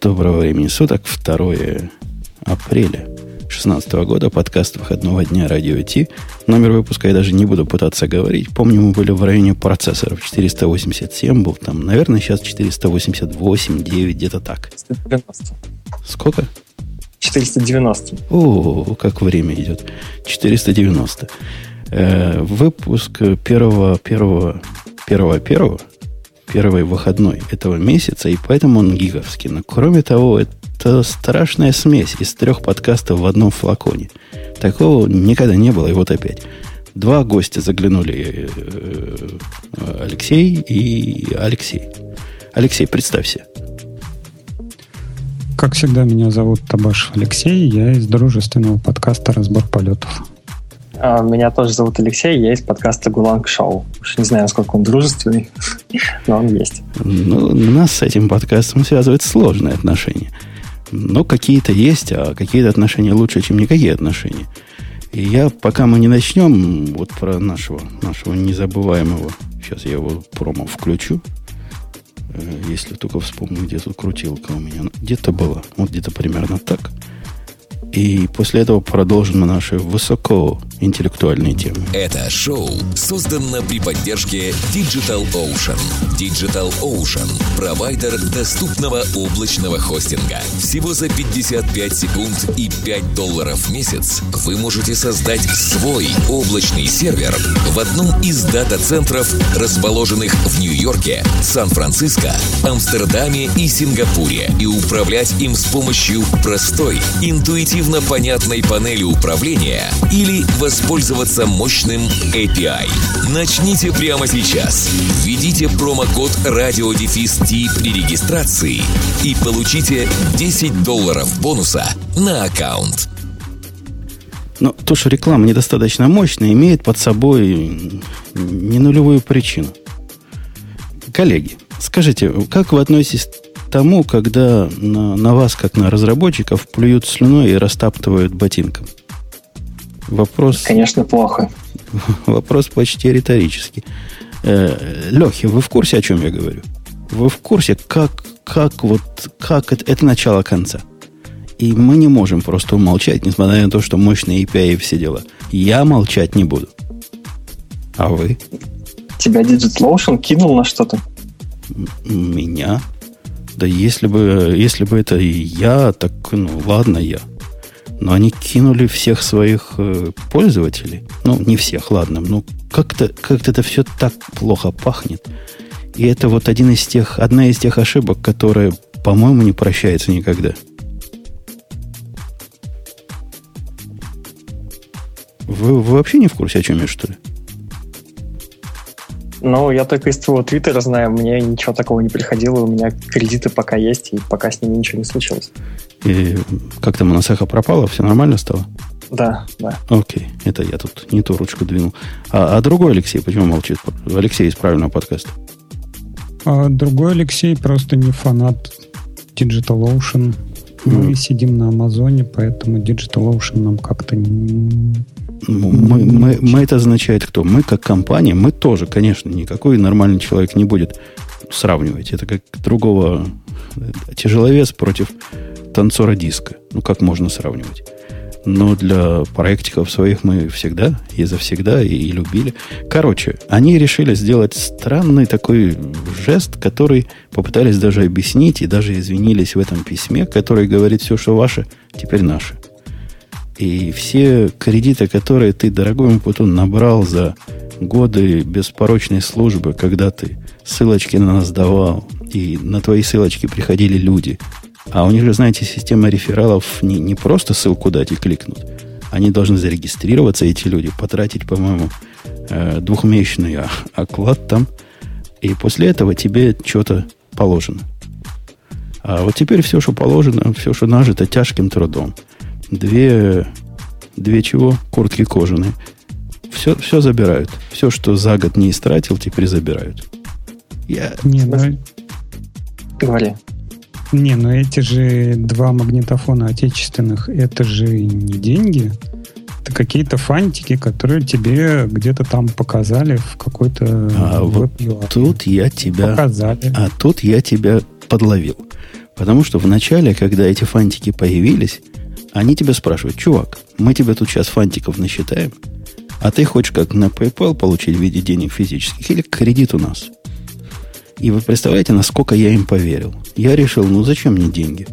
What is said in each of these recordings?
Доброго времени суток, 2 апреля 2016 года, подкаст выходного дня Радио Ти. Номер выпуска я даже не буду пытаться говорить. Помню, мы были в районе процессоров. 487 был там. Наверное, сейчас 488, 9, где-то так. 490. Сколько? 490. О, как время идет. 490. Э, выпуск первого, первого, первого, первого, первый выходной этого месяца, и поэтому он гиговский. Но кроме того, это страшная смесь из трех подкастов в одном флаконе. Такого никогда не было, и вот опять. Два гостя заглянули, э, Алексей и Алексей. Алексей, представься. Как всегда, меня зовут Табаш Алексей, я из дружественного подкаста «Разбор полетов». А, меня тоже зовут Алексей, я из подкаста «Гуланг Шоу». Уж не знаю, насколько он дружественный, но он есть. Ну, нас с этим подкастом связывает сложные отношения. Но какие-то есть, а какие-то отношения лучше, чем никакие отношения. И я, пока мы не начнем, вот про нашего, нашего незабываемого, сейчас я его промо включу, э, если только вспомню, где тут крутилка у меня. Где-то было, вот где-то примерно так – и после этого продолжим на наши высокоинтеллектуальные темы. Это шоу создано при поддержке Digital Ocean. Digital Ocean – провайдер доступного облачного хостинга. Всего за 55 секунд и 5 долларов в месяц вы можете создать свой облачный сервер в одном из дата-центров, расположенных в Нью-Йорке, Сан-Франциско, Амстердаме и Сингапуре, и управлять им с помощью простой, интуитивной интуитивно понятной панели управления или воспользоваться мощным API. Начните прямо сейчас. Введите промокод RadioDefist при регистрации и получите 10 долларов бонуса на аккаунт. Но то, что реклама недостаточно мощная, имеет под собой не нулевую причину. Коллеги, скажите, как вы относитесь тому, когда на, на вас, как на разработчиков, плюют слюной и растаптывают ботинком? Вопрос... Конечно, плохо. Вопрос почти риторический. Э, Лехи, вы в курсе, о чем я говорю? Вы в курсе, как, как, вот, как это, это начало конца? И мы не можем просто умолчать, несмотря на то, что мощные API и все дела. Я молчать не буду. А вы? Тебя DigitalOcean кинул на что-то? Меня? Да если бы, если бы это я, так, ну, ладно, я. Но они кинули всех своих э, пользователей. Ну, не всех, ладно. Ну, как-то как это все так плохо пахнет. И это вот один из тех, одна из тех ошибок, которая, по-моему, не прощается никогда. Вы, вы вообще не в курсе, о чем я, что ли? Ну, я только из твоего твиттера знаю, мне ничего такого не приходило, у меня кредиты пока есть, и пока с ними ничего не случилось. И как там у нас эхо пропало, все нормально стало? Да, да. Окей, это я тут не ту ручку двинул. А, а другой Алексей почему молчит? Алексей из правильного подкаста. А другой Алексей просто не фанат DigitalOcean. Мы mm. сидим на Амазоне, поэтому DigitalOcean нам как-то не, мы, мы, мы это означает кто? Мы как компания, мы тоже, конечно, никакой нормальный человек не будет сравнивать. Это как другого тяжеловес против танцора диска. Ну, как можно сравнивать? Но для проектиков своих мы всегда и завсегда и, и любили. Короче, они решили сделать странный такой жест, который попытались даже объяснить и даже извинились в этом письме, который говорит все, что ваше, теперь наше. И все кредиты, которые ты, дорогой мой Путун, набрал за годы беспорочной службы, когда ты ссылочки на нас давал, и на твои ссылочки приходили люди. А у них же, знаете, система рефералов не, не просто ссылку дать и кликнуть. Они должны зарегистрироваться, эти люди, потратить, по-моему, э, двухмесячный оклад там. И после этого тебе что-то положено. А вот теперь все, что положено, все, что нажито тяжким трудом – две, две чего? Куртки кожаные. Все, все забирают. Все, что за год не истратил, теперь забирают. Я... Не, ну... Говори. Не, но эти же два магнитофона отечественных, это же не деньги. Это какие-то фантики, которые тебе где-то там показали в какой-то а вот тут я тебя показали. А тут я тебя подловил. Потому что в начале, когда эти фантики появились, они тебя спрашивают, чувак, мы тебе тут сейчас фантиков насчитаем, а ты хочешь как на PayPal получить в виде денег физических или кредит у нас? И вы представляете, насколько я им поверил. Я решил, ну зачем мне деньги?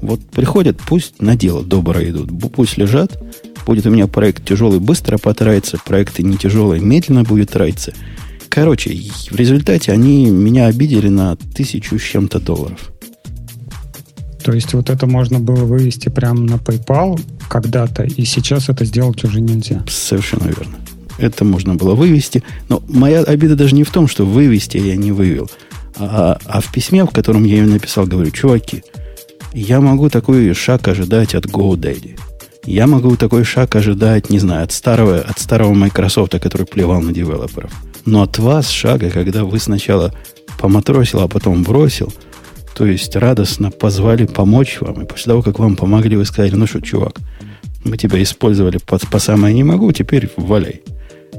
Вот приходят, пусть на дело доброе идут, пусть лежат, будет у меня проект тяжелый, быстро потратится, проекты не тяжелые, медленно будет тратиться. Короче, в результате они меня обидели на тысячу с чем-то долларов. То есть вот это можно было вывести прямо на PayPal когда-то, и сейчас это сделать уже нельзя. Совершенно верно. Это можно было вывести. Но моя обида даже не в том, что вывести я не вывел. А, а в письме, в котором я им написал, говорю, чуваки, я могу такой шаг ожидать от GoDaddy. Я могу такой шаг ожидать, не знаю, от старого, от старого Microsoft, который плевал на девелоперов. Но от вас шага, когда вы сначала поматросил, а потом бросил – то есть радостно позвали помочь вам. И после того, как вам помогли, вы сказали, ну что, чувак, мы тебя использовали по, по самое не могу, теперь валяй.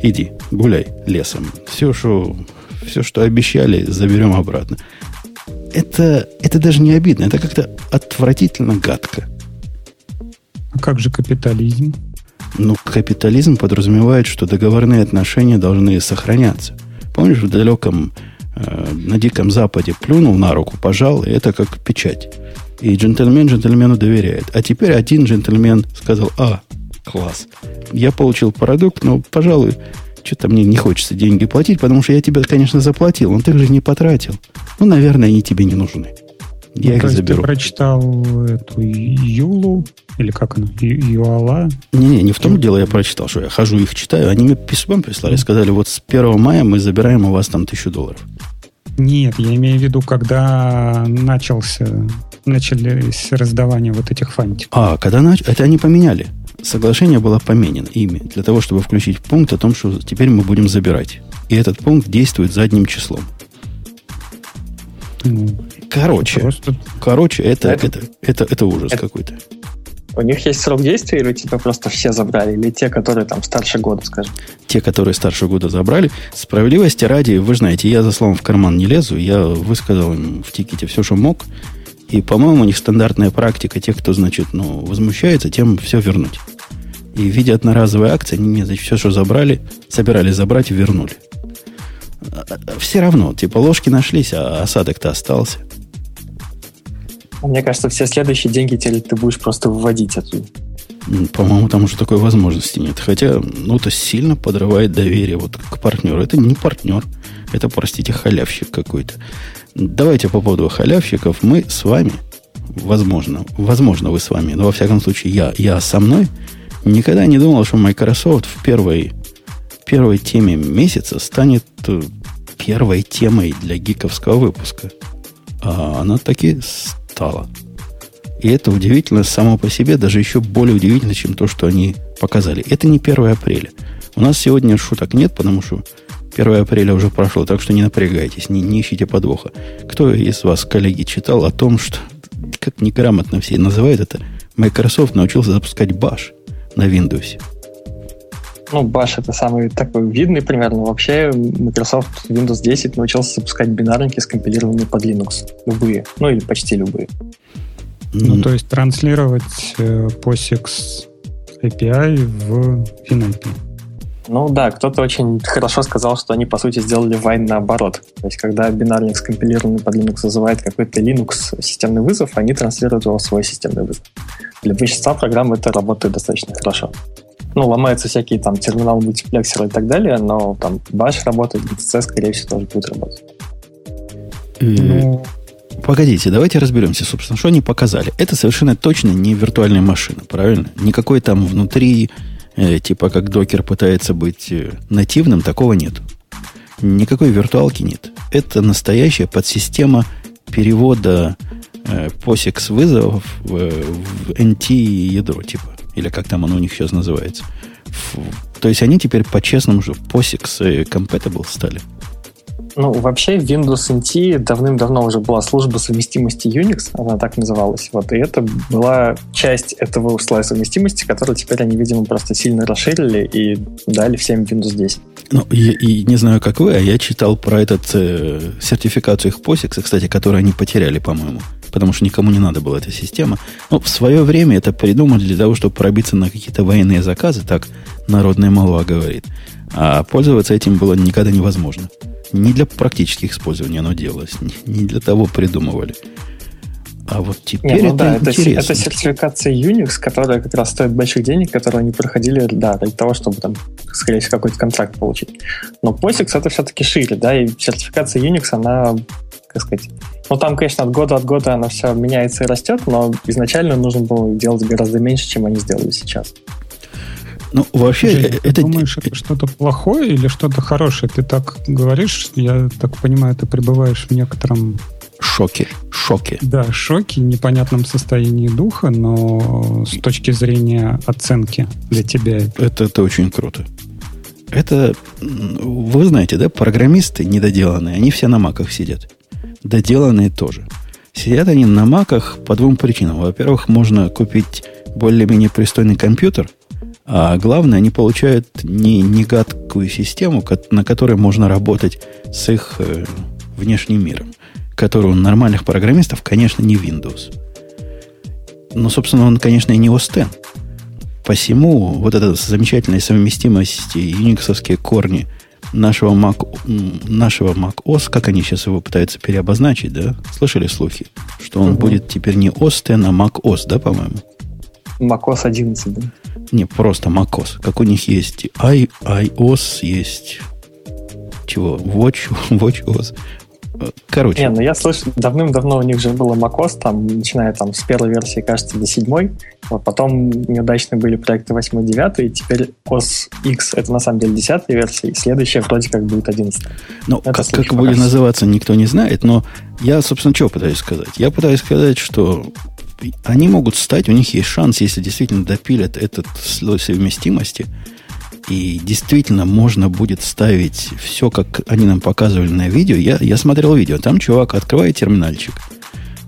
Иди, гуляй лесом. Все, что, все, что обещали, заберем обратно. Это, это даже не обидно, это как-то отвратительно гадко. А как же капитализм? Ну, капитализм подразумевает, что договорные отношения должны сохраняться. Помнишь, в далеком на Диком Западе плюнул на руку, пожал, и это как печать. И джентльмен джентльмену доверяет. А теперь один джентльмен сказал, а, класс, я получил продукт, но, пожалуй, что-то мне не хочется деньги платить, потому что я тебе, конечно, заплатил, но ты же не потратил. Ну, наверное, они тебе не нужны. Я ну, их заберу. Ты прочитал эту Юлу, или как она, Юала? Не-не, не в том дело я прочитал, что я хожу их читаю. Они мне письмом прислали, сказали, вот с 1 мая мы забираем у вас там тысячу долларов. Нет, я имею в виду, когда начался, начались раздавания вот этих фантиков. А, когда нач... это они поменяли. Соглашение было поменено ими для того, чтобы включить пункт о том, что теперь мы будем забирать. И этот пункт действует задним числом. Ну, короче, просто... короче, это, это, это, это, это ужас это... какой-то. У них есть срок действия, или типа просто все забрали, или те, которые там старше года, скажем? Те, которые старше года забрали. Справедливости ради, вы знаете, я за словом в карман не лезу, я высказал им в тикете все, что мог. И, по-моему, у них стандартная практика, тех, кто, значит, ну, возмущается, тем все вернуть. И в виде одноразовой акции они мне, значит, все, что забрали, собирались забрать и вернули. А, а, все равно, типа, ложки нашлись, а осадок-то остался. Мне кажется, все следующие деньги теперь ты будешь просто выводить оттуда. По-моему, там уже такой возможности нет. Хотя, ну, это сильно подрывает доверие вот к партнеру. Это не партнер. Это, простите, халявщик какой-то. Давайте по поводу халявщиков. Мы с вами, возможно, возможно, вы с вами, но во всяком случае, я, я со мной, никогда не думал, что Microsoft в первой, первой теме месяца станет э, первой темой для гиковского выпуска. А она таки стало. И это удивительно само по себе, даже еще более удивительно, чем то, что они показали. Это не 1 апреля. У нас сегодня шуток нет, потому что 1 апреля уже прошло, так что не напрягайтесь, не, не ищите подвоха. Кто из вас, коллеги, читал о том, что, как неграмотно все называют это, Microsoft научился запускать Bash на Windows? Ну, Bash это самый такой видный пример, но вообще Microsoft Windows 10 научился запускать бинарники, скомпилированные под Linux. Любые. Ну, или почти любые. Ну, mm. то есть транслировать э, POSIX API в FinAPI. Ну да, кто-то очень хорошо сказал, что они, по сути, сделали Wine наоборот. То есть, когда бинарник, скомпилированный под Linux, вызывает какой-то Linux системный вызов, они транслируют его в свой системный вызов. Для большинства программ это работает достаточно хорошо ну, ломаются всякие там терминал мультиплексеры и так далее, но там Bash работает, GTC, скорее всего, тоже будет работать. Ну, погодите, давайте разберемся, собственно, что они показали. Это совершенно точно не виртуальная машина, правильно? Никакой там внутри, э, типа как докер пытается быть э, нативным, такого нет. Никакой виртуалки нет. Это настоящая подсистема перевода э, POSIX вызовов в, в NT ядро, типа или как там оно у них сейчас называется. То есть они теперь по-честному же POSIX compatible стали. Ну, вообще, в Windows NT давным-давно уже была служба совместимости Unix, она так называлась. Вот, и это была часть этого слоя совместимости, который теперь они, видимо, просто сильно расширили и дали всем Windows 10. Ну, и, и не знаю, как вы, а я читал про этот э, сертификацию их POSIX, кстати, которую они потеряли, по-моему, потому что никому не надо была эта система. Но в свое время это придумали для того, чтобы пробиться на какие-то военные заказы, так народная молва говорит. А пользоваться этим было никогда невозможно. Не для практических использований оно делалось, не, для того придумывали. А вот теперь Не, ну это да, интересно. Это, это сертификация Unix, которая как раз стоит больших денег, которые они проходили, да, для того, чтобы там, скорее всего, какой-то контракт получить. Но POSIX это все-таки шире, да, и сертификация Unix, она, как сказать, ну там, конечно, от года от года она все меняется и растет, но изначально нужно было делать гораздо меньше, чем они сделали сейчас. Ну, вообще, Жень, это... Ты думаешь, это что-то плохое или что-то хорошее? Ты так говоришь, я так понимаю, ты пребываешь в некотором шоке. Шоке. Да, шоке, непонятном состоянии духа, но с точки зрения оценки для тебя. Это, это очень круто. Это, вы знаете, да, программисты недоделанные, они все на маках сидят. Доделанные тоже. Сидят они на маках по двум причинам. Во-первых, можно купить более-менее пристойный компьютер, а главное, они получают не, не гадкую систему, на которой можно работать с их э, внешним миром который у нормальных программистов, конечно, не Windows. Но, собственно, он, конечно, и не OS X. Посему вот эта замечательная совместимость юниксовские корни нашего Mac, нашего Mac OS, как они сейчас его пытаются переобозначить, да? Слышали слухи? Что он угу. будет теперь не OS X, а Mac OS, да, по-моему? Mac OS 11, да? Не, просто Mac OS. Как у них есть i, iOS, есть чего? Watch, Watch OS. Короче. Не, ну я слышу, давным-давно у них же было macOS, там, начиная там с первой версии, кажется, до седьмой. Вот потом неудачные были проекты 8 9 и теперь OS X это на самом деле 10 версия, и следующая вроде как будет 11. Ну, как, как будет называться, никто не знает, но я, собственно, что пытаюсь сказать? Я пытаюсь сказать, что они могут стать, у них есть шанс, если действительно допилят этот слой совместимости, и действительно можно будет ставить все, как они нам показывали на видео. Я, я смотрел видео, там чувак открывает терминальчик,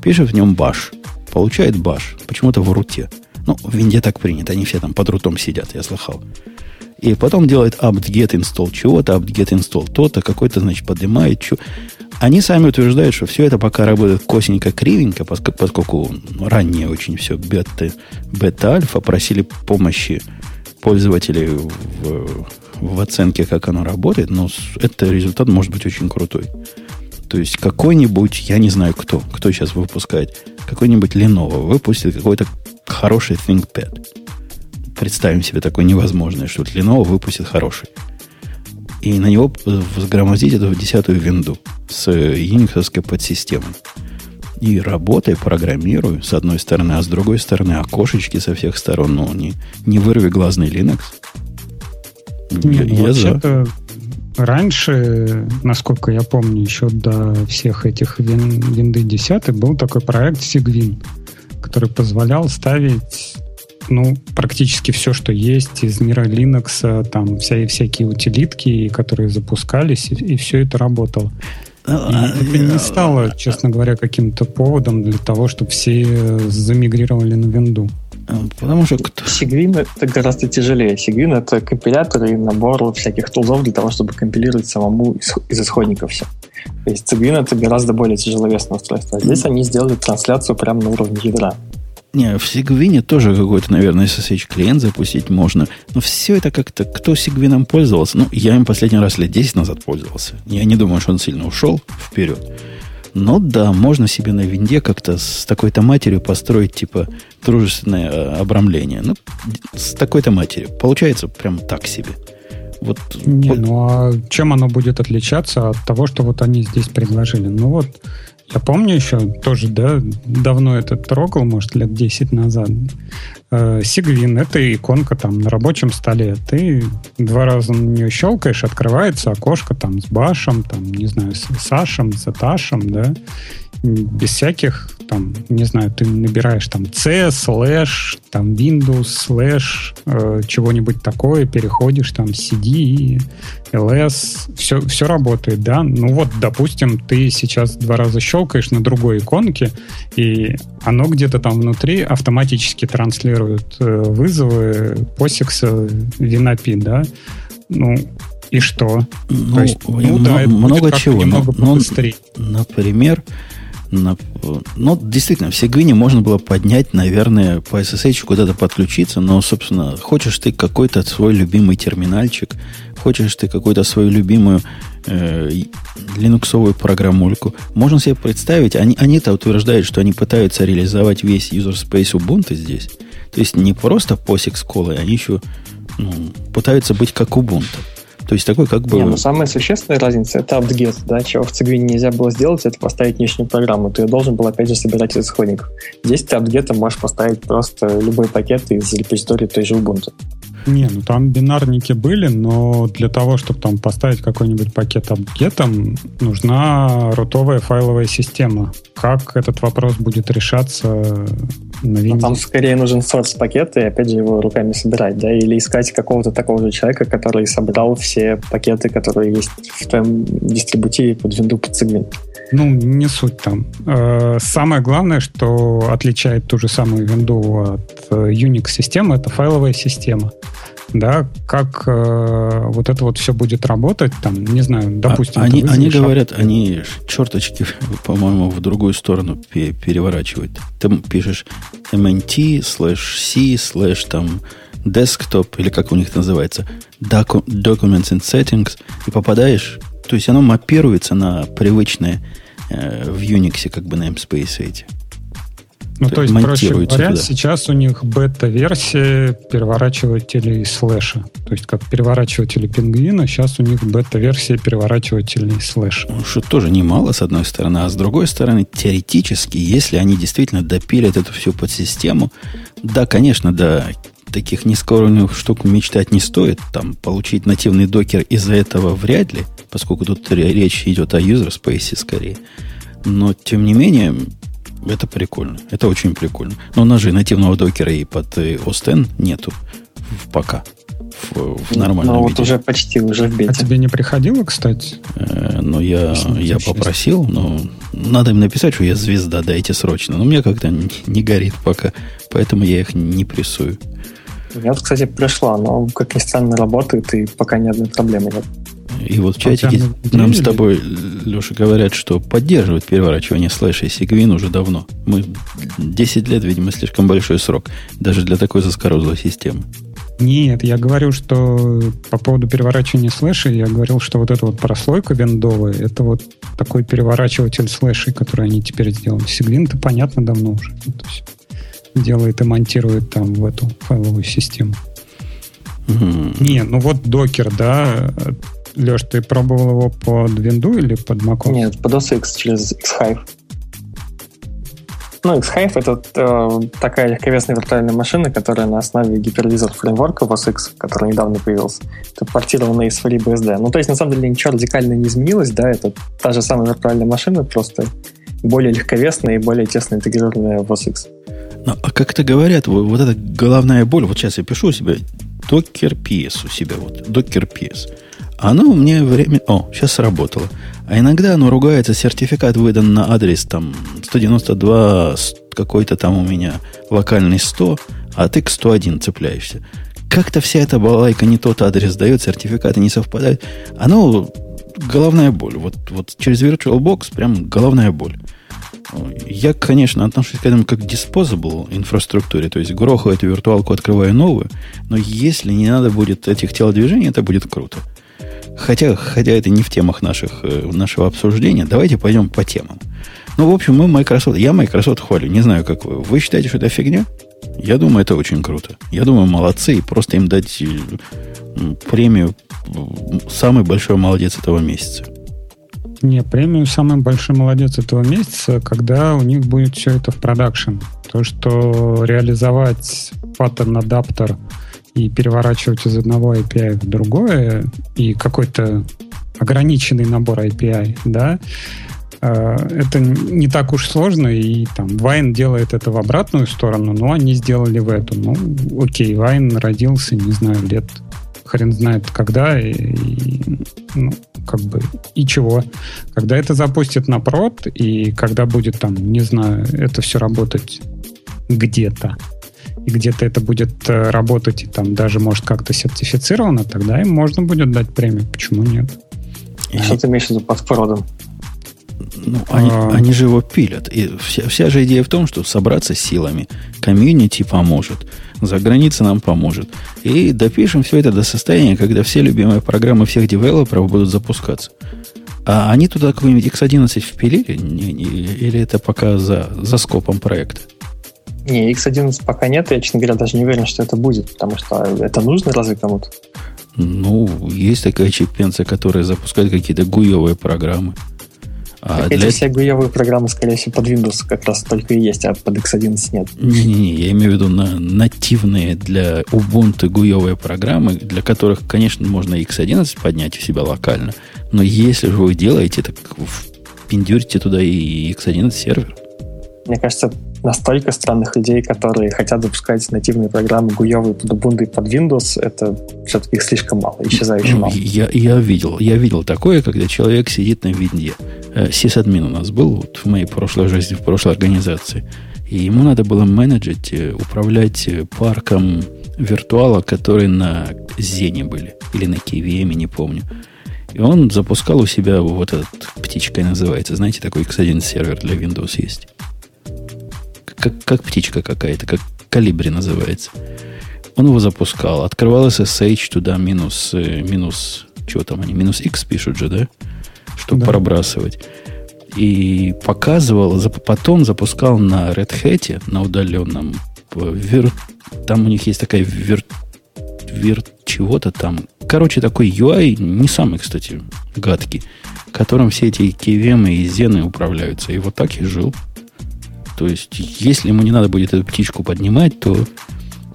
пишет в нем баш, получает баш, почему-то в руте. Ну, в винде так принято, они все там под рутом сидят, я слыхал. И потом делает apt-get install чего-то, apt-get install то-то, какой-то, значит, поднимает. Чё. Они сами утверждают, что все это пока работает косенько, кривенько, поскольку, ранее очень все бета, бета-альфа просили помощи пользователей в, в оценке, как оно работает, но это результат может быть очень крутой. То есть какой-нибудь, я не знаю кто, кто сейчас выпускает, какой-нибудь Lenovo выпустит какой-то хороший ThinkPad. Представим себе такое невозможное, что Lenovo выпустит хороший. И на него взгромоздить эту десятую винду с Unix подсистемой и работай, программируй, с одной стороны, а с другой стороны, окошечки со всех сторон, ну, не, не вырви глазный Linux. Не, ну, вообще-то раньше, насколько я помню, еще до всех этих вин, винды 10 был такой проект Sigwin, который позволял ставить ну, практически все, что есть из мира Linux, там вся, всякие утилитки, которые запускались, и, и все это работало. А, это не стало, честно говоря, каким-то поводом для того, чтобы все замигрировали на винду. А, потому что кто... Сигвин это гораздо тяжелее. Сигвин это компилятор и набор всяких тулзов для того, чтобы компилировать самому из, из исходников все. То есть Cygwin это гораздо более тяжеловесное устройство. А здесь они сделали трансляцию прямо на уровне ядра. Не, в Сигвине тоже какой-то, наверное, SSH-клиент запустить можно. Но все это как-то... Кто Сигвином пользовался? Ну, я им последний раз лет 10 назад пользовался. Я не думаю, что он сильно ушел вперед. Но да, можно себе на винде как-то с такой-то матерью построить, типа, дружественное э, обрамление. Ну, с такой-то матерью. Получается прям так себе. Вот, не, вот. ну а чем оно будет отличаться от того, что вот они здесь предложили? Ну вот я помню еще, тоже, да, давно это трогал, может, лет 10 назад. Сигвин э, — это иконка там на рабочем столе. Ты два раза на нее щелкаешь, открывается окошко там с башем, там, не знаю, с Сашем, с Эташем, да, без всяких там, не знаю, ты набираешь там C, слэш, там Windows, слэш, э, чего-нибудь такое, переходишь там CD, LS, все, все работает, да? Ну вот, допустим, ты сейчас два раза щелкаешь на другой иконке, и оно где-то там внутри автоматически транслирует э, вызовы POSIX, WinAPI, да? Ну, и что? Ну, То есть, ну да, это много чего. Но, но, например, на, ну, действительно, в Сигвине можно было поднять, наверное, по SSH куда-то подключиться, но, собственно, хочешь ты какой-то свой любимый терминальчик, хочешь ты какую-то свою любимую э, линуксовую программульку, можно себе представить, они, они-то утверждают, что они пытаются реализовать весь user space Ubuntu здесь. То есть не просто POSIX колы, они еще ну, пытаются быть как Ubuntu. То есть такой как бы... Не, ну самая существенная разница это apt да, чего в Cygwin нельзя было сделать, это поставить внешнюю программу. Ты должен был опять же собирать из исходников. Здесь ты apt можешь поставить просто любой пакет из репозитории той же Ubuntu. Не, ну там бинарники были, но для того, чтобы там поставить какой-нибудь пакет обгетом, нужна рутовая файловая система. Как этот вопрос будет решаться на Windows? Ну, там скорее нужен source пакет, и опять же его руками собирать, да, или искать какого-то такого же человека, который собрал все пакеты, которые есть в твоем дистрибутиве под винду под Cygwin. Ну, не суть там. Э, самое главное, что отличает ту же самую винду от э, Unix-системы, это файловая система да, как э, вот это вот все будет работать, там, не знаю, допустим. А, они, они говорят, они черточки, по-моему, в другую сторону переворачивают. Ты пишешь mnt slash c slash там desktop, или как у них называется, documents and settings, и попадаешь, то есть оно мапируется на привычные э, в Unix как бы namespace эти. Ну, то, то есть, проще говоря, туда. сейчас у них бета-версия переворачивателей слэша. То есть, как переворачиватели пингвина, сейчас у них бета-версия переворачивателей слэша. Ну, что тоже немало, с одной стороны. А с другой стороны, теоретически, если они действительно допилят эту всю подсистему, да, конечно, да, таких низкоуровневых штук мечтать не стоит. Там получить нативный докер из-за этого вряд ли, поскольку тут речь идет о user space скорее. Но, тем не менее, это прикольно. Это очень прикольно. Но у нас же нативного докера и под OS нету пока. В, в нормальном ну, виде. вот уже почти, уже в бете. А тебе не приходило, кстати? Э, ну, я, я попросил, но надо им написать, что я звезда, дайте срочно. Но мне как-то не, не горит пока, поэтому я их не прессую. Я вот, кстати, пришла, но, как ни странно, работает, и пока ни одной проблемы нет. И вот в чатике нам с тобой, Леша, говорят, что поддерживают переворачивание слэша и сигвин уже давно. Мы 10 лет, видимо, слишком большой срок, даже для такой заскорузлой системы. Нет, я говорю, что по поводу переворачивания слэша, я говорил, что вот эта вот прослойка виндовая, это вот такой переворачиватель слэшей, который они теперь сделали. Сигвин-то понятно давно уже. Делает и монтирует там в эту файловую систему. Mm-hmm. Не, ну вот докер, да, Леш, ты пробовал его под винду или под macOS? Нет, под OS X через Xhive. Ну, Xhive — это э, такая легковесная виртуальная машина, которая на основе гипервизор фреймворка OS X, который недавно появился, это портирована из FreeBSD. Ну, то есть, на самом деле, ничего радикально не изменилось, да, это та же самая виртуальная машина, просто более легковесная и более тесно интегрированная в OS X. Ну, а как это говорят, вот, вот эта головная боль, вот сейчас я пишу у себя Docker PS у себя, вот, Docker PS. Оно у меня время... О, сейчас сработало. А иногда оно ругается, сертификат выдан на адрес там 192 какой-то там у меня локальный 100, а ты к 101 цепляешься. Как-то вся эта балайка не тот адрес дает, сертификаты не совпадают. Оно головная боль. Вот, вот через VirtualBox прям головная боль. Я, конечно, отношусь к этому как к disposable инфраструктуре, то есть гроху эту виртуалку, открываю новую, но если не надо будет этих телодвижений, это будет круто. Хотя, хотя это не в темах наших, э, нашего обсуждения, давайте пойдем по темам. Ну, в общем, мы Microsoft, я Microsoft хвалю, не знаю, как вы. Вы считаете, что это фигня? Я думаю, это очень круто. Я думаю, молодцы, и просто им дать э, премию самый большой молодец этого месяца. Не, премию самый большой молодец этого месяца, когда у них будет все это в продакшн. То, что реализовать паттерн адаптер и переворачивать из одного API в другое, и какой-то ограниченный набор API, да, это не так уж сложно, и там Вайн делает это в обратную сторону, но они сделали в эту. Ну, окей, Вайн родился, не знаю, лет хрен знает когда, и, и ну, как бы, и чего. Когда это запустит на прод, и когда будет там, не знаю, это все работать где-то, и где-то это будет э, работать, и там даже может как-то сертифицировано, тогда им можно будет дать премию. Почему нет? Что ты имеешь в виду под продом? Ну, они, а... они же его пилят. И вся, вся же идея в том, что собраться силами. Комьюнити поможет. За границей нам поможет. И допишем все это до состояния, когда все любимые программы всех девелоперов будут запускаться. А они туда какой-нибудь X11 впилили? Не, не, или это пока за, за scope ом проекта? Не, X11 пока нет. Я, честно говоря, даже не уверен, что это будет, потому что это нужно разве кому-то? Ну, есть такая чипенция, которая запускает какие-то гуевые программы. А для... Эти все гуевые программы, скорее всего, под Windows как раз только и есть, а под X11 нет. Не-не-не, я имею в виду на нативные для Ubuntu гуевые программы, для которых, конечно, можно X11 поднять у себя локально, но если же вы делаете, так пиндюрите туда и X11 сервер. Мне кажется, настолько странных людей, которые хотят запускать нативные программы гуевые под Ubuntu и под Windows, это все-таки их слишком мало, исчезающе ну, мало. Я, я, видел, я видел такое, когда человек сидит на винде. Э, сисадмин у нас был вот в моей прошлой жизни, в прошлой организации. И ему надо было менеджить, э, управлять э, парком виртуала, которые на Зене были. Или на KVM, не помню. И он запускал у себя вот этот птичкой называется. Знаете, такой X1 сервер для Windows есть как, как птичка какая-то, как калибри называется. Он его запускал, открывал SSH туда минус, э, минус, чего там они, минус X пишут же, да? Чтобы да. пробрасывать. И показывал, потом запускал на Red Hat, на удаленном, вер, там у них есть такая вер, вер чего-то там. Короче, такой UI, не самый, кстати, гадкий, которым все эти KVM и зены управляются. И вот так и жил. То есть, если ему не надо будет эту птичку поднимать, то,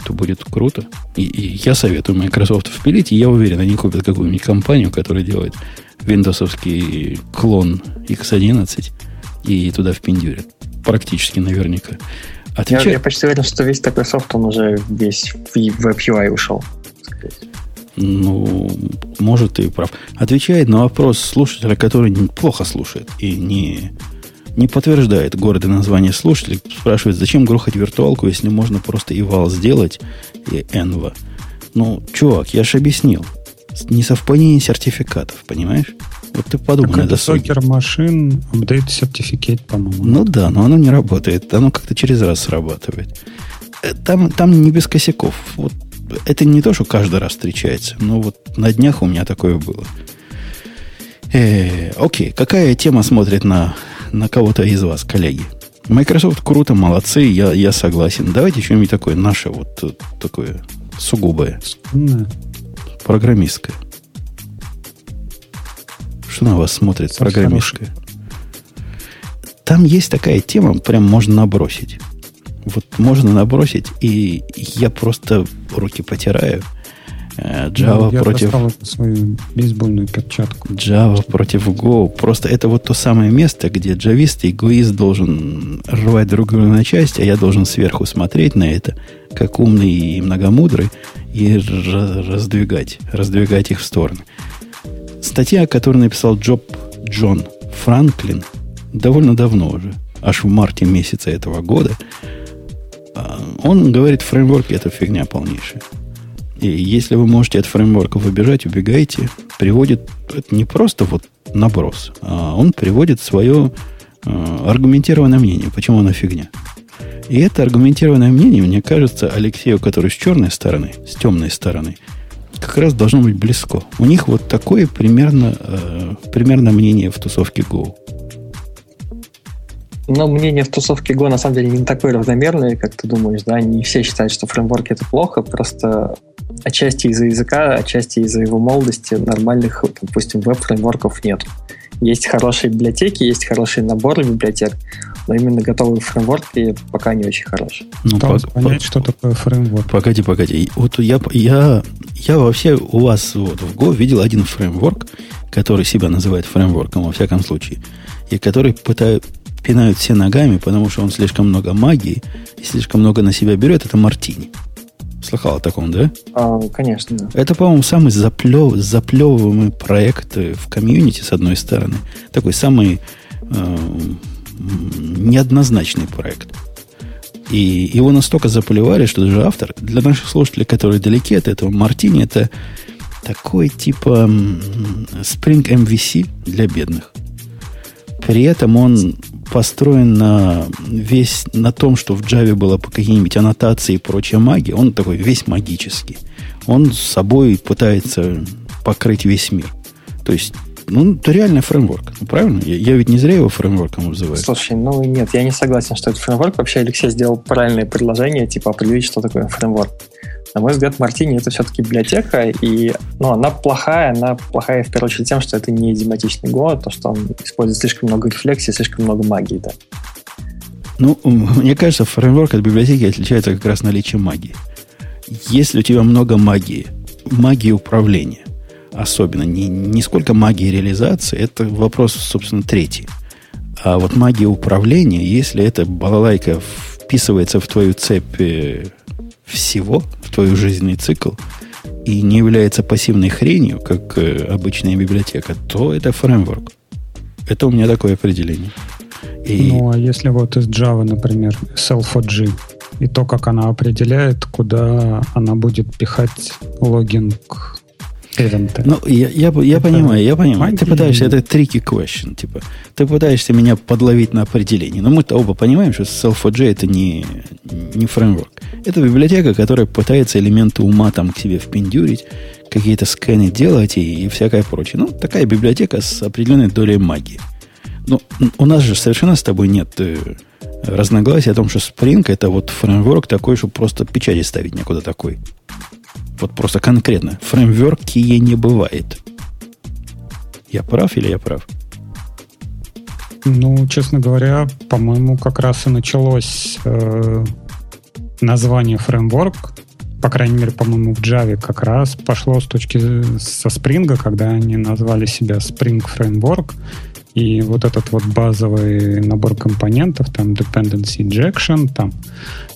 то будет круто. И, и я советую Microsoft впилить, и я уверен, они купят какую-нибудь компанию, которая делает виндосовский клон X11 и туда впендюрят. Практически наверняка. Отвечай... Я, я почти уверен, что весь такой софт, он уже весь в WebUI ушел. Ну, может, ты прав. Отвечает на вопрос слушателя, который плохо слушает и не не подтверждает гордое название слушателей. Спрашивает, зачем грохать виртуалку, если можно просто и вал сделать, и enva. Ну, чувак, я же объяснил. Несовпадение сертификатов, понимаешь? Вот ты подумай так на досуге. машин, апдейт сертификат, по-моему. Ну да, но оно не работает. Оно как-то через раз срабатывает. Э, там, там не без косяков. Вот это не то, что каждый раз встречается. Но вот на днях у меня такое было. Э, окей, какая тема смотрит на на кого-то из вас, коллеги. Microsoft круто, молодцы, я, я согласен. Давайте что-нибудь такое наше, вот э, такое сугубое. Mm. Программистское. Что на вас смотрит Совсем программистское? Там есть такая тема, прям можно набросить. Вот можно набросить, и я просто руки потираю – Java я против... свою бейсбольную перчатку. Java против Go. Просто это вот то самое место, где джавист и гоист должен рвать друг друга на части, а я должен сверху смотреть на это, как умный и многомудрый, и раздвигать, раздвигать их в стороны. Статья, которую написал Джоб Джон Франклин довольно давно уже, аж в марте месяца этого года, а, он говорит, фреймворки это фигня полнейшая. И если вы можете от фреймворков убежать, убегайте, приводит это не просто вот наброс, а он приводит свое э, аргументированное мнение, почему она фигня. И это аргументированное мнение, мне кажется, Алексею, который с черной стороны, с темной стороны, как раз должно быть близко. У них вот такое примерно, э, примерно мнение в тусовке Go. Но мнение в тусовке Go на самом деле не такое равномерное, как ты думаешь, да? Не все считают, что фреймворки это плохо, просто отчасти из-за языка, отчасти из-за его молодости нормальных, допустим, веб-фреймворков нет. Есть хорошие библиотеки, есть хорошие наборы библиотек, но именно готовые фреймворки пока не очень хорошие. Ну, по, понять, по, что такое фреймворк. Погоди, погоди. Вот я, я, я вообще у вас вот в Go видел один фреймворк, который себя называет фреймворком, во всяком случае. и который пытают, пинают все ногами, потому что он слишком много магии и слишком много на себя берет, это Мартини. Слыхал о таком, да? А, конечно, да. Это, по-моему, самый заплев, заплевываемый проект в комьюнити, с одной стороны. Такой самый э, неоднозначный проект. И его настолько заплевали, что даже автор, для наших слушателей, которые далеки от этого, Мартини это такой типа Spring MVC для бедных. При этом он построен на весь на том, что в Java было какие-нибудь аннотации и прочая магия. Он такой весь магический. Он с собой пытается покрыть весь мир. То есть ну, это реально фреймворк. Ну, правильно? Я, я ведь не зря его фреймворком называю. Слушай, ну нет, я не согласен, что это фреймворк. Вообще Алексей сделал правильное предложение, типа определить, что такое фреймворк. На мой взгляд, Мартини это все-таки библиотека, и ну, она плохая, она плохая в первую очередь тем, что это не идиоматичный а то, что он использует слишком много рефлексии, слишком много магии. Да. Ну, мне кажется, фреймворк от библиотеки отличается как раз наличием магии. Если у тебя много магии, магии управления, особенно. Не, не сколько магии реализации, это вопрос, собственно, третий. А вот магия управления, если эта балалайка вписывается в твою цепь э, всего, в твой жизненный цикл, и не является пассивной хренью, как э, обычная библиотека, то это фреймворк. Это у меня такое определение. И... Ну, а если вот из Java, например, self-OG, и то, как она определяет, куда она будет пихать логинг. Ну, я, я, я понимаю, я понимаю. Ты пытаешься, это tricky question, типа. Ты пытаешься меня подловить на определение. Но мы-то оба понимаем, что Self4j это не, не фреймворк. Это библиотека, которая пытается элементы ума там к себе впендюрить, какие-то сканы делать и, и всякое прочее. Ну, такая библиотека с определенной долей магии. Ну, у нас же совершенно с тобой нет э, разногласий о том, что Spring это вот фреймворк такой, чтобы просто печати ставить некуда такой. Вот просто конкретно. Фреймворк Кие не бывает. Я прав или я прав? Ну, честно говоря, по-моему, как раз и началось э, название фреймворк. По крайней мере, по-моему, в Java как раз пошло с точки со Spring, когда они назвали себя Spring Framework. И вот этот вот базовый набор компонентов, там dependency injection, там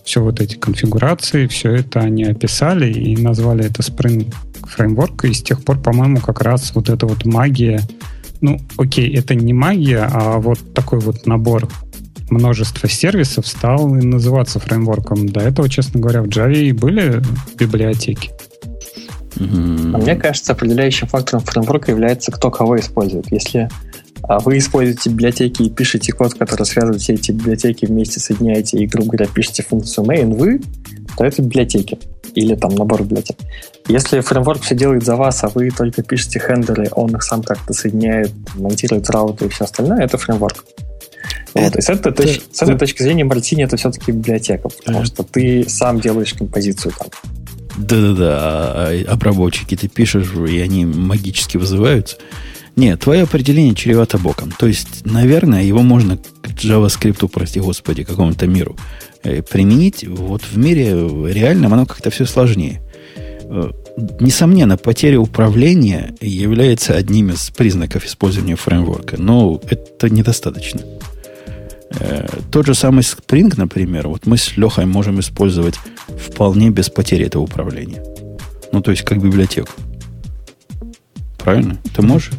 все вот эти конфигурации, все это они описали и назвали это Spring Framework, и с тех пор, по-моему, как раз вот эта вот магия, ну, окей, это не магия, а вот такой вот набор множества сервисов стал называться фреймворком. До этого, честно говоря, в Java и были библиотеки. А мне кажется, определяющим фактором фреймворка является кто кого использует. Если вы используете библиотеки и пишете код, который связывает все эти библиотеки вместе, соединяете и, грубо говоря, пишете функцию main вы, то это библиотеки или там набор библиотек. Если фреймворк все делает за вас, а вы только пишете хендеры, он их сам как-то соединяет, монтирует рауты и все остальное, это фреймворк. Это, вот, и с, этой точ, с этой точки зрения Мартини это все-таки библиотека, потому что ты сам делаешь композицию там. Да-да-да, а, а обработчики ты пишешь, и они магически вызываются. Нет, твое определение чревато боком. То есть, наверное, его можно к JavaScript, прости господи, какому-то миру э, применить. Вот в мире реальном оно как-то все сложнее. Э, несомненно, потеря управления является одним из признаков использования фреймворка, но это недостаточно. Э, тот же самый Spring, например, вот мы с Лехой можем использовать вполне без потери этого управления. Ну, то есть, как библиотеку. Правильно? Ты можешь?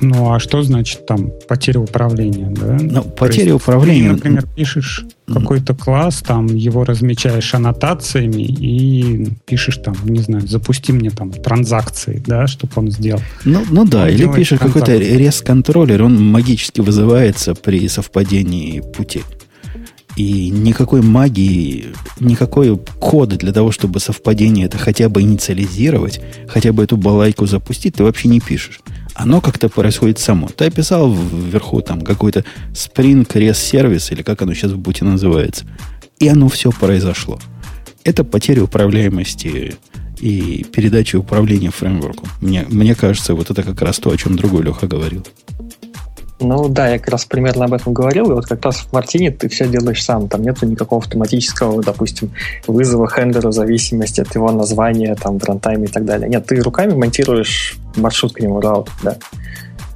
Ну, а что значит там потеря управления, да? Ну, потеря управления... Ты, например, пишешь какой-то класс, там его размечаешь аннотациями и пишешь там, не знаю, запусти мне там транзакции, да, чтобы он сделал. Ну, ну да, он или пишешь какой-то рез-контроллер, он магически вызывается при совпадении пути. И никакой магии, никакой кода для того, чтобы совпадение это хотя бы инициализировать, хотя бы эту балайку запустить, ты вообще не пишешь оно как-то происходит само. Ты описал вверху там какой-то Spring REST сервис, или как оно сейчас в буте называется. И оно все произошло. Это потеря управляемости и передачи управления фреймворку. Мне, мне кажется, вот это как раз то, о чем другой Леха говорил. Ну да, я как раз примерно об этом говорил, и вот как раз в Мартине ты все делаешь сам, там нету никакого автоматического, допустим, вызова хендера в зависимости от его названия, там, в рантайме и так далее. Нет, ты руками монтируешь маршрут к нему, раут, да.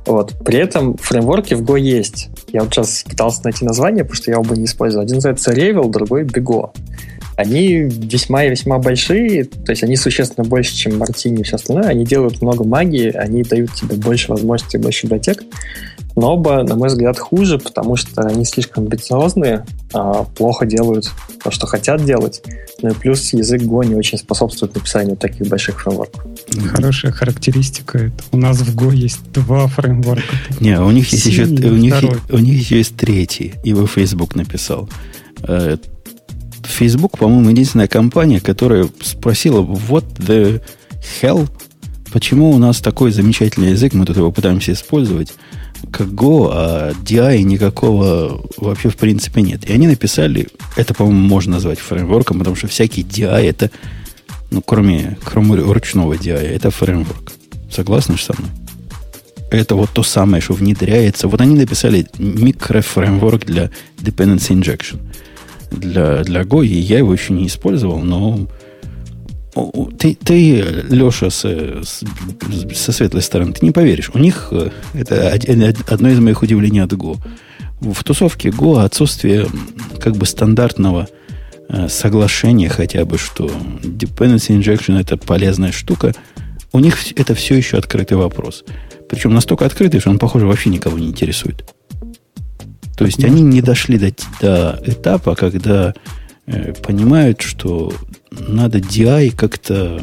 Вот. При этом фреймворки в Go есть. Я вот сейчас пытался найти название, потому что я оба не использую. Один называется Revel, другой Bego. Они весьма и весьма большие, то есть они существенно больше, чем Мартини и все остальное. Они делают много магии, они дают тебе больше возможностей, больше библиотек. Но оба, на мой взгляд, хуже, потому что они слишком амбициозные, а, плохо делают то, что хотят делать. Ну и плюс язык Go не очень способствует написанию таких больших фреймворков. Хорошая характеристика. Это. У нас в Go есть два фреймворка. Не, у них есть еще, у них, у них еще есть третий. Его Facebook написал. Э, Facebook, по-моему, единственная компания, которая спросила, what the hell, почему у нас такой замечательный язык, мы тут его пытаемся использовать, как Go, а DI никакого вообще в принципе нет. И они написали, это, по-моему, можно назвать фреймворком, потому что всякий DI это, ну, кроме, кроме ручного DI, это фреймворк. Согласны со мной? Это вот то самое, что внедряется. Вот они написали микрофреймворк для dependency injection для, для Go, и я его еще не использовал, но ты, ты Леша, с, с, со светлой стороны, ты не поверишь. У них э, это одно из моих удивлений от Go. В тусовке Go отсутствие как бы стандартного э, соглашения хотя бы, что dependency injection это полезная штука, у них это все еще открытый вопрос. Причем настолько открытый, что он, похоже, вообще никого не интересует. То есть они не дошли до, до этапа, когда э, понимают, что надо DI как-то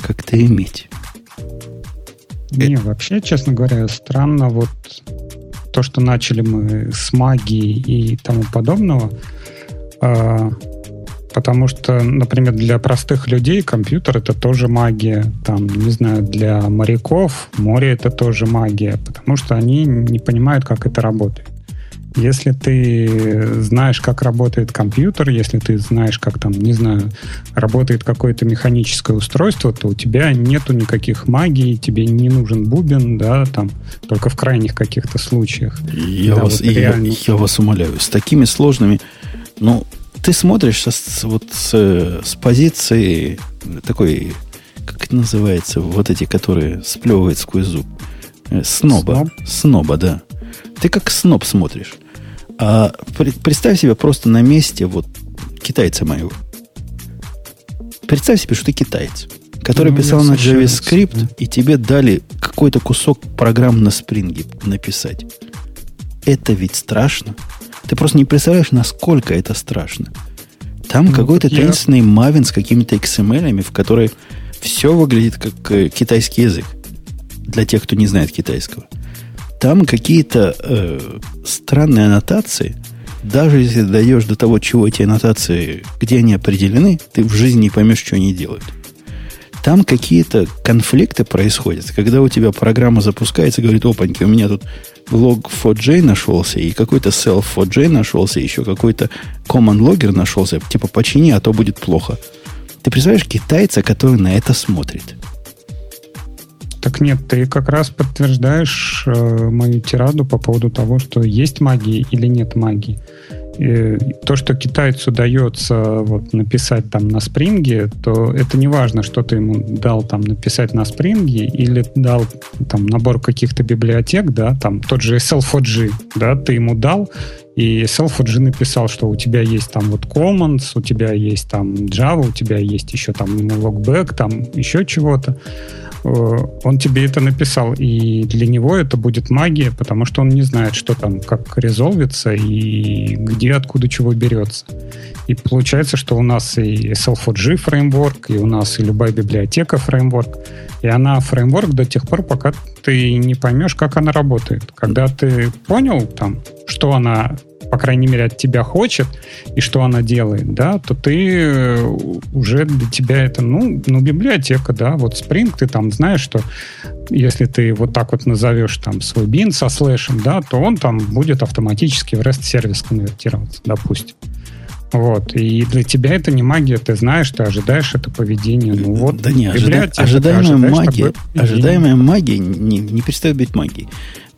как иметь. Не, вообще, честно говоря, странно вот то, что начали мы с магии и тому подобного, э, потому что, например, для простых людей компьютер это тоже магия, там, не знаю, для моряков море это тоже магия, потому что они не понимают, как это работает. Если ты знаешь, как работает компьютер, если ты знаешь, как там, не знаю, работает какое-то механическое устройство, то у тебя нету никаких магий, тебе не нужен бубен, да, там, только в крайних каких-то случаях. Я, да, вас, вот реально... я, я вас умоляю, с такими сложными, ну, ты смотришь с, вот с, с позиции такой, как это называется, вот эти, которые сплевывают сквозь зуб. Э, сноба. Сноб? Сноба, да. Ты как сноб смотришь. А представь себе просто на месте вот китайца моего. Представь себе, что ты китаец, который ну, писал на JavaScript, да. и тебе дали какой-то кусок программ на спринге написать. Это ведь страшно. Ты просто не представляешь, насколько это страшно. Там ну, какой-то я... таинственный мавин с какими-то XML, в которой все выглядит как э, китайский язык. Для тех, кто не знает китайского. Там какие-то э, странные аннотации. Даже если даешь до того, чего эти аннотации, где они определены, ты в жизни не поймешь, что они делают. Там какие-то конфликты происходят, когда у тебя программа запускается, говорит, опаньки, у меня тут log 4j нашелся, и какой-то self 4j нашелся, еще какой-то command logger нашелся, типа почини, а то будет плохо. Ты представляешь китайца, который на это смотрит? Так нет, ты как раз подтверждаешь э, мою тираду по поводу того, что есть магия или нет магии. И то, что китайцу дается вот, написать там на спринге, то это не важно, что ты ему дал там написать на спринге или дал там набор каких-то библиотек, да, там тот же SL4G, да, ты ему дал, и Self-OG написал, что у тебя есть там вот Commons, у тебя есть там Java, у тебя есть еще там logback, там еще чего-то. Э, он тебе это написал, и для него это будет магия, потому что он не знает, что там, как резолвится и где, откуда чего берется. И получается, что у нас и Self-OG фреймворк, и у нас и любая библиотека фреймворк, и она фреймворк до тех пор, пока ты не поймешь, как она работает. Когда ты понял, там, что она по крайней мере, от тебя хочет, и что она делает, да, то ты э, уже для тебя это, ну, ну, библиотека, да, вот Spring, ты там знаешь, что если ты вот так вот назовешь там свой бин со слэшем, да, то он там будет автоматически в REST-сервис конвертироваться, допустим. Вот. И для тебя это не магия, ты знаешь, ты ожидаешь это поведение. Ну вот, да не, ожида... ожидаемая магия, ожидаемая магия не, не перестает быть магией.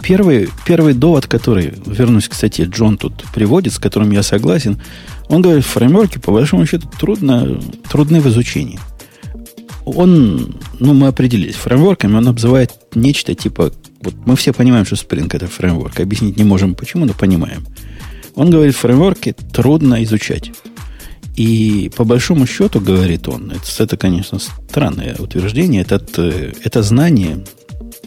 Первый, первый довод, который, вернусь, кстати, Джон тут приводит, с которым я согласен, он говорит, фреймворки, по большому счету, трудно, трудны в изучении. Он, ну, мы определились, фреймворками он обзывает нечто типа Вот мы все понимаем, что Spring это фреймворк. Объяснить не можем почему, но понимаем. Он говорит, фреймворки трудно изучать. И по большому счету, говорит он, это, это конечно, странное утверждение, это, это знание,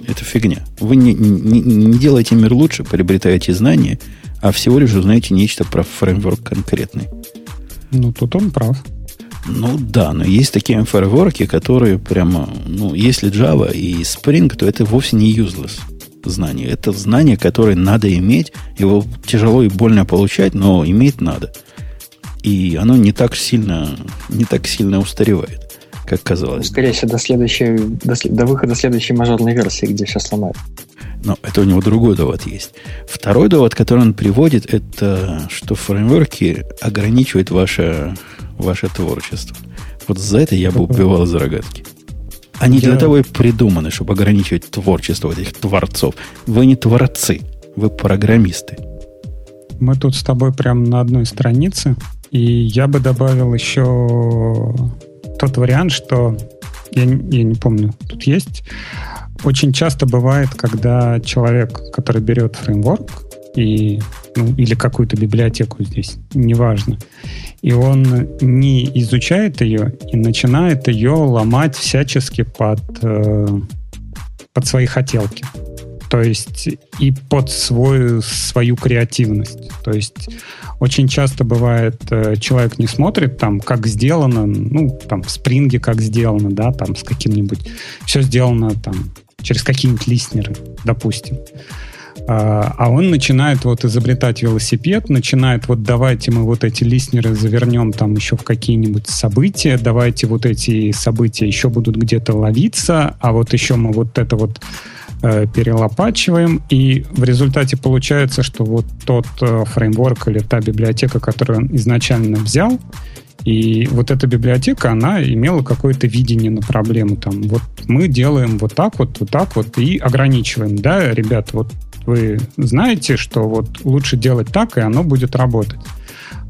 это фигня. Вы не, не, не делаете мир лучше, приобретаете знания, а всего лишь узнаете нечто про фреймворк конкретный. Ну, тут он прав. Ну да, но есть такие фреймворки, которые прямо, ну, если Java и Spring, то это вовсе не useless знание. Это знание, которое надо иметь. Его тяжело и больно получать, но иметь надо. И оно не так сильно, не так сильно устаревает, как казалось. Скорее всего, до, следующей, до, до выхода следующей мажорной версии, где сейчас ломают. Но это у него другой довод есть. Второй довод, который он приводит, это что фреймворки ограничивают ваше, ваше творчество. Вот за это я бы убивал за рогатки. Они я... для того и придуманы, чтобы ограничивать творчество этих творцов. Вы не творцы, вы программисты. Мы тут с тобой прямо на одной странице, и я бы добавил еще тот вариант, что я, я не помню, тут есть очень часто бывает, когда человек, который берет фреймворк и, ну, или какую-то библиотеку здесь, неважно, и он не изучает ее и начинает ее ломать всячески под, э, под свои хотелки. То есть и под свою, свою креативность. То есть очень часто бывает, э, человек не смотрит там, как сделано, ну, там, в спринге как сделано, да, там, с каким-нибудь, все сделано там через какие-нибудь листнеры, допустим. А, а он начинает вот изобретать велосипед, начинает вот давайте мы вот эти листнеры завернем там еще в какие-нибудь события, давайте вот эти события еще будут где-то ловиться, а вот еще мы вот это вот э, перелопачиваем, и в результате получается, что вот тот э, фреймворк или та библиотека, которую он изначально взял, и вот эта библиотека, она имела какое-то видение на проблему. Там, вот мы делаем вот так вот, вот так вот и ограничиваем. Да, ребят, вот вы знаете, что вот лучше делать так, и оно будет работать.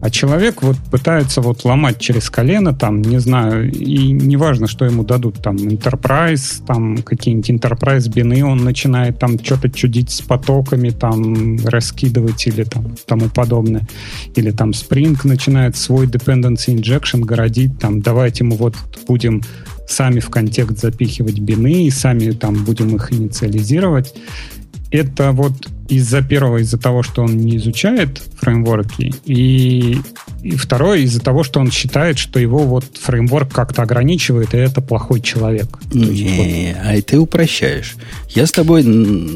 А человек вот пытается вот ломать через колено, там, не знаю, и неважно, что ему дадут, там, Enterprise, там, какие-нибудь Enterprise бины, он начинает там что-то чудить с потоками, там, раскидывать или там тому подобное. Или там Spring начинает свой dependency injection городить, там, давайте мы вот будем сами в контекст запихивать бины и сами там будем их инициализировать это вот из-за первого, из-за того, что он не изучает фреймворки, и, и второе, из-за того, что он считает, что его вот фреймворк как-то ограничивает, и это плохой человек. Не, вот... а ты упрощаешь. Я с тобой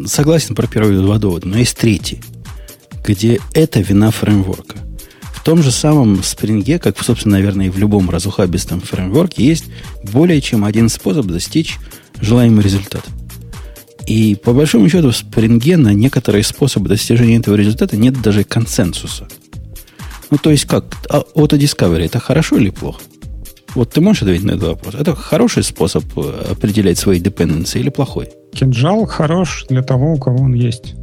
согласен про первые два довода, но есть третий, где это вина фреймворка. В том же самом спринге, как, собственно, наверное, и в любом разухабистом фреймворке, есть более чем один способ достичь желаемый результат. И по большому счету в Spring на некоторые способы достижения этого результата нет даже консенсуса. Ну, то есть как? А Auto-discovery это хорошо или плохо? Вот ты можешь ответить на этот вопрос? Это хороший способ э, определять свои dependency или плохой? Кинжал хорош для того, у кого он есть.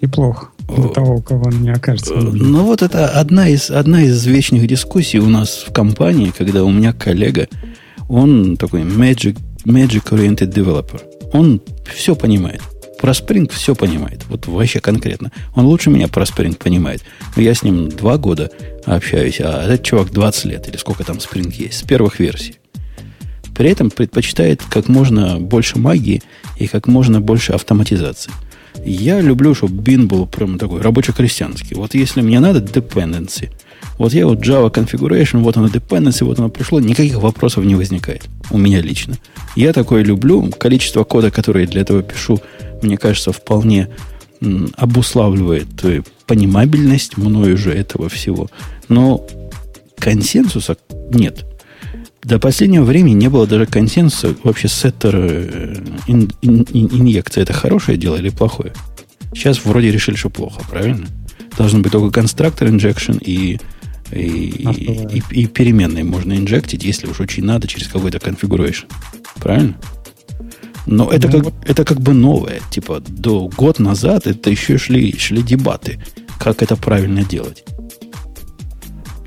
И плохо для того, у кого он не окажется. Нужным. Ну, вот это одна из, одна из вечных дискуссий у нас в компании, когда у меня коллега, он такой magic, magic-oriented developer – он все понимает. Про Spring все понимает. Вот вообще конкретно. Он лучше меня про Spring понимает. Я с ним два года общаюсь, а этот чувак 20 лет, или сколько там Spring есть, с первых версий. При этом предпочитает как можно больше магии и как можно больше автоматизации. Я люблю, чтобы бин был прям такой рабоче-крестьянский. Вот если мне надо dependency, вот я вот Java configuration, вот оно dependency, вот оно пришло, никаких вопросов не возникает. У меня лично. Я такое люблю. Количество кода, которое я для этого пишу, мне кажется, вполне обуславливает э, понимабельность мною же этого всего. Но консенсуса нет. До последнего времени не было даже консенсуса вообще сеттер э, ин, ин, ин, инъекция. Это хорошее дело или плохое? Сейчас вроде решили, что плохо, правильно? Должен быть только конструктор injection и и, и, и переменные можно инжектить, если уж очень надо, через какой-то configuration. Правильно? Но это, ну, как, вот. это как бы новое. Типа до год назад это еще шли, шли дебаты, как это правильно делать.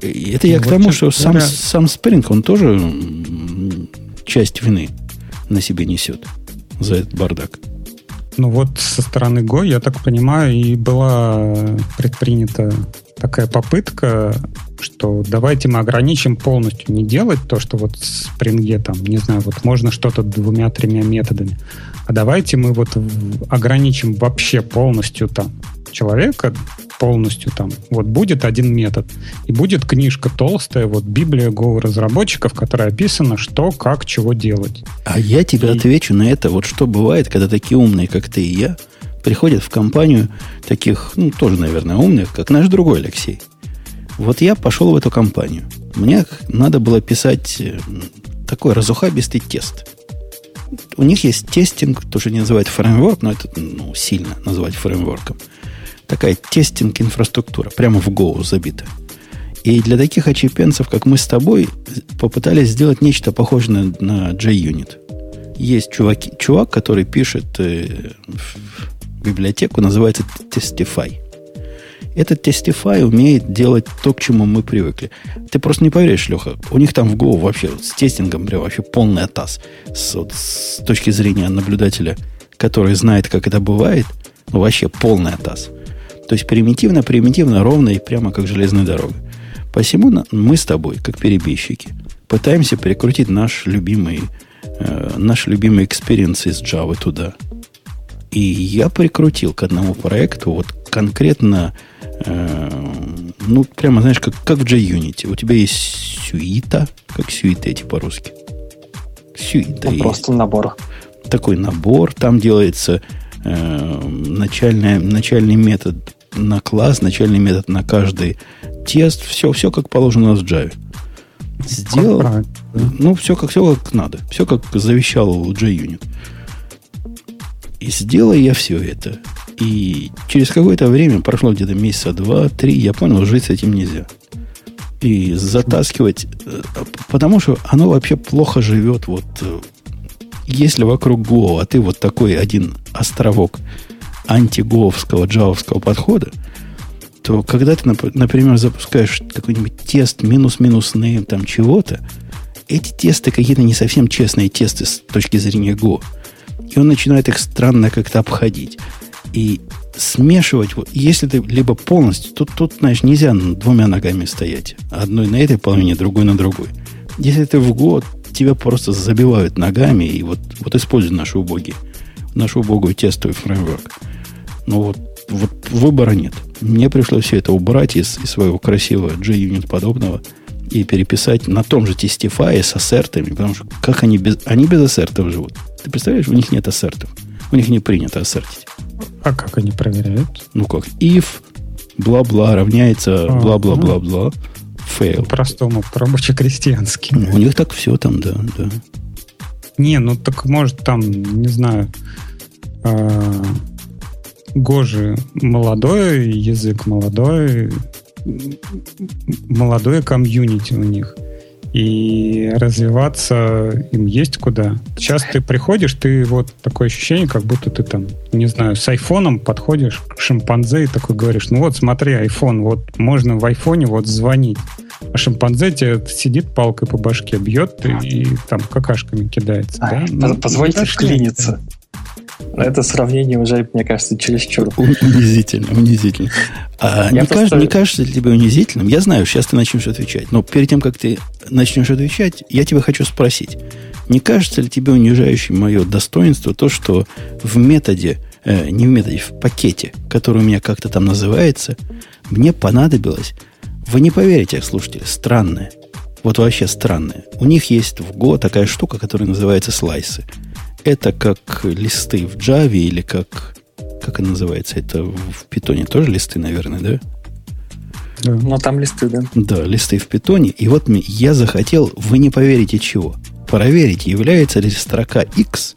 И это я ну, к тому, что сам, сам Spring, он тоже часть вины на себе несет за этот бардак. Ну вот со стороны Go, я так понимаю, и была предпринята такая попытка, что давайте мы ограничим полностью не делать то, что вот в Spring, там, не знаю, вот можно что-то двумя-тремя методами, а давайте мы вот ограничим вообще полностью там человека полностью там. Вот будет один метод. И будет книжка толстая, вот Библия Go разработчиков, которая описана, что, как, чего делать. А я тебе и... отвечу на это. Вот что бывает, когда такие умные, как ты и я, приходят в компанию таких, ну, тоже, наверное, умных, как наш другой Алексей. Вот я пошел в эту компанию. Мне надо было писать э, такой разухабистый тест. У них есть тестинг, тоже не называют фреймворк, но это ну, сильно назвать фреймворком – такая тестинг-инфраструктура, прямо в Go забита. И для таких очепенцев, как мы с тобой, попытались сделать нечто похожее на, JUnit. Есть чуваки, чувак, который пишет э, библиотеку, называется Testify. Этот Testify умеет делать то, к чему мы привыкли. Ты просто не поверишь, Леха, у них там в Go вообще с тестингом прям вообще полный атас. С, вот, с точки зрения наблюдателя, который знает, как это бывает, вообще полный атас. То есть примитивно, примитивно, ровно и прямо как железная дорога. Посему мы с тобой, как перебежчики, пытаемся перекрутить наш любимый, э, наш любимый experience из Java туда. И я прикрутил к одному проекту вот конкретно, э, ну, прямо, знаешь, как, как в JUnit е. У тебя есть сюита, как сюита эти по-русски. Сюита ну, Просто набор. Такой набор. Там делается э, начальный, начальный метод на класс, начальный метод на каждый тест, все, все как положено у нас в Java. Сделал, как ну, все как, все как надо. Все как завещал JUnit. И сделал я все это. И через какое-то время, прошло где-то месяца два-три, я понял, жить с этим нельзя. И затаскивать, э, потому что оно вообще плохо живет. Вот э, если вокруг Go, а ты вот такой один островок антиговского, джавовского подхода, то когда ты, например, запускаешь какой-нибудь тест минус-минус там чего-то, эти тесты какие-то не совсем честные тесты с точки зрения Go. И он начинает их странно как-то обходить. И смешивать, если ты либо полностью, тут, тут, знаешь, нельзя двумя ногами стоять. Одной на этой половине, другой на другой. Если ты в Go, тебя просто забивают ногами и вот, вот используй наши убогие, нашу убогую тестовый фреймворк. Но вот, вот выбора нет. Мне пришлось все это убрать из, из своего красивого JUnit подобного и переписать на том же Testify с ассертами, потому что как они без, они без ассертов живут. Ты представляешь, у них нет ассертов. У них не принято ассертить. А как они проверяют? Ну как? If бла-бла равняется бла-бла-бла-бла. Fail. По-простому, по-рабоче-крестьянски. Ну, у них так все там, да, да. Не, ну так может там, не знаю, э, Гожи молодой язык, молодой, молодое комьюнити у них. И развиваться им есть куда. Сейчас ты приходишь, ты вот такое ощущение, как будто ты там, не знаю, с айфоном подходишь к шимпанзе и такой говоришь, ну вот смотри, айфон, вот можно в айфоне вот звонить. А шимпанзе тебе сидит палкой по башке, бьет и, и там какашками кидается. А, да? ну, позвольте вклиниться. Это сравнение уже, мне кажется, чересчур. Унизительно, унизительно. А не, просто... кажется, не кажется ли тебе унизительным? Я знаю, сейчас ты начнешь отвечать. Но перед тем, как ты начнешь отвечать, я тебя хочу спросить. Не кажется ли тебе унижающим мое достоинство то, что в методе, э, не в методе, в пакете, который у меня как-то там называется, мне понадобилось, вы не поверите, слушатели, странное, вот вообще странное. У них есть в Go такая штука, которая называется слайсы это как листы в Java или как... Как это называется? Это в питоне тоже листы, наверное, да? Но там листы, да? Да, листы в питоне. И вот я захотел, вы не поверите чего, проверить, является ли строка X,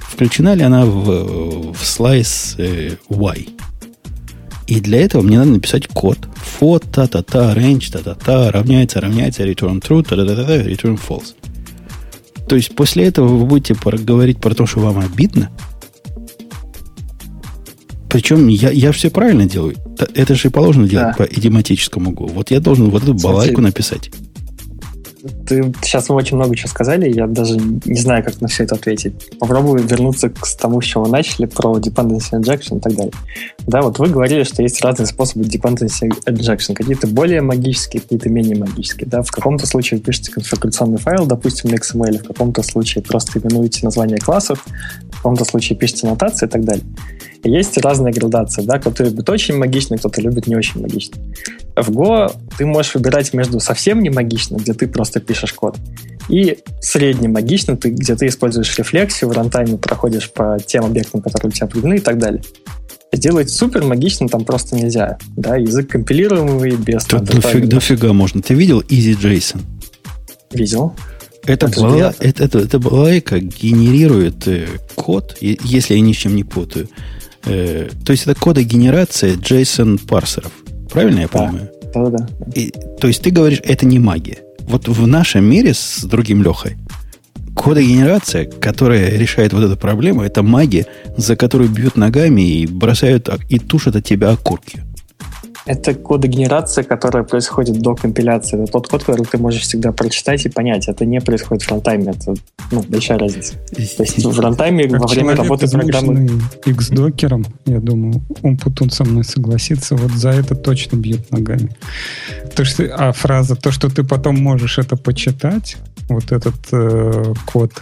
включена ли она в, в слайс э, Y. И для этого мне надо написать код. For та-та-та, range та-та-та, равняется, равняется, return true, та-та-та, return false. То есть после этого вы будете говорить про то, что вам обидно. Причем я, я все правильно делаю. Это же положено делать да. по идиоматическому Go. Вот я должен вот эту балайку написать. Ты, сейчас мы очень много чего сказали, я даже не знаю, как на все это ответить. Попробую вернуться к тому, с чего мы начали, про dependency injection и так далее. Да, вот вы говорили, что есть разные способы dependency injection. Какие-то более магические, какие-то менее магические. Да? В каком-то случае вы пишете конфигурационный файл, допустим, на XML, в каком-то случае просто именуете название классов, в каком-то случае пишете нотации и так далее. И есть разные градации, да, кто-то любит очень магично, кто-то любит не очень магично. В Go ты можешь выбирать между совсем не магично, где ты просто пишешь код, и средне магично, ты, где ты используешь рефлексию, в рантайме проходишь по тем объектам, которые у тебя определены и так далее. Сделать супер магично там просто нельзя. Да, язык компилируемый без... Тут дофиг, дофига можно. Ты видел EasyJSON? Видел. Это, была, это, это, это балайка генерирует э, код, если я ни с чем не путаю, Э, то есть это кодогенерация JSON парсеров. Правильно я понимаю? Да, да, да. И, то есть ты говоришь, это не магия. Вот в нашем мире с другим Лехой кодогенерация, которая решает вот эту проблему, это магия, за которую бьют ногами и бросают и тушат от тебя окурки. Это кодогенерация, которая происходит до компиляции. Это тот код, который ты можешь всегда прочитать и понять. Это не происходит в рантайме. Это ну, большая разница. То есть в рантайме во время работы программы... X-докером, я думаю, он Путун со мной согласится, вот за это точно бьют ногами. То, что, а фраза, то, что ты потом можешь это почитать, вот этот э, код,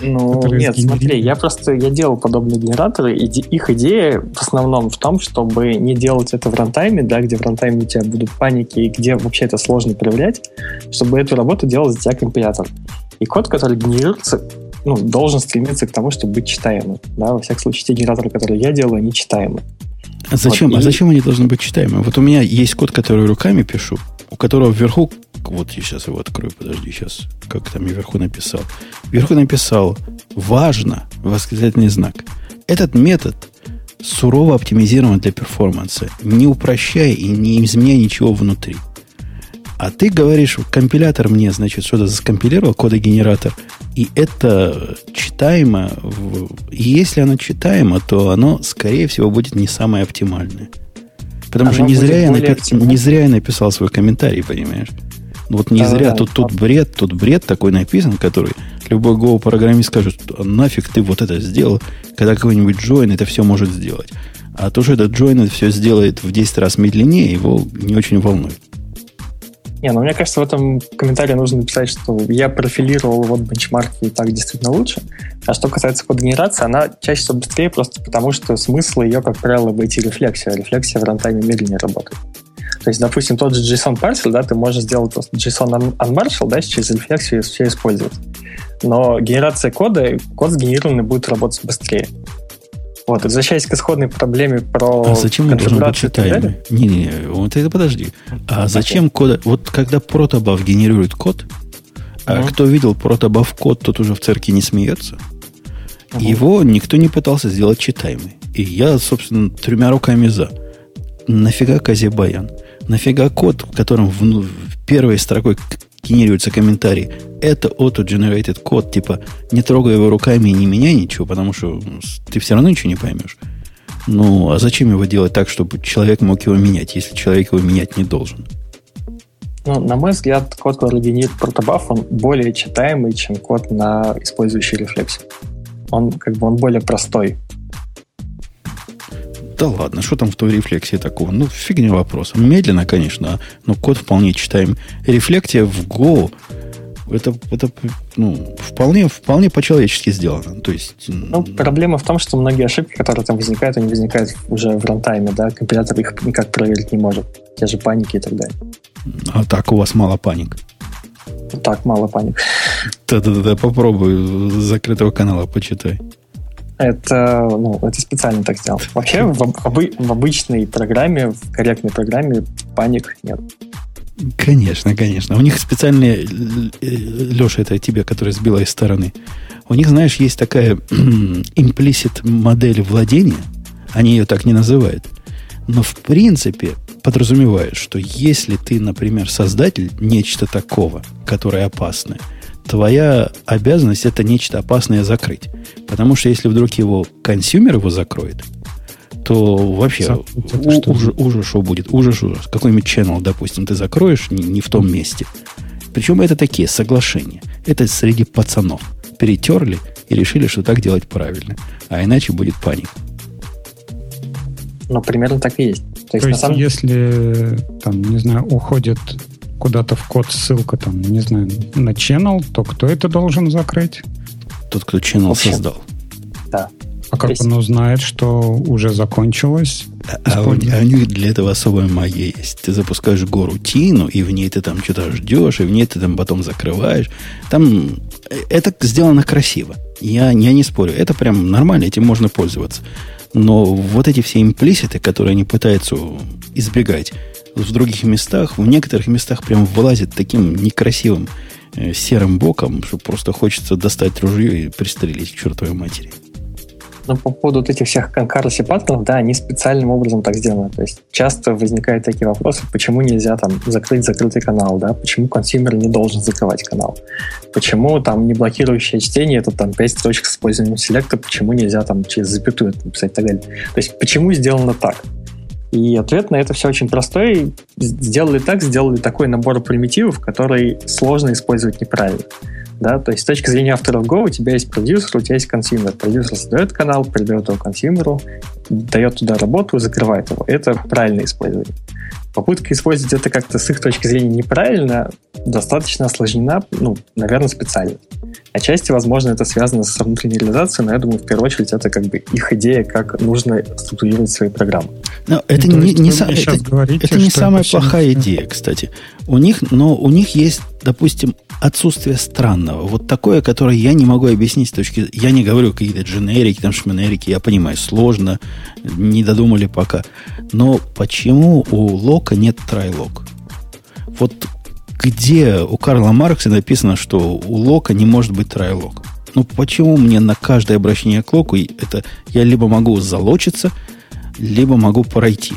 ну, нет, смотри, я просто я делал подобные генераторы, и их идея в основном в том, чтобы не делать это в рантайме, да, где в рантайме у тебя будут паники, и где вообще это сложно проверять, чтобы эту работу делал за тебя компилятор. И код, который генерируется, ну, должен стремиться к тому, чтобы быть читаемым. Да? Во всяком случае, те генераторы, которые я делаю, они читаемы. А зачем, вот, а и... зачем они должны быть читаемы? Вот у меня есть код, который руками пишу, у которого вверху вот я сейчас его открою, подожди, сейчас, как там я вверху написал. Вверху написал, важно, восклицательный знак. Этот метод сурово оптимизирован для перформанса, не упрощая и не изменяя ничего внутри. А ты говоришь, компилятор мне, значит, что-то скомпилировал, кодогенератор, и это читаемо. Если оно читаемо, то оно, скорее всего, будет не самое оптимальное. Потому оно что не зря, я напи... не зря я написал свой комментарий, понимаешь? Вот не да, зря. Да, тут, тут бред, тут бред такой написан, который любой Go-программист скажет, «А нафиг ты вот это сделал, когда какой-нибудь join это все может сделать. А то, что этот join это все сделает в 10 раз медленнее, его не очень волнует. Не, ну мне кажется, в этом комментарии нужно написать, что я профилировал вот бенчмарки и так действительно лучше. А что касается кодгенерации, она чаще всего быстрее просто потому, что смысл ее, как правило, обойти рефлексию, а рефлексия в рантайме медленнее работает. То есть, допустим, тот же JSON парсер, да, ты можешь сделать просто JSON unmarshal, да, через рефлексию все использовать. Но генерация кода, код сгенерированный будет работать быстрее. Вот, возвращаясь к исходной проблеме про А зачем он должен быть читаемый? Не-не, вот это подожди. А okay. зачем кода... Вот когда протобаф генерирует код, uh-huh. а кто видел протобаф код, тот уже в церкви не смеется. Uh-huh. Его никто не пытался сделать читаемый. И я, собственно, тремя руками за. Нафига Казибаян? Нафига код, в котором в, в первой строкой генерируется комментарий, это auto-generated код, типа не трогай его руками и не меняй ничего, потому что ты все равно ничего не поймешь. Ну, а зачем его делать так, чтобы человек мог его менять, если человек его менять не должен? Ну, на мой взгляд, код, который генерирует протобаф, он более читаемый, чем код на использующий рефлекс. Он как бы он более простой. Да ладно, что там в той рефлексии такого? Ну, фигня вопрос. Медленно, конечно, но код вполне читаем. Рефлексия в Go это, это ну, вполне, вполне по-человечески сделано. То есть... Ну, проблема в том, что многие ошибки, которые там возникают, они возникают уже в рантайме, да, компилятор их никак проверить не может. Те же паники и так далее. А так у вас мало паник? Так, мало паник. Да-да-да, попробуй с закрытого канала почитай. Это, ну, это специально так сделал. Вообще в, в, в обычной программе, в корректной программе паник нет. Конечно, конечно. У них специальные, э, Леша, это тебе, который с белой стороны. У них, знаешь, есть такая имплисит модель владения. Они ее так не называют. Но в принципе подразумевает, что если ты, например, создатель нечто такого, которое опасное – твоя обязанность это нечто опасное закрыть. Потому что если вдруг его consumer его закроет, то вообще ужас, ужас что будет? Ужас, ужас. Какой-нибудь channel, допустим, ты закроешь не, не в том месте. Причем это такие соглашения. Это среди пацанов. Перетерли и решили, что так делать правильно. А иначе будет паника. Ну, примерно так и есть. То есть, То есть самом... если, там, не знаю, уходит куда-то в код ссылка, там, не знаю, на channel, то кто это должен закрыть? Тот, кто channel Вообще. создал. Да. А как есть... он узнает, что уже закончилось? А, у, а у них для этого особая магия есть. Ты запускаешь гору Тину, и в ней ты там что-то ждешь, и в ней ты там потом закрываешь. Там э, это сделано красиво. Я, я не спорю. Это прям нормально, этим можно пользоваться. Но вот эти все имплиситы, которые они пытаются избегать в других местах, в некоторых местах прям вылазит таким некрасивым э, серым боком, что просто хочется достать ружье и пристрелить к чертовой матери. Но по поводу вот этих всех concurrency паттернов, да, они специальным образом так сделаны. То есть часто возникают такие вопросы, почему нельзя там закрыть закрытый канал, да, почему consumer не должен закрывать канал, почему там не блокирующее чтение, это там 5 строчек с использованием селекта, почему нельзя там через запятую написать и так далее. То есть почему сделано так? И ответ на это все очень простой. Сделали так, сделали такой набор примитивов, который сложно использовать неправильно. Да? То есть с точки зрения авторов Go у тебя есть продюсер, у тебя есть consumer. Продюсер создает канал, передает его consumer у, дает туда работу, закрывает его. Это правильное использование. Попытка использовать это как-то с их точки зрения неправильно достаточно осложнена, ну, наверное, специально. Отчасти, возможно, это связано с внутренней реализацией, но я думаю, в первую очередь, это как бы их идея, как нужно структурировать свои программы. Но это ну, не, не, са- это, говорите, это не самая это плохая идея, кстати. У них, но у них есть, допустим, отсутствие странного. Вот такое, которое я не могу объяснить с точки... Я не говорю какие-то дженерики, там шменерики, я понимаю, сложно, не додумали пока. Но почему у лока нет трайлок? Вот где у Карла Маркса написано, что у лока не может быть трайлок? Ну, почему мне на каждое обращение к локу это я либо могу залочиться, либо могу пройти?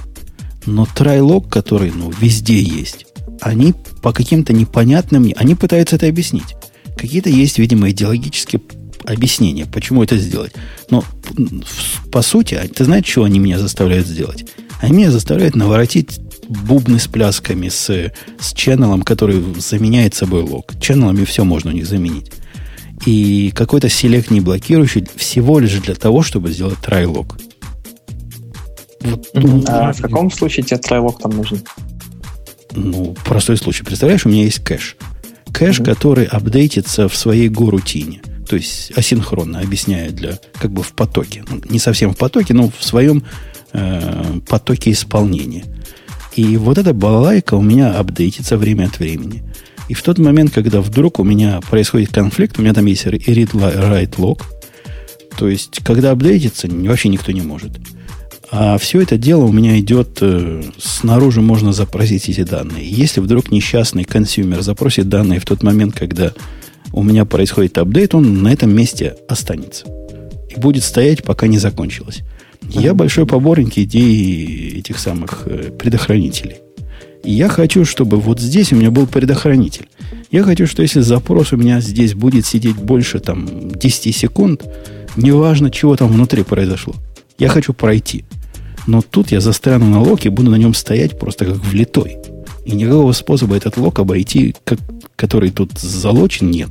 Но трайлок, который ну, везде есть, они по каким-то непонятным... Они пытаются это объяснить. Какие-то есть, видимо, идеологические объяснения, почему это сделать. Но, по сути, а ты знаешь, что они меня заставляют сделать? Они меня заставляют наворотить бубны с плясками, с, с ченнелом, который заменяет собой лог. Ченнелами все можно у них заменить. И какой-то селект не блокирующий всего лишь для того, чтобы сделать трайлог. Вот, а в каком случае тебе трайлог там нужен? Ну, простой случай. Представляешь, у меня есть кэш. Кэш, mm-hmm. который апдейтится в своей горутине. То есть асинхронно, объясняю, для, как бы в потоке. Ну, не совсем в потоке, но в своем э, потоке исполнения. И вот эта балалайка у меня апдейтится время от времени. И в тот момент, когда вдруг у меня происходит конфликт, у меня там есть read write log, то есть, когда апдейтится, вообще никто не может. А все это дело у меня идет э, снаружи, можно запросить эти данные. Если вдруг несчастный consumer запросит данные в тот момент, когда у меня происходит апдейт, он на этом месте останется. И будет стоять, пока не закончилось. Я большой поборник идеи этих самых э, предохранителей. И я хочу, чтобы вот здесь у меня был предохранитель. Я хочу, что если запрос у меня здесь будет сидеть больше там 10 секунд, неважно, чего там внутри произошло, я хочу пройти. Но тут я застряну на локе, буду на нем стоять просто как влитой. И никакого способа этот лок обойти, как, который тут залочен, нет.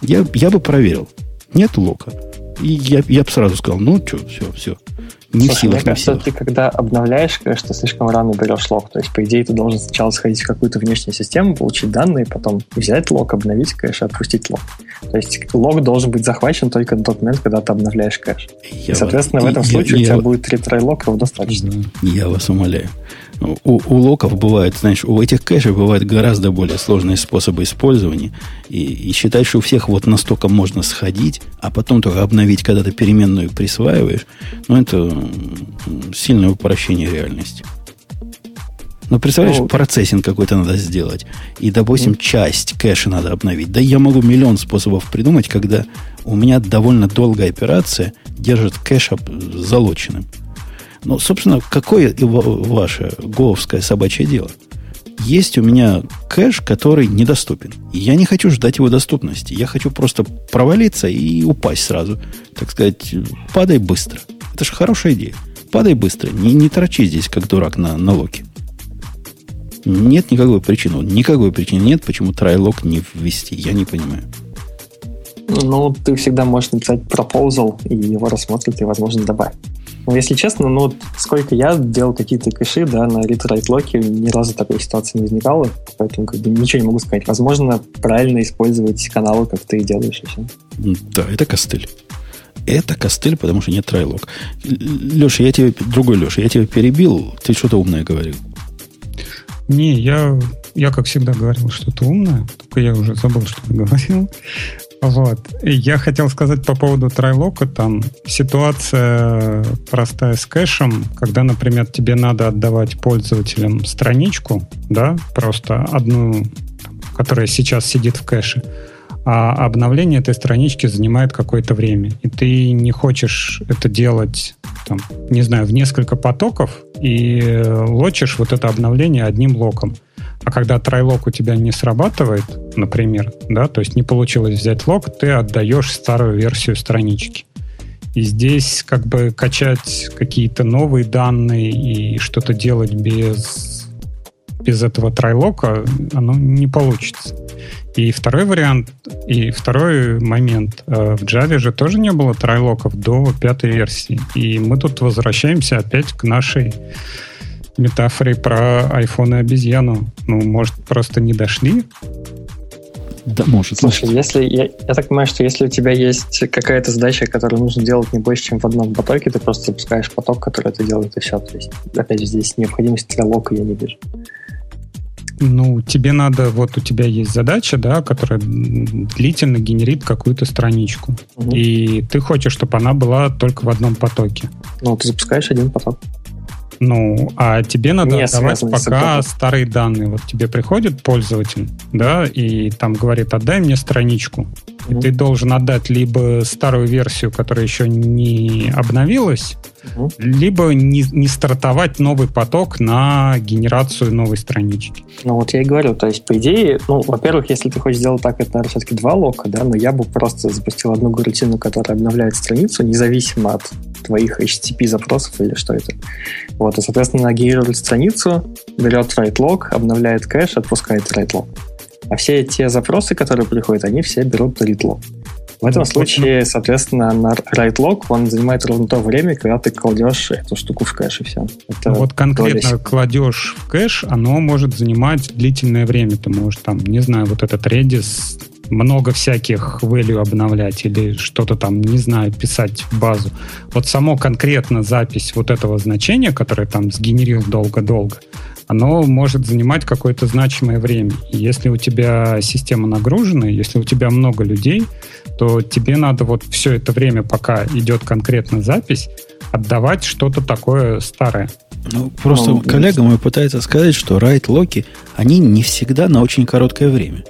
Я, я бы проверил. Нет лока. И я, я бы сразу сказал, ну что, все, все. Не Слушай, в силах, мне кажется, ты когда обновляешь, конечно, слишком рано берешь лог. То есть, по идее, ты должен сначала сходить в какую-то внешнюю систему, получить данные, потом взять лог, обновить кэш и отпустить лог. То есть, лог должен быть захвачен только на тот момент, когда ты обновляешь кэш. Я и, соответственно, вас, в этом я, случае я, у тебя я, будет ретрай локов достаточно. Я вас умоляю у, у локов бывает, знаешь, у этих кэшей бывают гораздо более сложные способы использования. И, и считать, что у всех вот настолько можно сходить, а потом только обновить, когда ты переменную присваиваешь, ну, это сильное упрощение реальности. Ну, представляешь, ну, процессинг какой-то надо сделать. И, допустим, часть кэша надо обновить. Да я могу миллион способов придумать, когда у меня довольно долгая операция держит кэш залоченным. Ну, собственно, какое ваше гоовское собачье дело? Есть у меня кэш, который недоступен. И я не хочу ждать его доступности. Я хочу просто провалиться и упасть сразу. Так сказать, падай быстро. Это же хорошая идея. Падай быстро. Не, не торчи здесь, как дурак на, на локе. Нет никакой причины. Никакой причины нет, почему трайлог не ввести. Я не понимаю. Ну, ты всегда можешь написать proposal, и его рассмотрят и, возможно, добавят. Но, если честно, ну, сколько я делал какие-то кэши, да, на read локе ни разу такой ситуации не возникало, поэтому как бы ничего не могу сказать. Возможно, правильно использовать каналы, как ты делаешь, все. Да, это костыль. Это костыль, потому что нет трайлог. Леша, я тебе, другой Леша, я тебя перебил, ты что-то умное говорил. Не, я, я как всегда говорил что-то умное, только я уже забыл, что я говорил. Вот. Я хотел сказать по поводу трайлока. Там ситуация простая с кэшем, когда, например, тебе надо отдавать пользователям страничку, да, просто одну, которая сейчас сидит в кэше, а обновление этой странички занимает какое-то время. И ты не хочешь это делать, там, не знаю, в несколько потоков и лочишь вот это обновление одним локом. А когда трайлок у тебя не срабатывает, например, да, то есть не получилось взять лог, ты отдаешь старую версию странички. И здесь как бы качать какие-то новые данные и что-то делать без, без этого трайлока, оно не получится. И второй вариант, и второй момент. Э, в Java же тоже не было трайлоков до пятой версии. И мы тут возвращаемся опять к нашей метафоре про iPhone и обезьяну. Ну, может, просто не дошли? Да, может. Слушай, если я, я так понимаю, что если у тебя есть какая-то задача, которую нужно делать не больше, чем в одном потоке, ты просто запускаешь поток, который это делает, и все. То есть, опять же, здесь необходимости для лока я не вижу. Ну, тебе надо, вот у тебя есть задача, да, которая длительно генерит какую-то страничку. Угу. И ты хочешь, чтобы она была только в одном потоке. Ну, ты запускаешь один поток. Ну, а тебе надо не отдавать пока старые данные. Вот тебе приходит пользователь, да, и там говорит, отдай мне страничку. Mm-hmm. И ты должен отдать либо старую версию, которая еще не обновилась, mm-hmm. либо не, не стартовать новый поток на генерацию новой странички. Ну вот я и говорю, то есть по идее, ну, во-первых, если ты хочешь сделать так, это, наверное, все-таки два лока, да, но я бы просто запустил одну рутину, которая обновляет страницу, независимо от твоих HTTP запросов или что это. Вот, и, соответственно, она генерирует страницу, берет write log, обновляет кэш, отпускает write log. А все те запросы, которые приходят, они все берут read log. В этом случае, соответственно, на write log он занимает ровно то время, когда ты кладешь эту штуку в кэш и все. Это ну, вот конкретно кладешь в кэш, оно может занимать длительное время. Ты можешь там, не знаю, вот этот Redis много всяких value обновлять или что-то там, не знаю, писать в базу. Вот само конкретно запись вот этого значения, которое там сгенерил долго-долго, оно может занимать какое-то значимое время. И если у тебя система нагружена, если у тебя много людей, то тебе надо вот все это время, пока идет конкретно запись, отдавать что-то такое старое. Ну, просто ну, коллега мой пытается сказать, что write-локи, они не всегда на очень короткое время.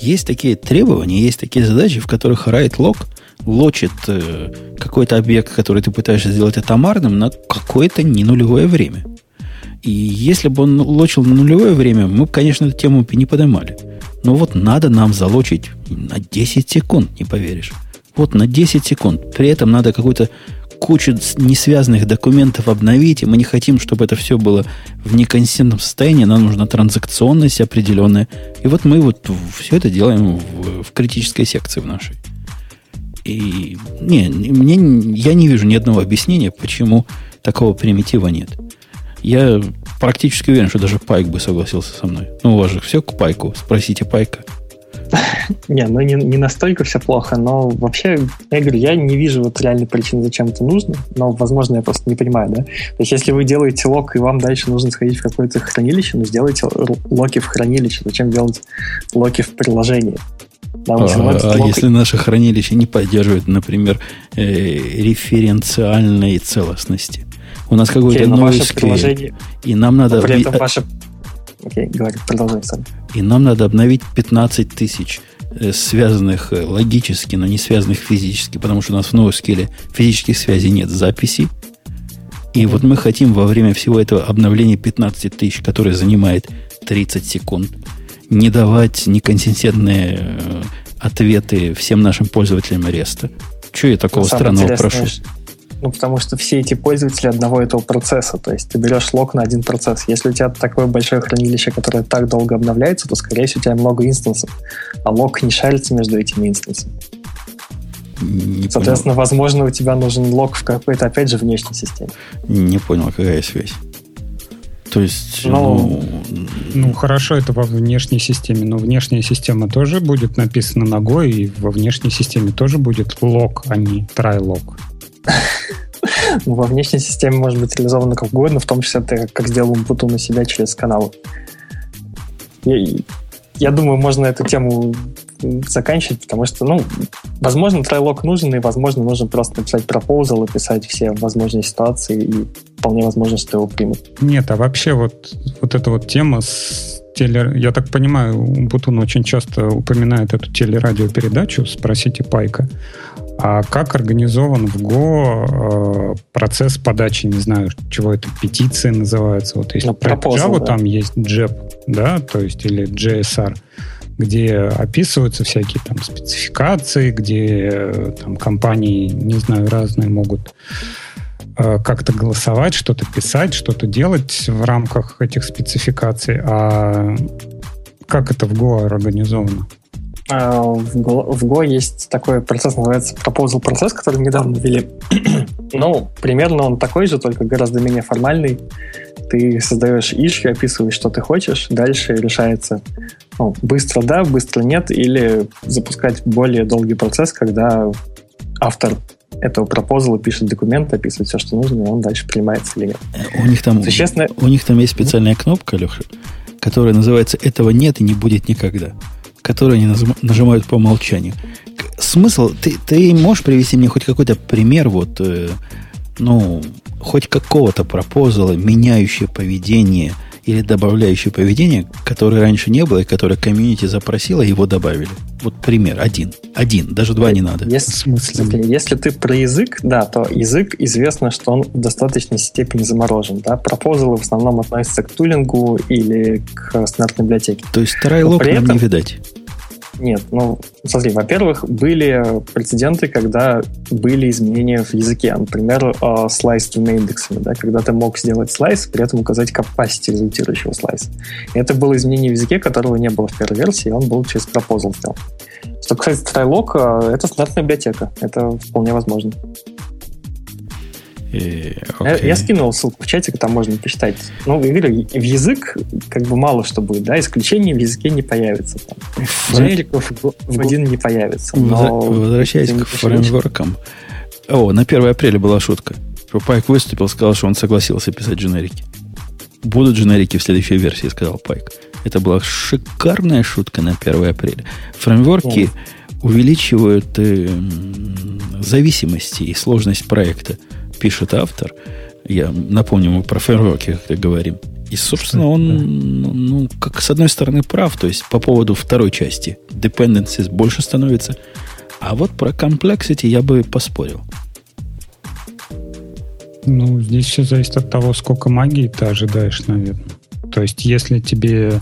Есть такие требования, есть такие задачи, в которых write-log лочит э, какой-то объект, который ты пытаешься сделать атомарным, на какое-то не нулевое время. И если бы он лочил на нулевое время, мы бы, конечно, эту тему не поднимали. Но вот надо нам залочить на 10 секунд, не поверишь. Вот на 10 секунд. При этом надо какую-то кучу несвязанных документов обновить, и мы не хотим, чтобы это все было в неконсистентном состоянии, нам нужна транзакционность определенная. И вот мы вот все это делаем в, в критической секции в нашей. И не, мне, я не вижу ни одного объяснения, почему такого примитива нет. Я практически уверен, что даже Пайк бы согласился со мной. Ну, у вас же все к Пайку. Спросите Пайка. Не, ну не, не настолько все плохо, но вообще, я говорю, я не вижу вот реальной причины, зачем это нужно, но, возможно, я просто не понимаю, да? То есть, если вы делаете лок, и вам дальше нужно сходить в какое-то хранилище, ну, сделайте локи в хранилище. Зачем делать локи в приложении? Да, а, а лок... если наше хранилище не поддерживает, например, э, референциальной целостности? У нас какой-то новый скрипт, и нам надо... При этом ваше Окей, говори, продолжай сам. И нам надо обновить 15 тысяч э, связанных э, логически, но не связанных физически, потому что у нас в NoSQL физических связей нет записей. И вот мы хотим во время всего этого обновления 15 тысяч, которое занимает 30 секунд, не давать неконсистентные э, ответы всем нашим пользователям ареста. Что я такого странного прошу? Ну, потому что все эти пользователи одного этого процесса. То есть ты берешь лог на один процесс. Если у тебя такое большое хранилище, которое так долго обновляется, то, скорее всего, у тебя много инстансов. А лог не шарится между этими инстансами. Не Соответственно, понял. возможно, у тебя нужен лог в какой-то, опять же, внешней системе. Не понял, какая связь. То есть, ну, ну, ну хорошо, это во внешней системе, но внешняя система тоже будет написана ногой, и во внешней системе тоже будет лог, а не try-лог. Ну, во внешней системе может быть реализовано как угодно, в том числе ты как сделал Ubuntu на себя через каналы. Я, я думаю, можно эту тему заканчивать, потому что, ну, возможно, трайлог нужен, и, возможно, нужно просто написать proposal и писать все возможные ситуации, и вполне возможно, что его примут. Нет, а вообще вот, вот эта вот тема с теле... Я так понимаю, Бутун очень часто упоминает эту телерадиопередачу «Спросите Пайка». А как организован в Go э, процесс подачи, не знаю, чего это, петиции называется? Вот если ну, Java да. там есть JEP, да, то есть или JSR, где описываются всякие там спецификации, где э, там компании, не знаю, разные могут э, как-то голосовать, что-то писать, что-то делать в рамках этих спецификаций. А как это в Go организовано? А, в Go, в Go есть такой процесс, называется proposal процесс, который недавно ввели. ну, примерно он такой же, только гораздо менее формальный. Ты создаешь issue, описываешь, что ты хочешь, дальше решается ну, быстро да, быстро нет, или запускать более долгий процесс, когда автор этого пропозала пишет документ, описывает все, что нужно, и он дальше принимается или нет. У них там, Существенно... у них там есть специальная кнопка, Леха, которая называется «Этого нет и не будет никогда» которые они нажимают по умолчанию. Смысл, ты, ты можешь привести мне хоть какой-то пример, вот, э, ну, хоть какого-то пропозала, меняющее поведение или добавляющее поведение, которое раньше не было, и которое комьюнити запросило, его добавили. Вот пример, один. Один, даже два не надо. Если, в смысле? Если ты про язык, да, то язык известно, что он в достаточной степени заморожен. Да? Пропозалы в основном относятся к тулингу или к стандартной библиотеке. То есть трайлог нам этом... не видать. Нет, ну, смотри, во-первых, были прецеденты, когда были изменения в языке. Например, слайс двумя индексами, да, когда ты мог сделать слайс, при этом указать capacity результирующего слайса. И это было изменение в языке, которого не было в первой версии, и он был через proposal сделан. Что касается Trylog, а, это стандартная библиотека. Это вполне возможно. И, я, я скинул ссылку в чатик, там можно почитать. Ну, я говорю, в язык как бы мало что будет, да, исключений в языке не появится. Там. Дженериков в один не появится. Но Возвращаясь к фреймворкам. О, на 1 апреля была шутка. Пайк выступил, сказал, что он согласился писать дженерики. Будут дженерики в следующей версии, сказал Пайк. Это была шикарная шутка на 1 апреля. Фреймворки Нет. увеличивают э, зависимости и сложность проекта пишет автор. Я напомню, мы про фреймворки как говорим. И, собственно, он, ну, ну, как с одной стороны, прав. То есть, по поводу второй части. Dependencies больше становится. А вот про complexity я бы поспорил. Ну, здесь все зависит от того, сколько магии ты ожидаешь, наверное. То есть, если тебе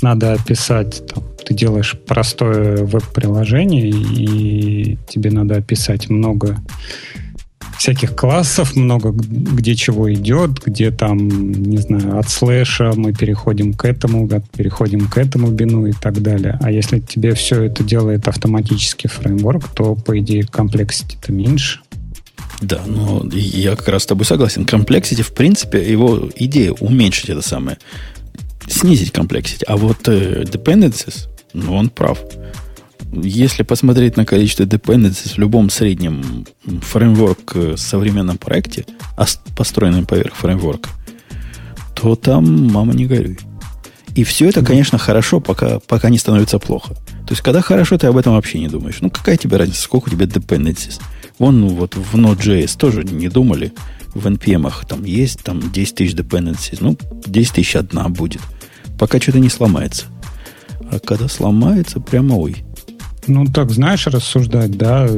надо описать, там, ты делаешь простое веб-приложение, и тебе надо описать много всяких классов много, где чего идет, где там, не знаю, от слэша мы переходим к этому, переходим к этому бину и так далее. А если тебе все это делает автоматически фреймворк, то, по идее, complexity-то меньше. Да, но я как раз с тобой согласен. Complexity, в принципе, его идея уменьшить это самое, снизить complexity. А вот э, dependencies, ну, он прав. Если посмотреть на количество dependencies в любом среднем фреймворк э, современном проекте, построенном поверх фреймворка, то там мама не горюй. И все это, конечно, хорошо, пока, пока не становится плохо. То есть, когда хорошо, ты об этом вообще не думаешь. Ну, какая тебе разница, сколько у тебя dependencies? Вон, ну, вот в Node.js тоже не думали. В NPM там есть там 10 тысяч dependencies. Ну, 10 тысяч одна будет. Пока что-то не сломается. А когда сломается, прямо ой. Ну, так, знаешь, рассуждать, да,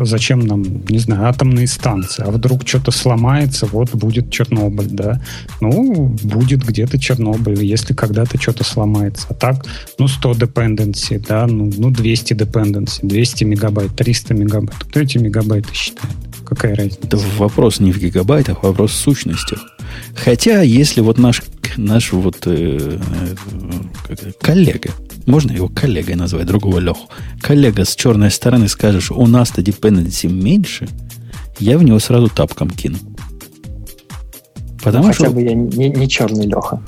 зачем нам, не знаю, атомные станции, а вдруг что-то сломается, вот будет Чернобыль, да. Ну, будет где-то Чернобыль, если когда-то что-то сломается. А так, ну, 100 dependency, да, ну, ну 200 dependency, 200 мегабайт, 300 мегабайт. Кто эти мегабайты считает? Какая разница? Да вопрос не в гигабайтах, вопрос в сущностях. Хотя, если вот наш, наш вот э, э, коллега, можно его коллегой назвать, другого Леху, коллега с черной стороны скажешь, у нас-то dependency меньше, я в него сразу тапком кину. Потому ну, хотя что... бы я не, не черный Леха.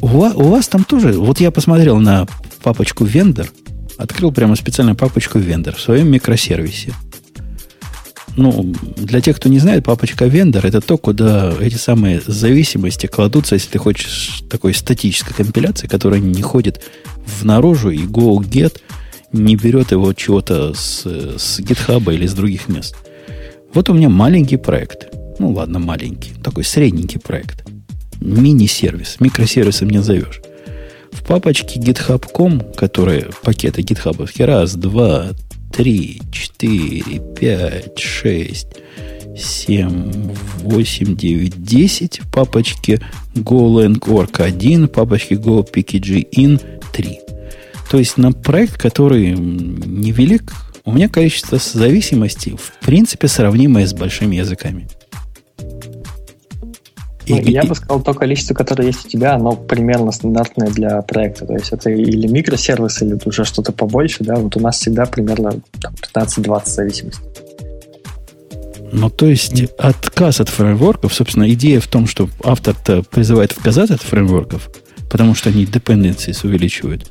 У вас, у вас там тоже... Вот я посмотрел на папочку вендор, открыл прямо специальную папочку вендор в своем микросервисе. Ну, для тех, кто не знает, папочка вендор это то, куда эти самые зависимости кладутся, если ты хочешь такой статической компиляции, которая не ходит в наружу, и go-get не берет его чего-то с, с GitHub или с других мест. Вот у меня маленький проект. Ну ладно, маленький. Такой средненький проект. Мини-сервис. Микросервисом не назовешь. В папочке github.com, которые пакеты гитхабовские, раз, два, три, четыре, пять, шесть, семь, восемь, девять, десять. В папочке GoLangOrg 1, в папочке GoPKG-in 3. То есть на проект, который невелик, у меня количество зависимостей в принципе сравнимое с большими языками. Ну, и, я и, бы сказал, то количество, которое есть у тебя, оно примерно стандартное для проекта. То есть это или микросервис, или уже что-то побольше, да, вот у нас всегда примерно 15-20 зависимостей. Ну, то есть отказ от фреймворков, собственно, идея в том, что автор-то призывает отказаться от фреймворков, потому что они dependencies увеличивают.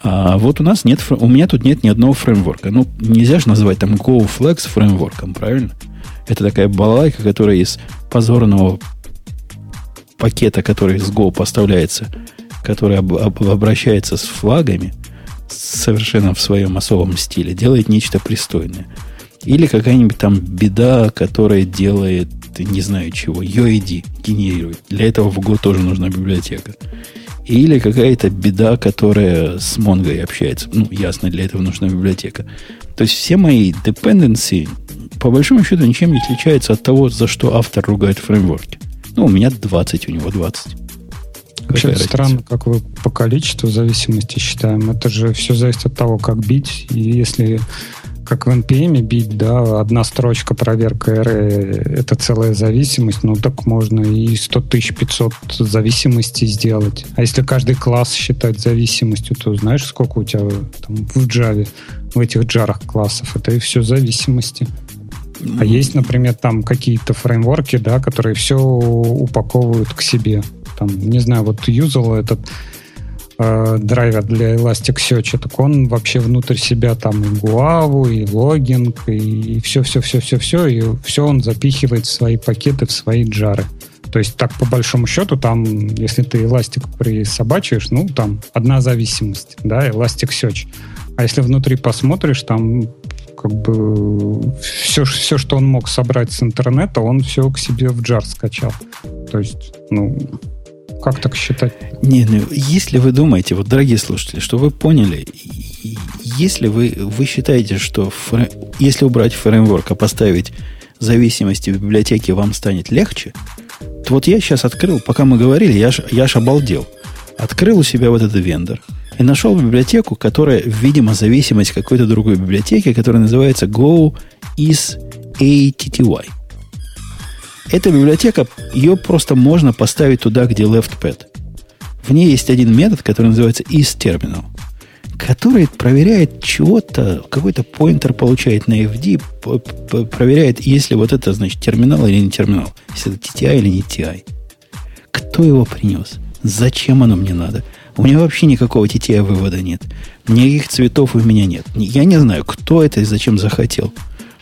А вот у нас нет, у меня тут нет ни одного фреймворка. Ну, нельзя же называть там GoFlex фреймворком, правильно? Это такая балалайка, которая из позорного пакета, который с Go поставляется, который об, об, обращается с флагами, совершенно в своем особом стиле, делает нечто пристойное. Или какая-нибудь там беда, которая делает, не знаю чего, UID генерирует. Для этого в Go тоже нужна библиотека. Или какая-то беда, которая с Mongo общается. Ну, ясно, для этого нужна библиотека. То есть все мои dependency, по большому счету, ничем не отличаются от того, за что автор ругает фреймворки. Ну, у меня 20, у него 20. Вообще странно, как вы по количеству зависимости считаем. Это же все зависит от того, как бить. И если как в NPM бить, да, одна строчка проверка R это целая зависимость, ну так можно и 100 500 зависимостей сделать. А если каждый класс считать зависимостью, то знаешь, сколько у тебя там в Java, в этих джарах классов? Это и все зависимости. А есть, например, там какие-то фреймворки, да, которые все упаковывают к себе. Там, не знаю, вот юзал этот э, драйвер для Elasticsearch, так он вообще внутрь себя там и Guavu, и логинг, и все-все-все-все-все, и все он запихивает в свои пакеты, в свои джары. То есть так, по большому счету, там, если ты Elastic присобачиваешь, ну, там одна зависимость, да, Elasticsearch. А если внутри посмотришь, там как бы все, все, что он мог собрать с интернета, он все к себе в джар скачал. То есть, ну, как так считать? Не, ну, если вы думаете, вот, дорогие слушатели, что вы поняли, если вы, вы считаете, что фрей, если убрать фреймворк, а поставить зависимости в библиотеке вам станет легче, то вот я сейчас открыл, пока мы говорили, я ж, я ж обалдел. Открыл у себя вот этот вендор – и нашел библиотеку, которая, видимо, зависимость какой-то другой библиотеки, которая называется Go is ATTY. Эта библиотека, ее просто можно поставить туда, где leftpad. В ней есть один метод, который называется isTerminal, который проверяет чего-то, какой-то поинтер получает на FD, проверяет, если вот это, значит, терминал или не терминал, если это TTI или не TI. Кто его принес? Зачем оно мне надо? У меня вообще никакого TTI вывода нет. Никаких цветов у меня нет. Я не знаю, кто это и зачем захотел.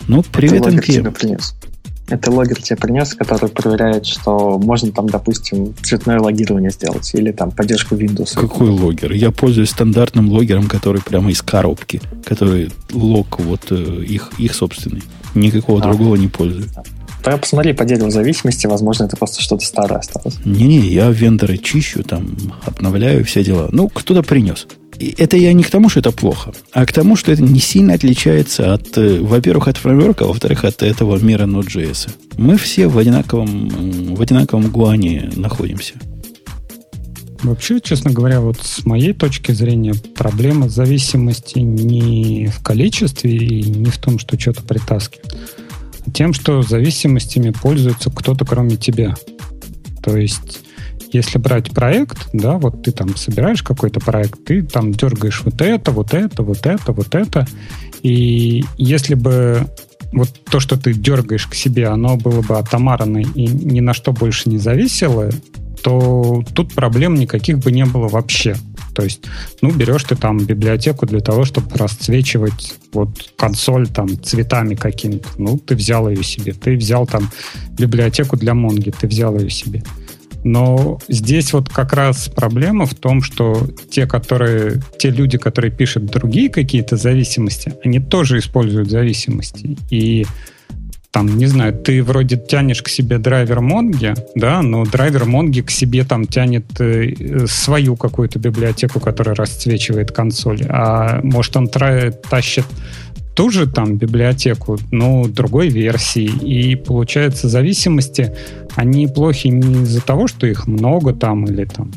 Ну, привет, тебе принес. Это логер тебе принес, который проверяет, что можно там, допустим, цветное логирование сделать или там поддержку Windows. Какой логер? Я пользуюсь стандартным логером, который прямо из коробки, который лог вот э, их, их собственный. Никакого а. другого не пользуюсь. Тогда посмотри по дереву зависимости, возможно, это просто что-то старое осталось. Не-не, я вендоры чищу, там, обновляю все дела. Ну, кто-то принес. И это я не к тому, что это плохо, а к тому, что это не сильно отличается от, э, во-первых, от фреймворка, а во-вторых, от этого мира Node.js. Мы все в одинаковом, в одинаковом гуане находимся. Вообще, честно говоря, вот с моей точки зрения, проблема зависимости не в количестве и не в том, что что-то притаскивает тем, что зависимостями пользуется кто-то кроме тебя. То есть если брать проект, да, вот ты там собираешь какой-то проект, ты там дергаешь вот это, вот это, вот это, вот это. И если бы вот то, что ты дергаешь к себе, оно было бы атомарно и ни на что больше не зависело, то тут проблем никаких бы не было вообще. То есть, ну, берешь ты там библиотеку для того, чтобы расцвечивать вот консоль там цветами какими-то. Ну, ты взял ее себе. Ты взял там библиотеку для Монги, ты взял ее себе. Но здесь вот как раз проблема в том, что те, которые, те люди, которые пишут другие какие-то зависимости, они тоже используют зависимости. И там, не знаю, ты вроде тянешь к себе драйвер Монги, да, но драйвер Монги к себе там тянет э, свою какую-то библиотеку, которая расцвечивает консоль, а может он тащит ту же там библиотеку, но другой версии. И получается зависимости, они плохи не из-за того, что их много там или там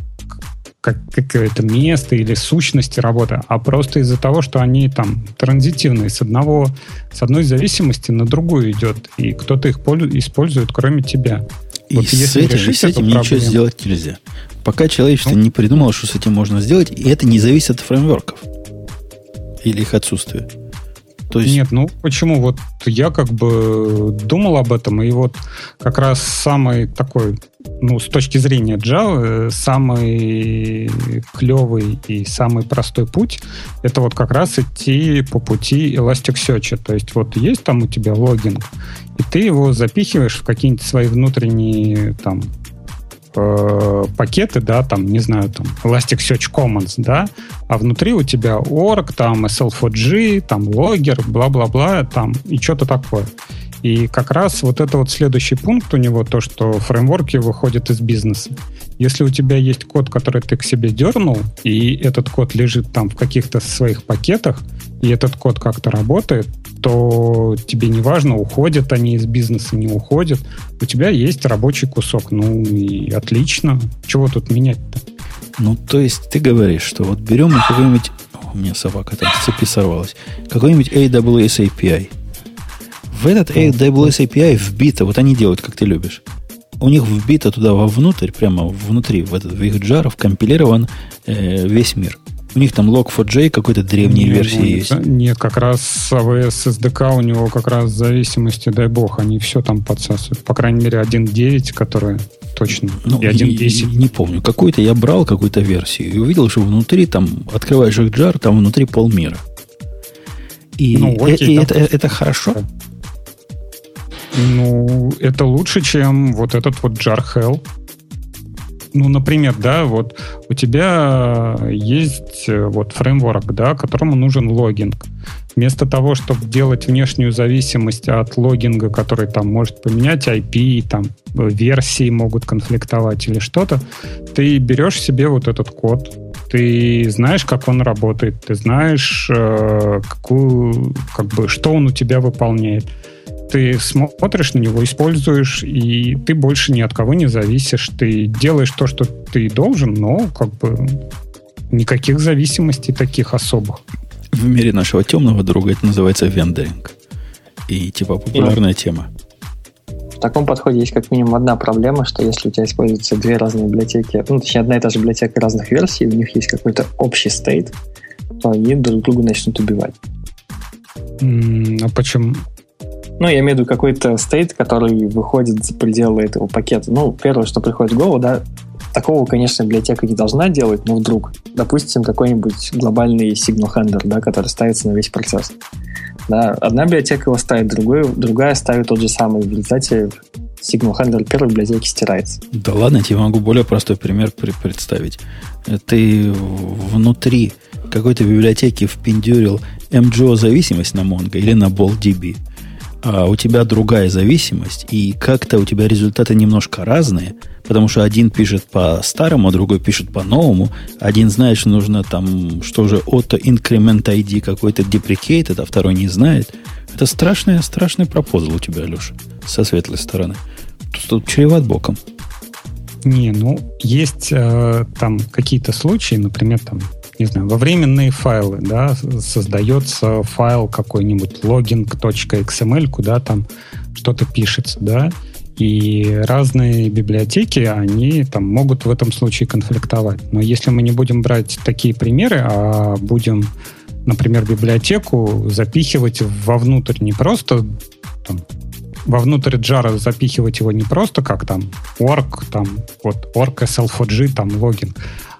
как какое-то место или сущности работы, а просто из-за того, что они там транзитивные с одного, с одной зависимости на другую идет, и кто-то их использует, кроме тебя. И вот с этим, с этим ничего проблему, сделать нельзя. Пока человечество ну, не придумало, что с этим можно сделать, и это не зависит от фреймворков или их отсутствия. То есть... Нет, ну почему? Вот я как бы думал об этом, и вот как раз самый такой, ну, с точки зрения Java, самый клевый и самый простой путь, это вот как раз идти по пути Elasticsearch. То есть вот есть там у тебя логин, и ты его запихиваешь в какие-нибудь свои внутренние там э, пакеты, да, там, не знаю, там, Elasticsearch Commons, да, а внутри у тебя org, там, SL4G, там, логер, бла-бла-бла, там, и что-то такое. И как раз вот это вот следующий пункт у него, то, что фреймворки выходят из бизнеса. Если у тебя есть код, который ты к себе дернул, и этот код лежит там в каких-то своих пакетах, и этот код как-то работает, то тебе не важно, уходят они из бизнеса, не уходят. У тебя есть рабочий кусок. Ну и отлично. Чего тут менять-то? Ну, то есть ты говоришь, что вот берем какой-нибудь... у меня собака там с цепи сорвалась. Какой-нибудь AWS API. В этот AWS API вбито, вот они делают, как ты любишь. У них вбито туда вовнутрь, прямо внутри, в этот в их джар, вкомпилирован э, весь мир. У них там Log4j какой-то древней нет, версии нет, есть. Нет, как раз AWS SDK у него как раз зависимости, дай бог, они все там подсасывают. По крайней мере, 1.9, которая точно, ну, и 1.10. Не, не помню. Какую-то я брал, какую-то версию, и увидел, что внутри там, открываешь их джар, там внутри полмира. И, ну, окей, и это, это хорошо? Ну, это лучше, чем вот этот вот jar hell ну, например, да, вот у тебя есть э, вот фреймворк, да, которому нужен логинг. Вместо того, чтобы делать внешнюю зависимость от логинга, который там может поменять IP, там версии могут конфликтовать или что-то, ты берешь себе вот этот код, ты знаешь, как он работает, ты знаешь, э, какую, как бы, что он у тебя выполняет ты смотришь на него, используешь, и ты больше ни от кого не зависишь. Ты делаешь то, что ты должен, но как бы никаких зависимостей таких особых. В мире нашего темного друга это называется вендоринг. И типа популярная и тема. В таком подходе есть как минимум одна проблема, что если у тебя используются две разные библиотеки, ну, точнее, одна и та же библиотека разных версий, у них есть какой-то общий стейт, то они друг друга начнут убивать. А почему? Ну, я имею в виду какой-то стейт, который выходит за пределы этого пакета. Ну, первое, что приходит в голову, да, такого, конечно, библиотека не должна делать, но вдруг, допустим, какой-нибудь глобальный signal handler, да, который ставится на весь процесс. Да, одна библиотека его ставит, другую, другая ставит тот же самый. В результате signal handler первой библиотеки стирается. Да ладно, я тебе могу более простой пример представить. Ты внутри какой-то библиотеки впендюрил MGO зависимость на Mongo или на BallDB – а у тебя другая зависимость, и как-то у тебя результаты немножко разные, потому что один пишет по старому, а другой пишет по новому. Один знает, что нужно там, что же, auto increment ID какой-то deprecated, а второй не знает. Это страшный, страшный пропозал у тебя, Леша, со светлой стороны. Тут, тут чреват боком. Не, ну, есть э, там какие-то случаи, например, там не знаю, во временные файлы, да, создается файл какой-нибудь login.xml, куда там что-то пишется, да, и разные библиотеки, они там могут в этом случае конфликтовать. Но если мы не будем брать такие примеры, а будем, например, библиотеку запихивать вовнутрь не просто там, вовнутрь джара запихивать его не просто как там org, там вот org SL4G, там логин,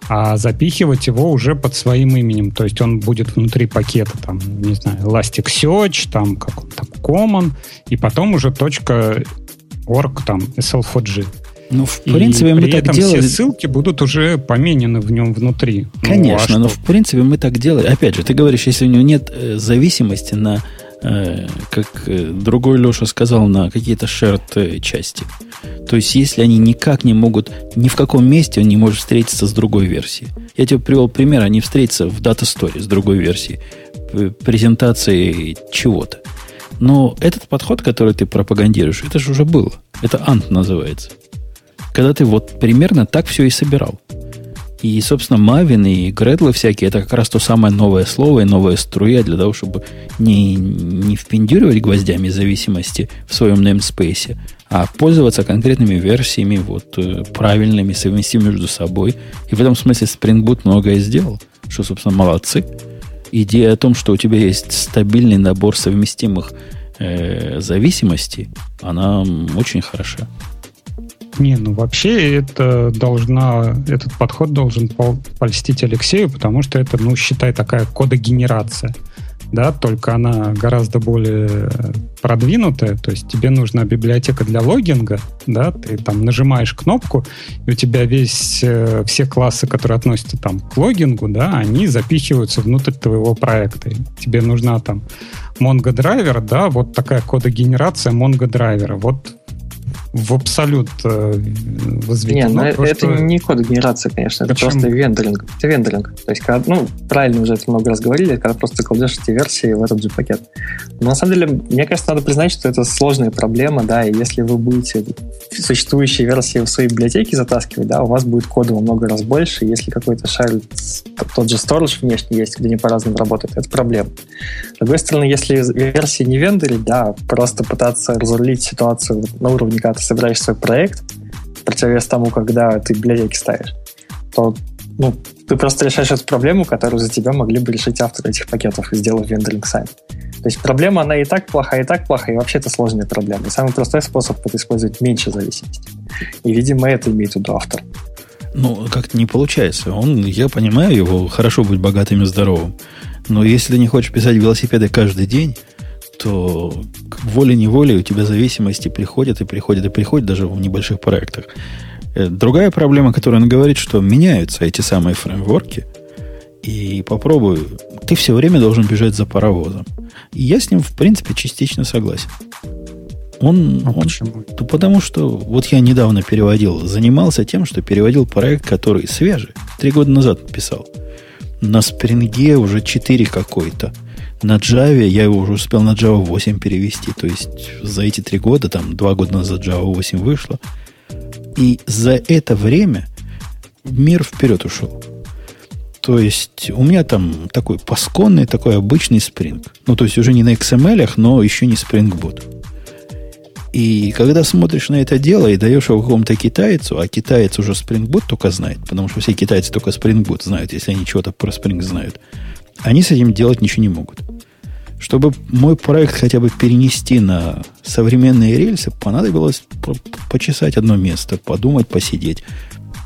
а запихивать его уже под своим именем. То есть он будет внутри пакета, там, не знаю, Elasticsearch, там, как он там, Common, и потом уже точка org, там, SL4G. Ну, в принципе, и мы при так этом делали. все ссылки будут уже поменены в нем внутри. Конечно, ну, а но в принципе мы так делали. Опять же, ты говоришь, если у него нет э, зависимости на, как э, другой Леша сказал, на какие-то shared э. То есть, если они никак не могут, ни в каком месте он не может встретиться с другой версией. Я тебе привел пример, они встретятся в Data Story с другой версией, презентации чего-то. Но этот подход, который ты пропагандируешь, это же уже было. Это ант называется. Когда ты вот примерно так все и собирал. И, собственно, Мавин и Гредлы всякие, это как раз то самое новое слово и новая струя для того, чтобы не, не впендюривать гвоздями зависимости в своем namespace, а пользоваться конкретными версиями, вот, э, правильными, совместимыми между собой. И в этом смысле Spring Boot многое сделал, что, собственно, молодцы. Идея о том, что у тебя есть стабильный набор совместимых э, зависимостей, она очень хороша. Не, ну вообще это должна, этот подход должен пол- польстить Алексею, потому что это, ну, считай, такая кодогенерация. Да, только она гораздо более продвинутая, то есть тебе нужна библиотека для логинга, да, ты там нажимаешь кнопку, и у тебя весь, э, все классы, которые относятся там к логингу, да, они запихиваются внутрь твоего проекта. Тебе нужна там Mongo драйвер, да, вот такая кодогенерация Mongo драйвера. Вот в абсолют э, Не, возведено. ну то, это что- не код-генерация, конечно, это Почему? просто вендоринг. Это вендоринг. То есть, когда, ну, правильно уже это много раз говорили, когда просто кладешь эти версии в этот же пакет. Но на самом деле, мне кажется, надо признать, что это сложная проблема, да, и если вы будете существующие версии в своей библиотеке затаскивать, да, у вас будет кода во много раз больше, если какой-то shared, тот же storage внешний есть, где они по-разному работают, это проблема. С другой стороны, если версии не вендорить, да, просто пытаться разрулить ситуацию на уровне, когда ты собираешь свой проект, противовес тому, когда ты библиотеки ставишь, то ну, ты просто решаешь эту проблему, которую за тебя могли бы решить авторы этих пакетов, сделав вендоринг сами. То есть проблема, она и так плохая, и так плохая, и вообще это сложная проблема. И самый простой способ это использовать меньше зависимости. И, видимо, это имеет в виду автор. Ну, как-то не получается. Он, я понимаю его, хорошо быть богатым и здоровым. Но если ты не хочешь писать велосипеды каждый день, то волей-неволей у тебя зависимости приходят и приходят и приходят даже в небольших проектах. Э, Другая проблема, которую он говорит, что меняются эти самые фреймворки, и попробую, ты все время должен бежать за паровозом. И я с ним, в принципе, частично согласен. Он, А он почему? ну, потому что вот я недавно переводил, занимался тем, что переводил проект, который свежий, три года назад писал. На спринге уже 4 какой-то. На Java я его уже успел на Java 8 перевести. То есть за эти три года, там два года назад Java 8 вышла. И за это время мир вперед ушел. То есть у меня там такой пасконный, такой обычный Spring. Ну, то есть уже не на XML, но еще не Spring Boot. И когда смотришь на это дело и даешь его какому-то китайцу, а китаец уже Spring Boot только знает, потому что все китайцы только Spring Boot знают, если они чего-то про Spring знают, они с этим делать ничего не могут. Чтобы мой проект хотя бы перенести на современные рельсы, понадобилось по- почесать одно место, подумать, посидеть,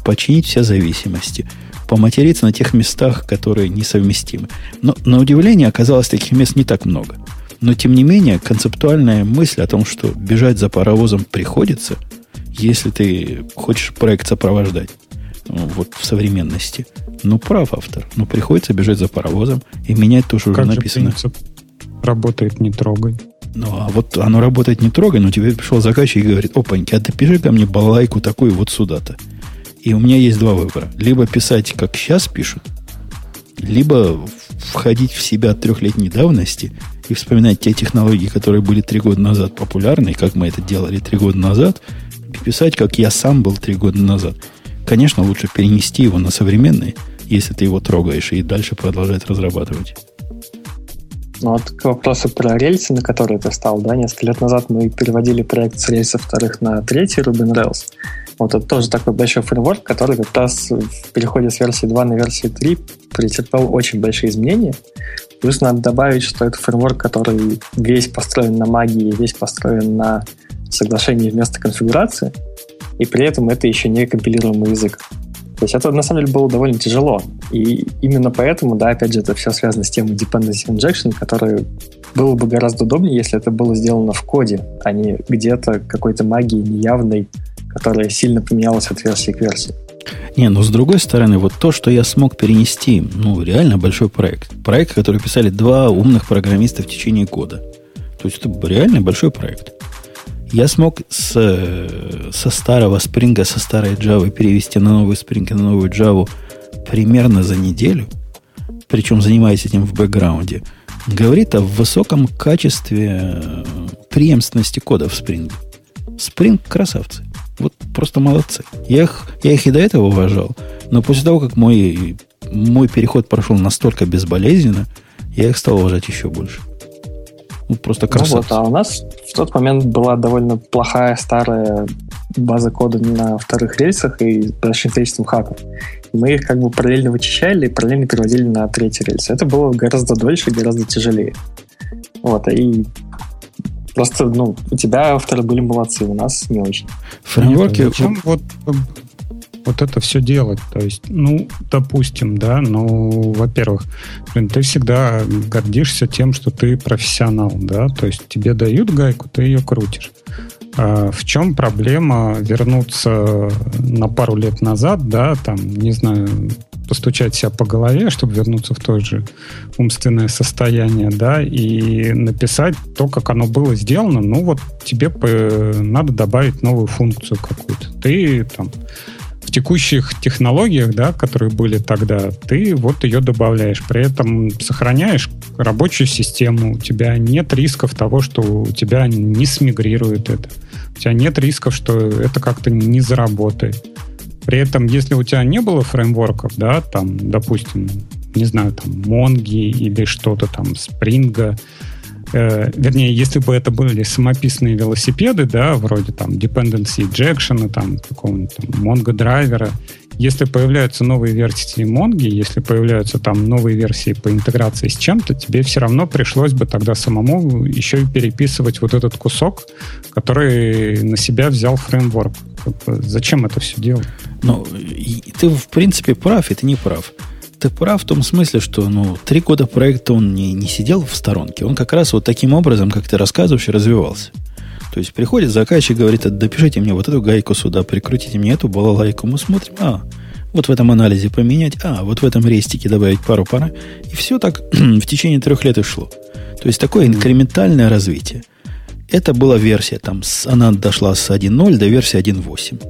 починить все зависимости, поматериться на тех местах, которые несовместимы. Но на удивление оказалось таких мест не так много. Но тем не менее, концептуальная мысль о том, что бежать за паровозом приходится, если ты хочешь проект сопровождать ну, вот в современности. Ну, прав автор. Ну, приходится бежать за паровозом и менять то, что Как уже же написано. принцип работает не трогай. Ну, а вот оно работает не трогай, но тебе пришел заказчик и говорит, опаньки, а ты пиши ко мне балалайку такую вот сюда-то. И у меня есть два выбора. Либо писать, как сейчас пишут, либо входить в себя трехлетней давности и вспоминать те технологии, которые были три года назад популярны, как мы это делали три года назад, и писать, как я сам был три года назад. Конечно, лучше перенести его на современный, если ты его трогаешь, и дальше продолжать разрабатывать. Ну вот к вопросу про рельсы, на которые ты стал, да, несколько лет назад мы переводили проект с рельсов вторых на третий Ruby Rails. Вот это тоже такой большой фреймворк, который как раз в переходе с версии 2 на версию 3 претерпел очень большие изменения. Плюс надо добавить, что это фреймворк, который весь построен на магии, весь построен на соглашении вместо конфигурации, и при этом это еще не компилируемый язык. То есть это на самом деле было довольно тяжело. И именно поэтому, да, опять же, это все связано с темой dependency injection, который было бы гораздо удобнее, если это было сделано в коде, а не где-то какой-то магии неявной, которая сильно поменялась от версии к версии. Не, но с другой стороны, вот то, что я смог перенести, ну, реально большой проект. Проект, который писали два умных программиста в течение года. То есть это реально большой проект. Я смог с, со старого спринга, со старой Java перевести на новый спринг и на новую Java примерно за неделю, причем занимаясь этим в бэкграунде, говорит о высоком качестве преемственности кода в Spring. Spring красавцы. Вот просто молодцы. Я их, я их и до этого уважал, но после того, как мой, мой переход прошел настолько безболезненно, я их стал уважать еще больше. Ну, просто красавцы. Ну вот, а у нас в тот момент была довольно плохая старая база кода на вторых рельсах и с большим количеством хаков. Мы их как бы параллельно вычищали и параллельно переводили на третий рельс. Это было гораздо дольше и гораздо тяжелее. Вот, и Просто, ну, у тебя авторы были молодцы, у нас не очень. Фреймворки... Зачем вот, вот это все делать? То есть, ну, допустим, да, ну, во-первых, блин, ты всегда гордишься тем, что ты профессионал, да, то есть тебе дают гайку, ты ее крутишь. А в чем проблема вернуться на пару лет назад, да, там, не знаю, постучать себя по голове, чтобы вернуться в то же умственное состояние, да, и написать то, как оно было сделано, ну вот тебе надо добавить новую функцию какую-то. Ты там в текущих технологиях, да, которые были тогда, ты вот ее добавляешь. При этом сохраняешь рабочую систему. У тебя нет рисков того, что у тебя не смигрирует это. У тебя нет рисков, что это как-то не заработает. При этом, если у тебя не было фреймворков, да, там, допустим, не знаю, там, Монги или что-то там, Спринга, э, вернее, если бы это были самописные велосипеды, да, вроде там dependency injection, там, какого-нибудь там Mongo драйвера, если появляются новые версии Монги, если появляются там новые версии по интеграции с чем-то, тебе все равно пришлось бы тогда самому еще и переписывать вот этот кусок, который на себя взял фреймворк. Зачем это все делать? Ну, ты в принципе прав, и ты не прав. Ты прав в том смысле, что ну, три года проекта он не, не сидел в сторонке. Он как раз вот таким образом, как ты рассказываешь, развивался. То есть приходит заказчик, говорит, допишите мне вот эту гайку сюда, прикрутите мне эту балалайку. Мы смотрим, а, вот в этом анализе поменять, а, вот в этом рестике добавить пару пара. И все так в течение трех лет и шло. То есть такое инкрементальное развитие. Это была версия, там, она дошла с 1.0 до версии 1.8.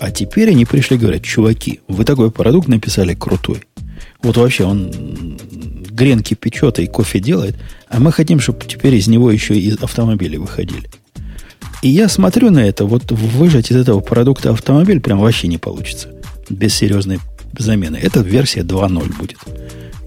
А теперь они пришли и говорят, чуваки, вы такой продукт написали крутой. Вот вообще он гренки печет и кофе делает, а мы хотим, чтобы теперь из него еще и автомобили выходили. И я смотрю на это, вот выжать из этого продукта автомобиль прям вообще не получится. Без серьезной замены. Это версия 2.0 будет.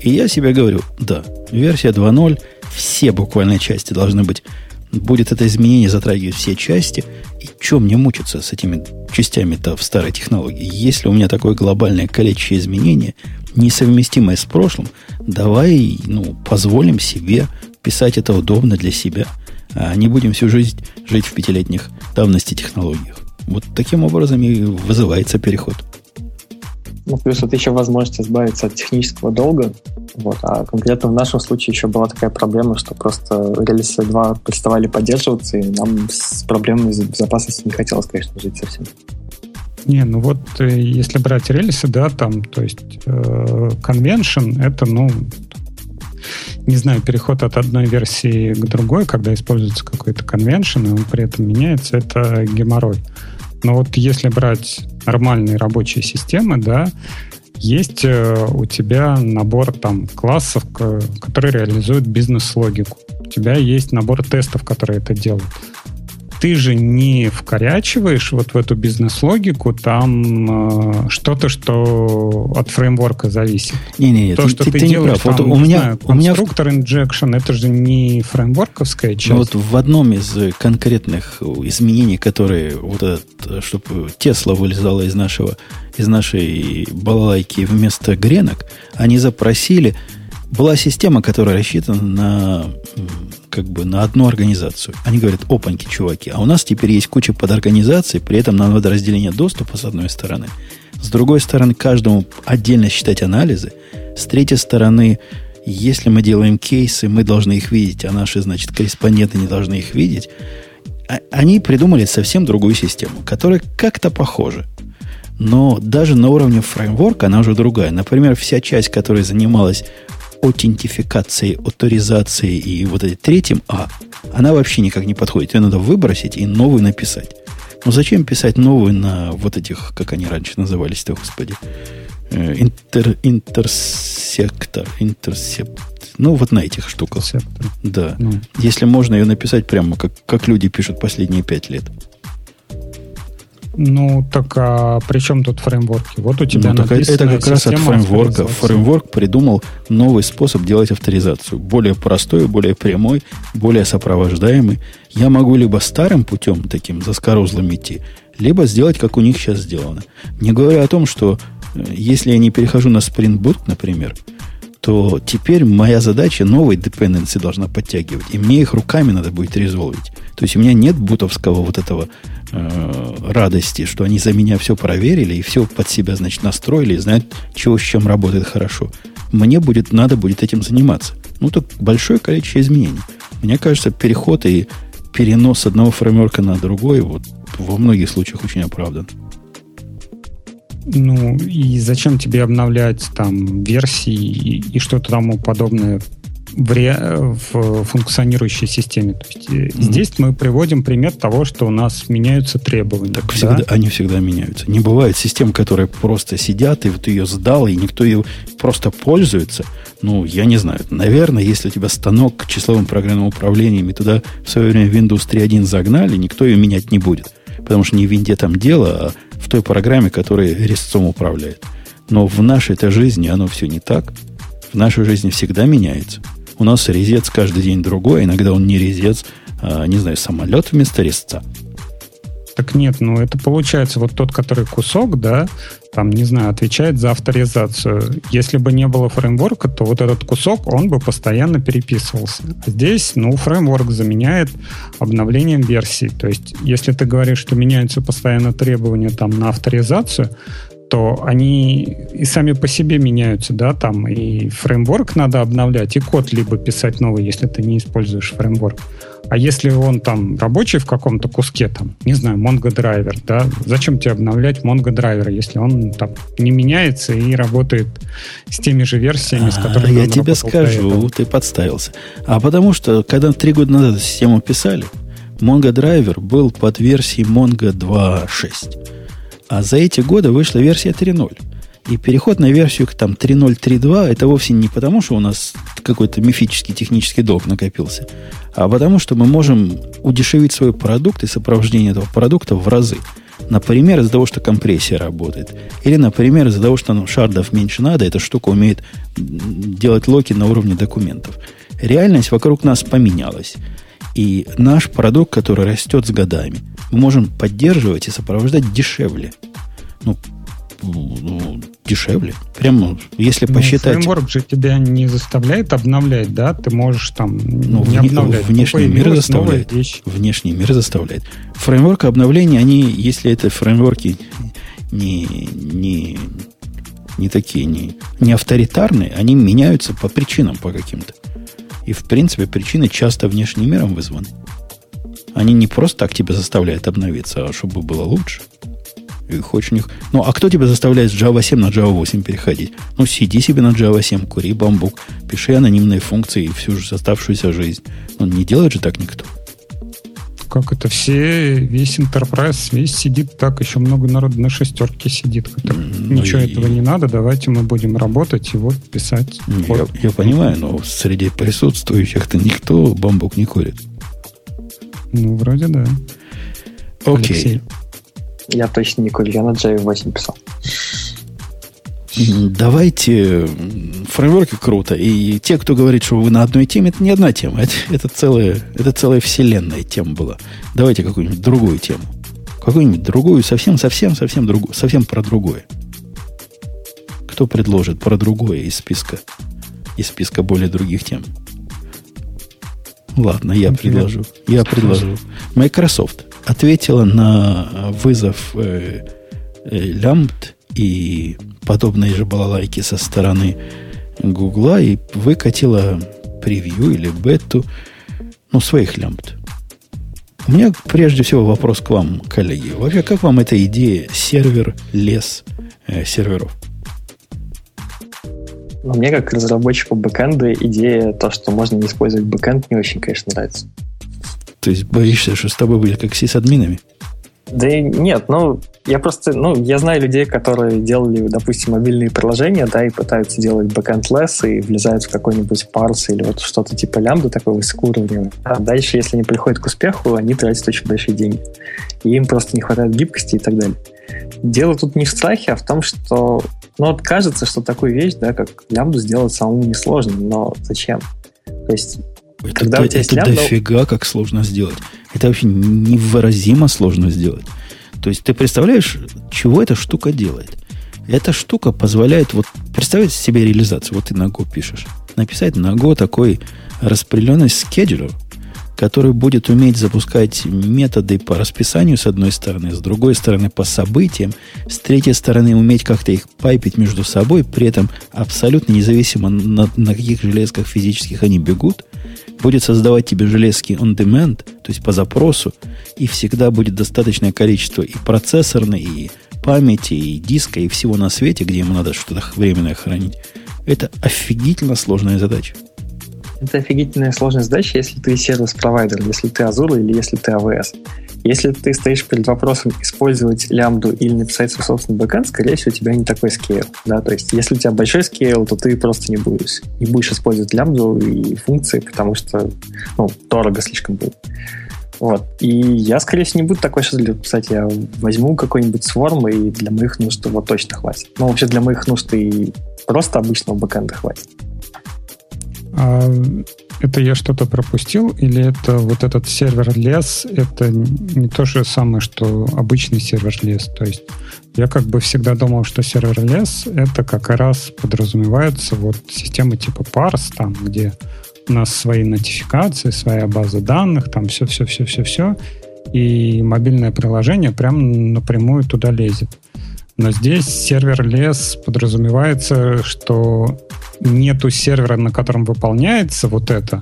И я себе говорю, да, версия 2.0, все буквально части должны быть будет это изменение затрагивать все части. И что мне мучиться с этими частями-то в старой технологии? Если у меня такое глобальное количество изменений, несовместимое с прошлым, давай ну, позволим себе писать это удобно для себя, а не будем всю жизнь жить в пятилетних давности технологиях. Вот таким образом и вызывается переход. Ну, плюс вот еще возможность избавиться от технического долга. Вот. А конкретно в нашем случае еще была такая проблема, что просто рельсы 2 переставали поддерживаться, и нам с проблемой безопасности не хотелось, конечно, жить совсем. Не, ну вот э, если брать рельсы, да, там, то есть э, convention это, ну, не знаю, переход от одной версии к другой, когда используется какой-то convention, и он при этом меняется, это геморрой. Но вот если брать нормальные рабочие системы, да, есть э, у тебя набор там классов, которые реализуют бизнес-логику. У тебя есть набор тестов, которые это делают. Ты же не вкорячиваешь вот в эту бизнес-логику там э, что-то, что от фреймворка зависит. Не-не-не, То, ты, что ты, ты, ты делаешь, не прав. там, вот у не меня, знаю, у меня конструктор injection, это же не фреймворковская часть. Ну вот в одном из э, конкретных изменений, которые вот этот, чтобы Тесла вылезала из нашего, из нашей балалайки вместо гренок, они запросили, была система, которая рассчитана на как бы на одну организацию. Они говорят, опаньки, чуваки, а у нас теперь есть куча подорганизаций, при этом нам надо разделение доступа с одной стороны. С другой стороны, каждому отдельно считать анализы. С третьей стороны, если мы делаем кейсы, мы должны их видеть, а наши, значит, корреспонденты не должны их видеть. А, они придумали совсем другую систему, которая как-то похожа. Но даже на уровне фреймворка она уже другая. Например, вся часть, которая занималась аутентификацией, авторизацией и вот этим третьим А, она вообще никак не подходит. Ее надо выбросить и новый написать. Но зачем писать новый на вот этих, как они раньше назывались-то, господи, э, интер, интерсектор, интерсепт, ну, вот на этих штуках. Сектор. Да. Ну. Если можно ее написать прямо, как, как люди пишут последние пять лет. Ну, так а при чем тут фреймворки? Вот у тебя ну, написано Это как раз от фреймворка. Фреймворк придумал новый способ делать авторизацию. Более простой, более прямой, более сопровождаемый. Я могу либо старым путем, таким заскорузлым идти, либо сделать, как у них сейчас сделано. Не говоря о том, что э, если я не перехожу на Spring Boot, например, то теперь моя задача новые dependency должна подтягивать. И мне их руками надо будет резолвить. То есть у меня нет бутовского вот этого э, радости, что они за меня все проверили и все под себя, значит, настроили и знают, чего с чем работает хорошо. Мне будет, надо будет этим заниматься. Ну, тут большое количество изменений. Мне кажется, переход и перенос одного фреймворка на другой вот, во многих случаях очень оправдан. Ну, и зачем тебе обновлять там версии и, и что-то тому подобное в, ре, в функционирующей системе. То есть mm-hmm. здесь мы приводим пример того, что у нас меняются требования. Так да? всегда, они всегда меняются. Не бывает систем, которые просто сидят, и вот ее сдал, и никто ее просто пользуется. Ну, я не знаю. Наверное, если у тебя станок числовым программным управлением, и туда в свое время Windows 3.1 загнали, никто ее менять не будет. Потому что не в винде там дело, а в той программе, которая резцом управляет. Но в нашей-то жизни оно все не так. В нашей жизни всегда меняется. У нас резец каждый день другой, иногда он не резец, а, не знаю, самолет вместо резца. Так нет, ну это получается вот тот, который кусок, да, там, не знаю, отвечает за авторизацию. Если бы не было фреймворка, то вот этот кусок, он бы постоянно переписывался. А здесь, ну, фреймворк заменяет обновлением версии. То есть, если ты говоришь, что меняются постоянно требования там на авторизацию, то они и сами по себе меняются, да, там и фреймворк надо обновлять, и код либо писать новый, если ты не используешь фреймворк. А если он там рабочий в каком-то куске, там, не знаю, Mongo драйвер, да, зачем тебе обновлять Mongo драйвер, если он там не меняется и работает с теми же версиями, с а, которыми а, Я тебе скажу, ты подставился. А потому что, когда три года назад систему писали, Mongo драйвер был под версией Mongo 2.6. А за эти годы вышла версия 3.0. И переход на версию там 3.0, 3.2 это вовсе не потому, что у нас какой-то мифический технический долг накопился, а потому, что мы можем удешевить свой продукт и сопровождение этого продукта в разы. Например, из-за того, что компрессия работает. Или, например, из-за того, что нам шардов меньше надо, эта штука умеет делать локи на уровне документов. Реальность вокруг нас поменялась. И наш продукт, который растет с годами, мы можем поддерживать и сопровождать дешевле. Ну, ну, дешевле. Прямо, если ну, посчитать... Фреймворк же тебя не заставляет обновлять, да? Ты можешь там ну, не вне, обновлять. Внешний мир заставляет. Внешний мир заставляет. Фреймворк обновления, они, если это фреймворки не, не, не такие, не, не авторитарные, они меняются по причинам по каким-то. И, в принципе, причины часто внешним миром вызваны. Они не просто так тебя заставляют обновиться, а чтобы было лучше. И хочешь них... Ну, а кто тебя заставляет с Java 7 на Java 8 переходить? Ну, сиди себе на Java 7, кури бамбук, пиши анонимные функции и всю же оставшуюся жизнь. Ну, не делает же так никто как это все, весь Enterprise, весь сидит так, еще много народу на шестерке сидит. Ну, Ничего и... этого не надо, давайте мы будем работать и вот писать. Я, я понимаю, но среди присутствующих-то никто бамбук не курит. Ну, вроде да. Окей. Я точно не курю, я на Java 8 писал. Давайте фреймворки круто. И те, кто говорит, что вы на одной теме, это не одна тема. Это, это, целая, это целая вселенная тема была. Давайте какую-нибудь другую тему. Какую-нибудь другую, совсем, совсем, совсем другую, совсем про другое. Кто предложит про другое из списка, из списка более других тем? Ладно, я предложу. Я предложу. Microsoft ответила на вызов э, э, лямбд и подобные же балалайки со стороны Гугла и выкатила превью или бету ну, своих лямбд. У меня прежде всего вопрос к вам, коллеги. Вообще, как вам эта идея сервер лес э, серверов? Ну, мне как разработчику бэкэнда идея то, что можно не использовать бэкэнд, не очень, конечно, нравится. То есть боишься, что с тобой будет как с админами? Да нет, ну, я просто, ну, я знаю людей, которые делали, допустим, мобильные приложения, да, и пытаются делать backend-less и влезают в какой-нибудь парс или вот что-то типа лямбда такой высокоуровневый. А дальше, если они приходят к успеху, они тратят очень большие деньги. И им просто не хватает гибкости и так далее. Дело тут не в страхе, а в том, что, ну, вот кажется, что такую вещь, да, как лямбду сделать самому несложно, но зачем? То есть это, Когда у тебя это лямбда... дофига как сложно сделать. Это вообще невыразимо сложно сделать. То есть ты представляешь, чего эта штука делает? Эта штука позволяет, вот представить себе реализацию. Вот ты на Go пишешь. Написать на Go такой распределенный скеджулер, который будет уметь запускать методы по расписанию с одной стороны, с другой стороны по событиям, с третьей стороны уметь как-то их пайпить между собой, при этом абсолютно независимо на, на каких железках физических они бегут, будет создавать тебе железки on demand, то есть по запросу, и всегда будет достаточное количество и процессорной, и памяти, и диска, и всего на свете, где ему надо что-то временное хранить. Это офигительно сложная задача. Это офигительная сложная задача, если ты сервис-провайдер, если ты Azure или если ты AWS. Если ты стоишь перед вопросом использовать лямбду или написать свой собственный бэкэнд, скорее всего, у тебя не такой scale. Да? То есть, если у тебя большой scale, то ты просто не будешь, не будешь использовать лямбду и функции, потому что ну, дорого слишком будет. Вот. И я, скорее всего, не буду такой счастлив писать. Я возьму какой-нибудь сворм, и для моих нужд его точно хватит. Ну, вообще, для моих нужд и просто обычного бэкэнда хватит. А это я что-то пропустил, или это вот этот сервер лес, это не то же самое, что обычный сервер лес? То есть я как бы всегда думал, что сервер лес это как раз подразумевается вот система типа Parse, там, где у нас свои нотификации, своя база данных, там все-все-все-все-все, и мобильное приложение прям напрямую туда лезет. Но здесь serverless подразумевается, что нету сервера, на котором выполняется вот это,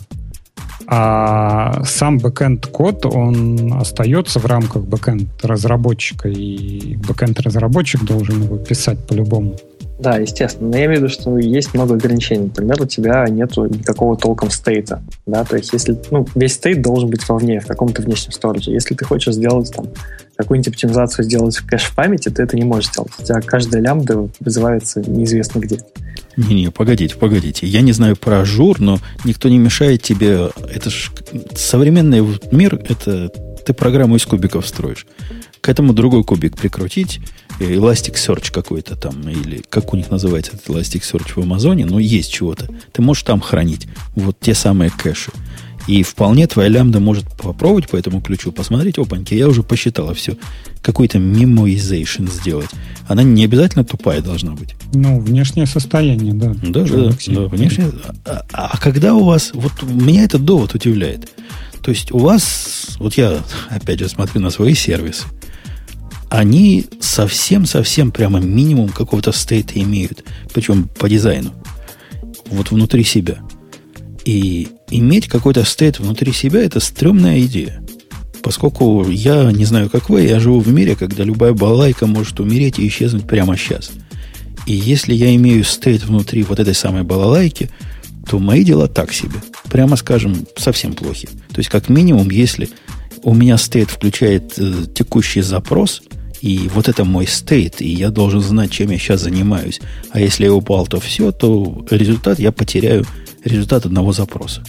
а сам бэкенд код, он остается в рамках бэкенд разработчика, и бэкенд разработчик должен его писать по-любому. Да, естественно. Но я имею в виду, что есть много ограничений. Например, у тебя нету никакого толком state а. Да? То есть, если ну, весь state должен быть вовне, в каком-то внешнем storage е. Если ты хочешь сделать там какую-нибудь оптимизацию сделать в кэш в памяти, ты это не можешь сделать. У тебя каждая лямбда вызывается неизвестно где. Не-не, погодите, погодите. Я не знаю про Azure, но никто не мешает тебе. Это ж современный мир, это ты программу из кубиков строишь. К этому другой кубик прикрутить, Elasticsearch какой-то там, или как у них называется этот Elasticsearch в Амазоне, но есть чего-то. Ты можешь там хранить вот те самые кэши. И вполне твоя лямбда может попробовать по этому ключу, посмотреть, опаньки, я уже посчитала все. Какой-то memoization сделать. Она не обязательно тупая должна быть. Ну, внешнее состояние, да. Да, да, да, внешнее. А, а, а когда у вас, вот меня этот довод удивляет. То есть у вас, вот я опять же смотрю на свои сервисы, они совсем-совсем прямо минимум какого-то стейта имеют, причем по дизайну, вот внутри себя. И иметь какой-то стейт внутри себя – это стрёмная идея. Поскольку я не знаю, как вы, я живу в мире, когда любая балайка может умереть и исчезнуть прямо сейчас. И если я имею стейт внутри вот этой самой балалайки, то мои дела так себе. Прямо скажем, совсем плохи. То есть, как минимум, если у меня state включает э, текущий запрос, и вот это мой state, и я должен знать, чем я сейчас занимаюсь. А если я упал, то все, то результат я потеряю результат одного запроса.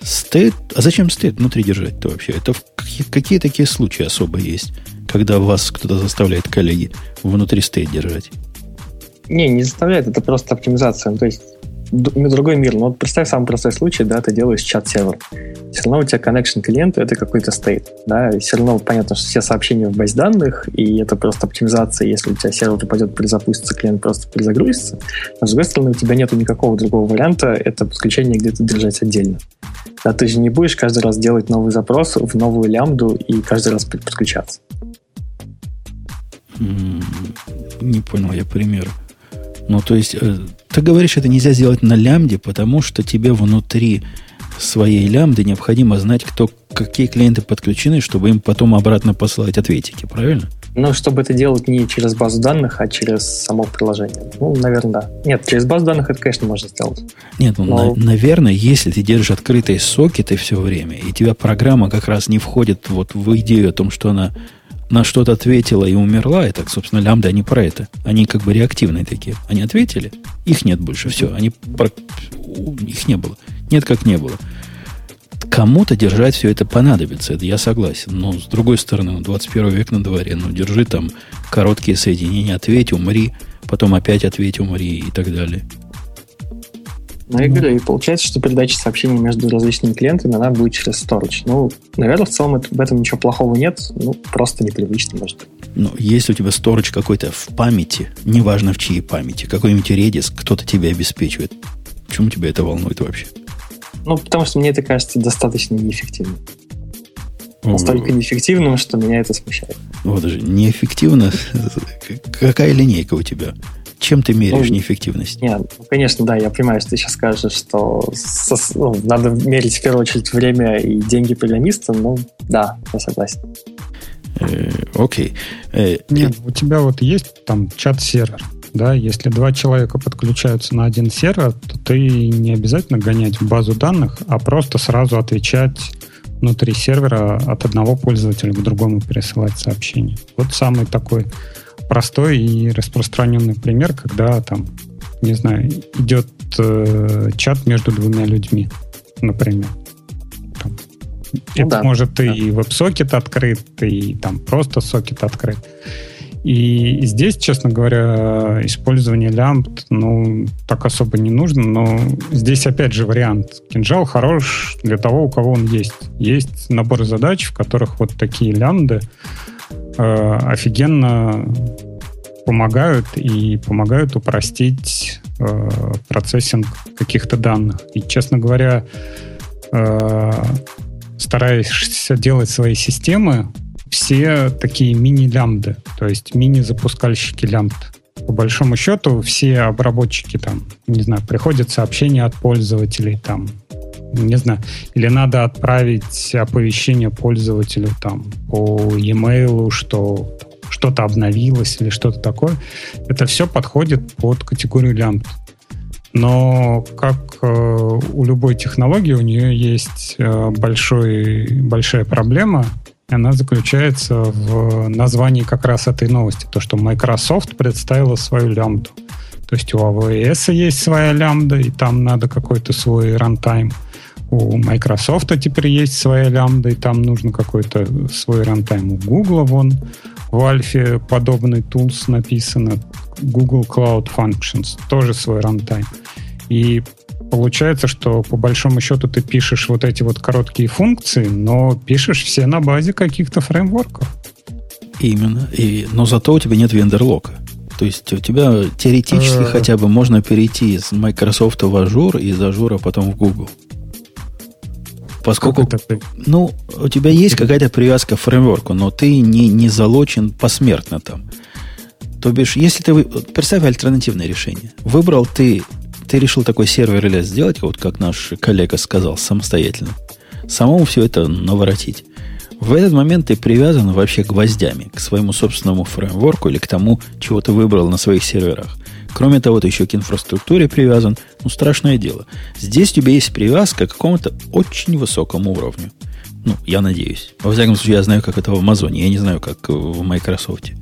State, а зачем state внутри держать-то вообще? Это какие, какие такие случаи особо есть, когда вас кто-то заставляет, коллеги, внутри state держать? Не, не заставляет, это просто оптимизация. Ну, то есть другой мир. Ну, вот представь самый простой случай, да, ты делаешь чат-сервер. Все равно у тебя connection клиент это какой-то стейт, да, и все равно понятно, что все сообщения в базе данных, и это просто оптимизация, если у тебя сервер упадет, перезапустится, клиент просто перезагрузится. Но, с другой стороны, у тебя нет никакого другого варианта это подключение где-то держать отдельно. Да, ты же не будешь каждый раз делать новый запрос в новую лямбду и каждый раз подключаться. Не понял я пример. Ну, то есть, э, ты говоришь, это нельзя сделать на лямде, потому что тебе внутри своей лямды необходимо знать, кто, какие клиенты подключены, чтобы им потом обратно посылать ответики, правильно? Ну, чтобы это делать не через базу данных, а через само приложение. Ну, наверное, да. Нет, через базу данных это, конечно, можно сделать. Нет, ну, Но... на, наверное, если ты держишь открытые сокеты все время, и тебя программа как раз не входит вот в идею о том, что она на что-то ответила и умерла, и так, собственно, лямбда, они про это. Они как бы реактивные такие. Они ответили, их нет больше, все, они про... их не было. Нет, как не было. Кому-то держать все это понадобится, это я согласен. Но, с другой стороны, 21 век на дворе, ну, держи там короткие соединения, ответь, умри, потом опять ответь, умри и так далее. Ну, я говорю, и получается, что передача сообщений между различными клиентами, она будет через storage. Ну, наверное, в целом это, в этом ничего плохого нет, ну, просто непривычно, может быть. Ну, если у тебя storage какой-то в памяти, неважно в чьей памяти, какой-нибудь Redis, кто-то тебе обеспечивает, почему тебя это волнует вообще? Ну, потому что мне это кажется достаточно неэффективным. Настолько неэффективным, что меня это смущает. Вот же, неэффективно? Какая линейка у тебя? Чем ты меряешь ну, неэффективность? Нет, ну, конечно, да, я понимаю, что ты сейчас скажешь, что со, ну, надо мерить в первую очередь время и деньги программиста, ну да, я согласен. Э, окей. Э, Нет, у тебя вот есть там чат-сервер, да, если два человека подключаются на один сервер, то ты не обязательно гонять в базу данных, а просто сразу отвечать внутри сервера от одного пользователя к другому пересылать сообщение. Вот самый такой простой и распространенный пример, когда там, не знаю, идет э, чат между двумя людьми, например. Там. Ну, Это да, может да. и веб-сокет открыт, и там просто сокет открыт. И здесь, честно говоря, использование лямбд, ну, так особо не нужно, но здесь опять же вариант. Кинжал хорош для того, у кого он есть. Есть набор задач, в которых вот такие лямбды э, офигенно помогают и помогают упростить э, процессинг каких-то данных. И, честно говоря, э, стараешься делать свои системы все такие мини-лямбды, то есть мини-запускальщики лямбд. По большому счету все обработчики там, не знаю, приходят сообщения от пользователей там, не знаю, или надо отправить оповещение пользователю там по e-mail, что что-то обновилось или что-то такое. Это все подходит под категорию лямбд. Но как э, у любой технологии, у нее есть э, большой, большая проблема, и она заключается в названии как раз этой новости. То, что Microsoft представила свою лямбду. То есть у AWS есть своя лямбда, и там надо какой-то свой runtime. У Microsoft теперь есть своя лямбда, и там нужно какой-то свой runtime. У Google вон в Альфе подобный tools написано. Google Cloud Functions, тоже свой рантайм. И получается, что по большому счету ты пишешь вот эти вот короткие функции, но пишешь все на базе каких-то фреймворков. Именно. И, но зато у тебя нет вендерлока. То есть у тебя теоретически э. хотя бы можно перейти из Microsoft в Azure, и из Azure потом в Google. Поскольку, ну, у тебя есть какая-то привязка к фреймворку, но ты не, не залочен посмертно там. То бишь, если ты... Представь альтернативное решение. Выбрал ты... Ты решил такой сервер или сделать, вот как наш коллега сказал, самостоятельно. Самому все это наворотить. В этот момент ты привязан вообще гвоздями к своему собственному фреймворку или к тому, чего ты выбрал на своих серверах. Кроме того, ты еще к инфраструктуре привязан. Ну, страшное дело. Здесь у тебя есть привязка к какому-то очень высокому уровню. Ну, я надеюсь. Во всяком случае, я знаю, как это в Амазоне. Я не знаю, как в Microsoft.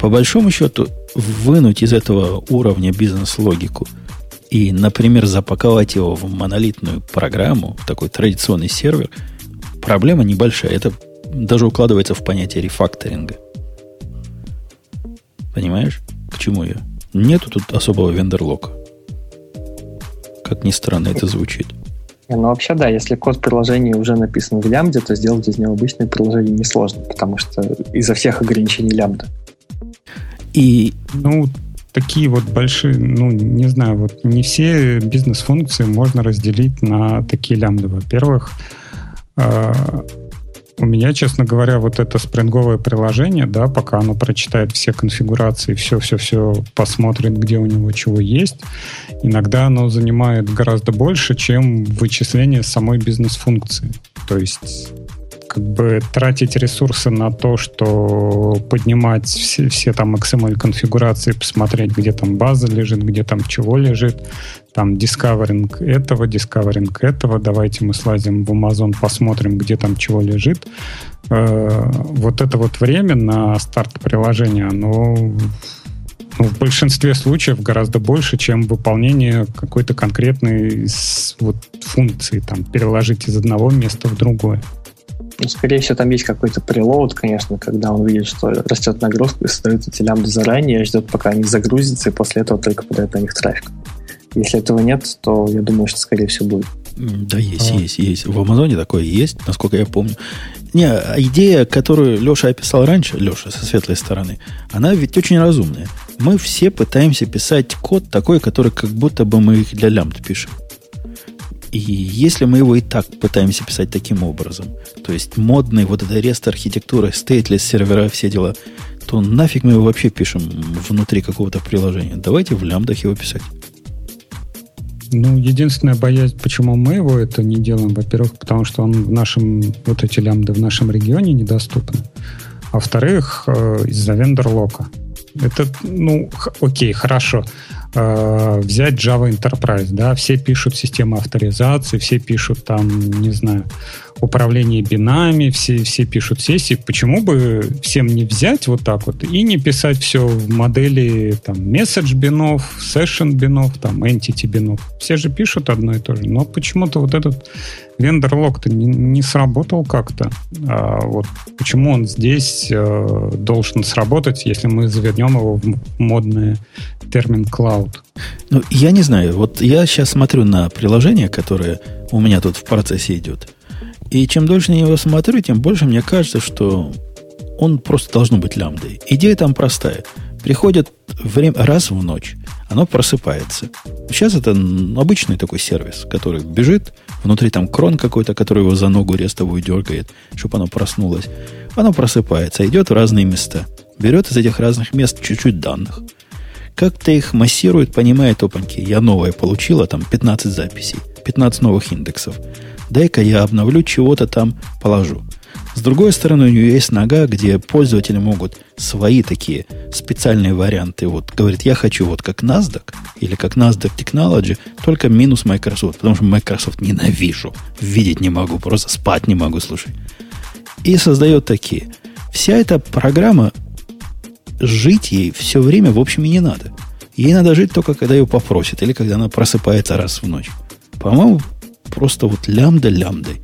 По большому счету, вынуть из этого уровня бизнес-логику и, например, запаковать его в монолитную программу, в такой традиционный сервер, проблема небольшая. Это даже укладывается в понятие рефакторинга. Понимаешь, к чему я? Нету тут особого вендерлока. Как ни странно это звучит. Ну, вообще, да, если код приложения уже написан в лямбде, то сделать из него обычное приложение несложно, потому что из-за всех ограничений лямбда. И, ну, такие вот большие, ну, не знаю, вот не все бизнес-функции можно разделить на такие лямбды. Во-первых, а, у меня, честно говоря, вот это спринговое приложение, да, пока оно прочитает все конфигурации, все-все-все посмотрит, где у него чего есть, иногда оно занимает гораздо больше, чем вычисление самой бизнес-функции. То есть как бы тратить ресурсы на то, что поднимать все, все там XML конфигурации, посмотреть, где там база лежит, где там чего лежит, там дискаверинг этого, дискаверинг этого, давайте мы слазим в Amazon, посмотрим, где там чего лежит. Э, вот это вот время на старт приложения, оно ну, в большинстве случаев гораздо больше, чем выполнение какой-то конкретной вот, функции, там, переложить из одного места в другое. Ну, скорее всего, там есть какой-то прилоуд, конечно, когда он видит, что растет нагрузка и создает эти лямбды заранее, ждет, пока они загрузятся, и после этого только подает на них трафик. Если этого нет, то я думаю, что, скорее всего, будет. Да, есть, а. есть, есть. В Амазоне такое есть, насколько я помню. Не, а идея, которую Леша описал раньше, Леша со светлой стороны, она ведь очень разумная. Мы все пытаемся писать код такой, который как будто бы мы их для лямбд пишем. И если мы его и так пытаемся писать таким образом, то есть модный вот этот рест архитектуры, стейтлес сервера, все дела, то нафиг мы его вообще пишем внутри какого-то приложения. Давайте в лямбдах его писать. Ну, единственная боязнь, почему мы его это не делаем, во-первых, потому что он в нашем, вот эти лямбды в нашем регионе недоступны. А во-вторых, э, из-за вендор-лока. Это, ну, окей, хорошо. Э, взять Java Enterprise, да, все пишут систему авторизации, все пишут там, не знаю, управление бинами, все, все пишут сессии. Почему бы всем не взять вот так вот и не писать все в модели там message бинов, session бинов, там entity бинов? Все же пишут одно и то же. Но почему-то вот этот вендор лог-то не, не сработал как-то. А вот почему он здесь э, должен сработать, если мы завернем его в модный термин cloud? Ну, я не знаю. Вот я сейчас смотрю на приложение, которое у меня тут в процессе идет. И чем дольше я его смотрю, тем больше мне кажется, что он просто должен быть лямбдой. Идея там простая. Приходит время, раз в ночь, оно просыпается. Сейчас это обычный такой сервис, который бежит, внутри там крон какой-то, который его за ногу рестовую дергает, чтобы оно проснулось. Оно просыпается, идет в разные места. Берет из этих разных мест чуть-чуть данных. Как-то их массирует, понимает, опаньки, я новое получила, там 15 записей, 15 новых индексов дай-ка я обновлю, чего-то там положу. С другой стороны, у нее есть нога, где пользователи могут свои такие специальные варианты. Вот говорит, я хочу вот как NASDAQ или как NASDAQ Technology, только минус Microsoft, потому что Microsoft ненавижу, видеть не могу, просто спать не могу, слушай. И создает такие. Вся эта программа, жить ей все время, в общем, и не надо. Ей надо жить только, когда ее попросят, или когда она просыпается раз в ночь. По-моему, просто вот лямбда лямбдой.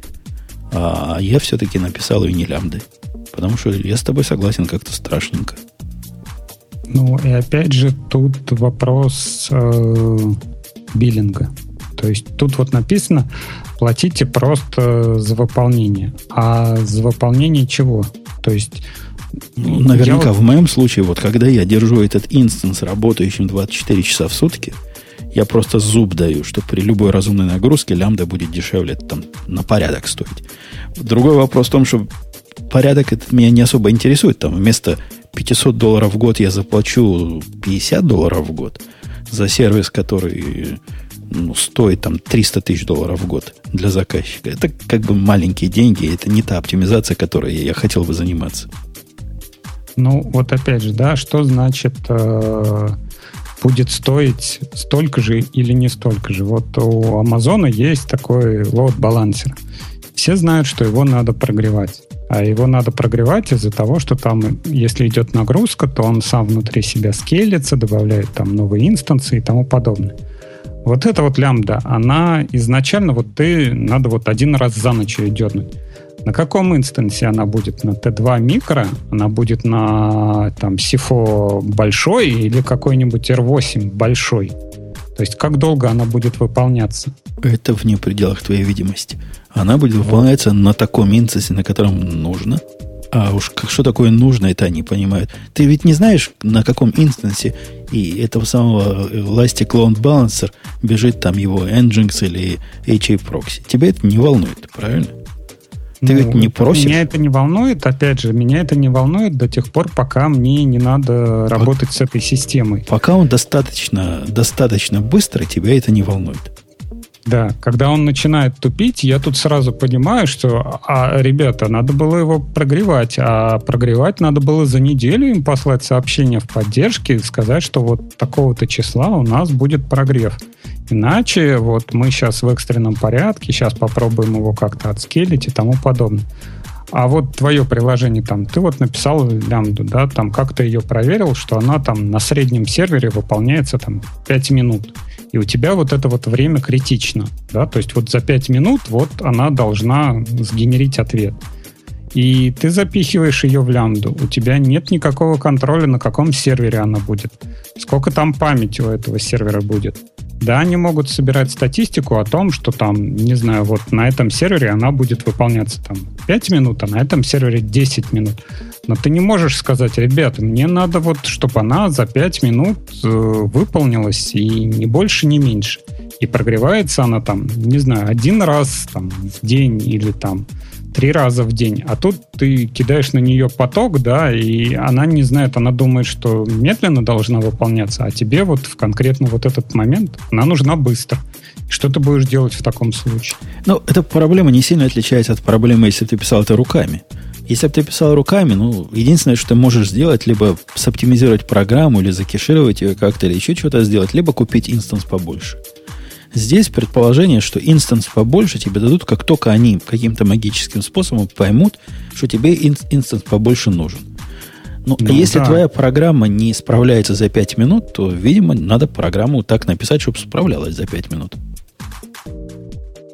А я все-таки написал ее не лямбдой. Потому что я с тобой согласен, как-то страшненько. Ну, и опять же, тут вопрос э, биллинга. То есть тут вот написано, платите просто за выполнение. А за выполнение чего? То есть ну, наверняка в моем случае, вот когда я держу этот инстанс работающим 24 часа в сутки, я просто зуб даю, что при любой разумной нагрузке лямбда будет дешевле там, на порядок стоить. Другой вопрос в том, что порядок это меня не особо интересует. Там вместо 500 долларов в год я заплачу 50 долларов в год за сервис, который ну, стоит там 300 тысяч долларов в год для заказчика. Это как бы маленькие деньги, это не та оптимизация, которой я хотел бы заниматься. Ну, вот опять же, да, что значит э, будет стоить столько же или не столько же. Вот у Амазона есть такой лоуд-балансер. Все знают, что его надо прогревать. А его надо прогревать из-за того, что там, если идет нагрузка, то он сам внутри себя скелится, добавляет там новые инстансы и тому подобное. Вот эта вот лямбда, она изначально вот ты надо вот один раз за ночь ее дернуть. На каком инстансе она будет? На T2 микро? Она будет на там SIFO большой или какой-нибудь R8 большой? То есть как долго она будет выполняться? Это вне пределах твоей видимости. Она будет выполняться на таком инстансе, на котором нужно. А уж как, что такое нужно, это они понимают. Ты ведь не знаешь, на каком инстансе и этого самого Elastic Load Balancer бежит там его Nginx или HA Proxy. Тебя это не волнует, правильно? Ты ну, ведь не просишь. Меня это не волнует, опять же, меня это не волнует до тех пор, пока мне не надо работать с этой системой. Пока он достаточно, достаточно быстро, тебя это не волнует. Да, когда он начинает тупить, я тут сразу понимаю, что, а, ребята, надо было его прогревать, а прогревать надо было за неделю им послать сообщение в поддержке и сказать, что вот такого-то числа у нас будет прогрев. Иначе вот мы сейчас в экстренном порядке, сейчас попробуем его как-то отскелить и тому подобное. А вот твое приложение там, ты вот написал лямбду, да, там как то ее проверил, что она там на среднем сервере выполняется там 5 минут и у тебя вот это вот время критично, да, то есть вот за 5 минут вот она должна сгенерить ответ. И ты запихиваешь ее в лямбду. У тебя нет никакого контроля, на каком сервере она будет. Сколько там памяти у этого сервера будет. Да, они могут собирать статистику о том, что там, не знаю, вот на этом сервере она будет выполняться там 5 минут, а на этом сервере 10 минут. Но ты не можешь сказать, ребята, мне надо вот, чтобы она за 5 минут э, выполнилась, и не больше, не меньше. И прогревается она там, не знаю, один раз там, в день или там три раза в день. А тут ты кидаешь на нее поток, да, и она не знает, она думает, что медленно должна выполняться, а тебе вот в конкретно вот этот момент она нужна быстро. Что ты будешь делать в таком случае? Ну, эта проблема не сильно отличается от проблемы, если ты писал это руками. Если бы ты писал руками, ну, единственное, что ты можешь сделать, либо соптимизировать программу, или закешировать ее как-то, или еще что-то сделать, либо купить инстанс побольше. Здесь предположение, что instance побольше тебе дадут, как только они каким-то магическим способом поймут, что тебе instance побольше нужен. Ну, а ну, а если да. твоя программа не справляется за 5 минут, то, видимо, надо программу так написать, чтобы справлялась за 5 минут.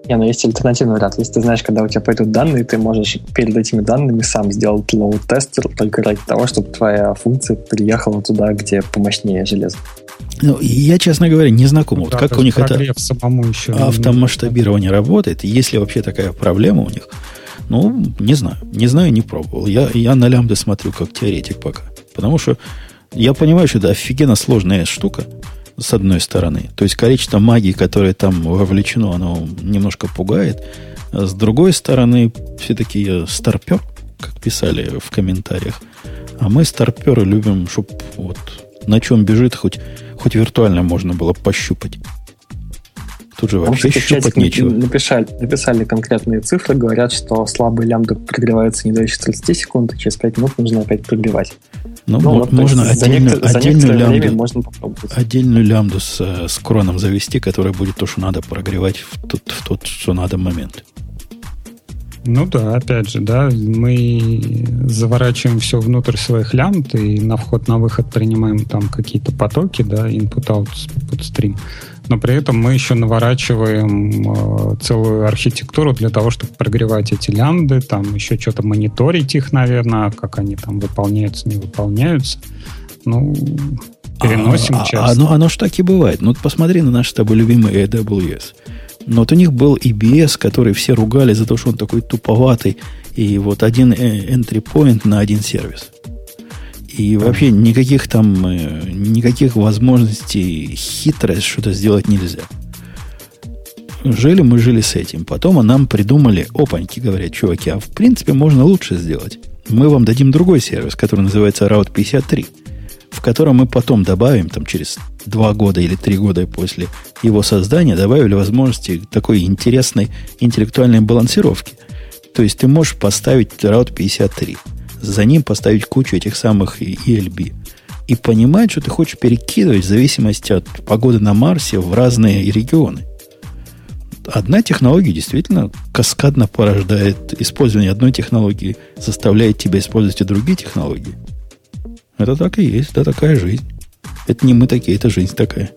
Не, ну есть альтернативный вариант. Если ты знаешь, когда у тебя пойдут данные, ты можешь перед этими данными сам сделать load-тестер только ради того, чтобы твоя функция приехала туда, где помощнее железо. Ну, я, честно говоря, не знаком. Ну, вот как у них это самому еще автомасштабирование не... работает, есть ли вообще такая проблема у них. Ну, не знаю. Не знаю, не пробовал. Я, я на лямбды смотрю как теоретик пока. Потому что я понимаю, что это офигенно сложная штука с одной стороны. То есть количество магии, которое там вовлечено, оно немножко пугает. А с другой стороны, все-таки я старпер, как писали в комментариях. А мы старперы любим, чтобы вот на чем бежит, хоть, хоть виртуально можно было пощупать. Тут же вообще Может, щупать нечего. Написали, написали конкретные цифры, говорят, что слабые лямбды прогреваются не дольше 30 секунд, и через 5 минут нужно опять прогревать. Ну, ну вот, можно отдельную, за отдельную, лямбду, можно попробовать. отдельную лямбду с, э, с кроном завести, которая будет то, что надо прогревать в тот, в тот что надо момент. Ну да, опять же, да, мы заворачиваем все внутрь своих лямбд и на вход, на выход принимаем там какие-то потоки, да, input-out, stream но при этом мы еще наворачиваем э, целую архитектуру для того, чтобы прогревать эти лямбды, там еще что-то мониторить их, наверное, как они там выполняются, не выполняются. Ну, переносим а, часто. А, оно, оно ж так и бывает. Ну, посмотри на наш с тобой любимый AWS. Но вот у них был EBS, который все ругали за то, что он такой туповатый, и вот один э, entry point на один сервис. И вообще никаких там, э, никаких возможностей хитро что-то сделать нельзя. Жили мы жили с этим. Потом а нам придумали, опаньки, говорят, чуваки, а в принципе можно лучше сделать. Мы вам дадим другой сервис, который называется Route 53, в котором мы потом добавим, там через два года или три года после его создания, добавили возможности такой интересной интеллектуальной балансировки. То есть ты можешь поставить Route 53 за ним поставить кучу этих самых ELB. И понимать, что ты хочешь перекидывать в зависимости от погоды на Марсе в разные регионы. Одна технология действительно каскадно порождает использование одной технологии, заставляет тебя использовать и другие технологии. Это так и есть, это такая жизнь. Это не мы такие, это жизнь такая.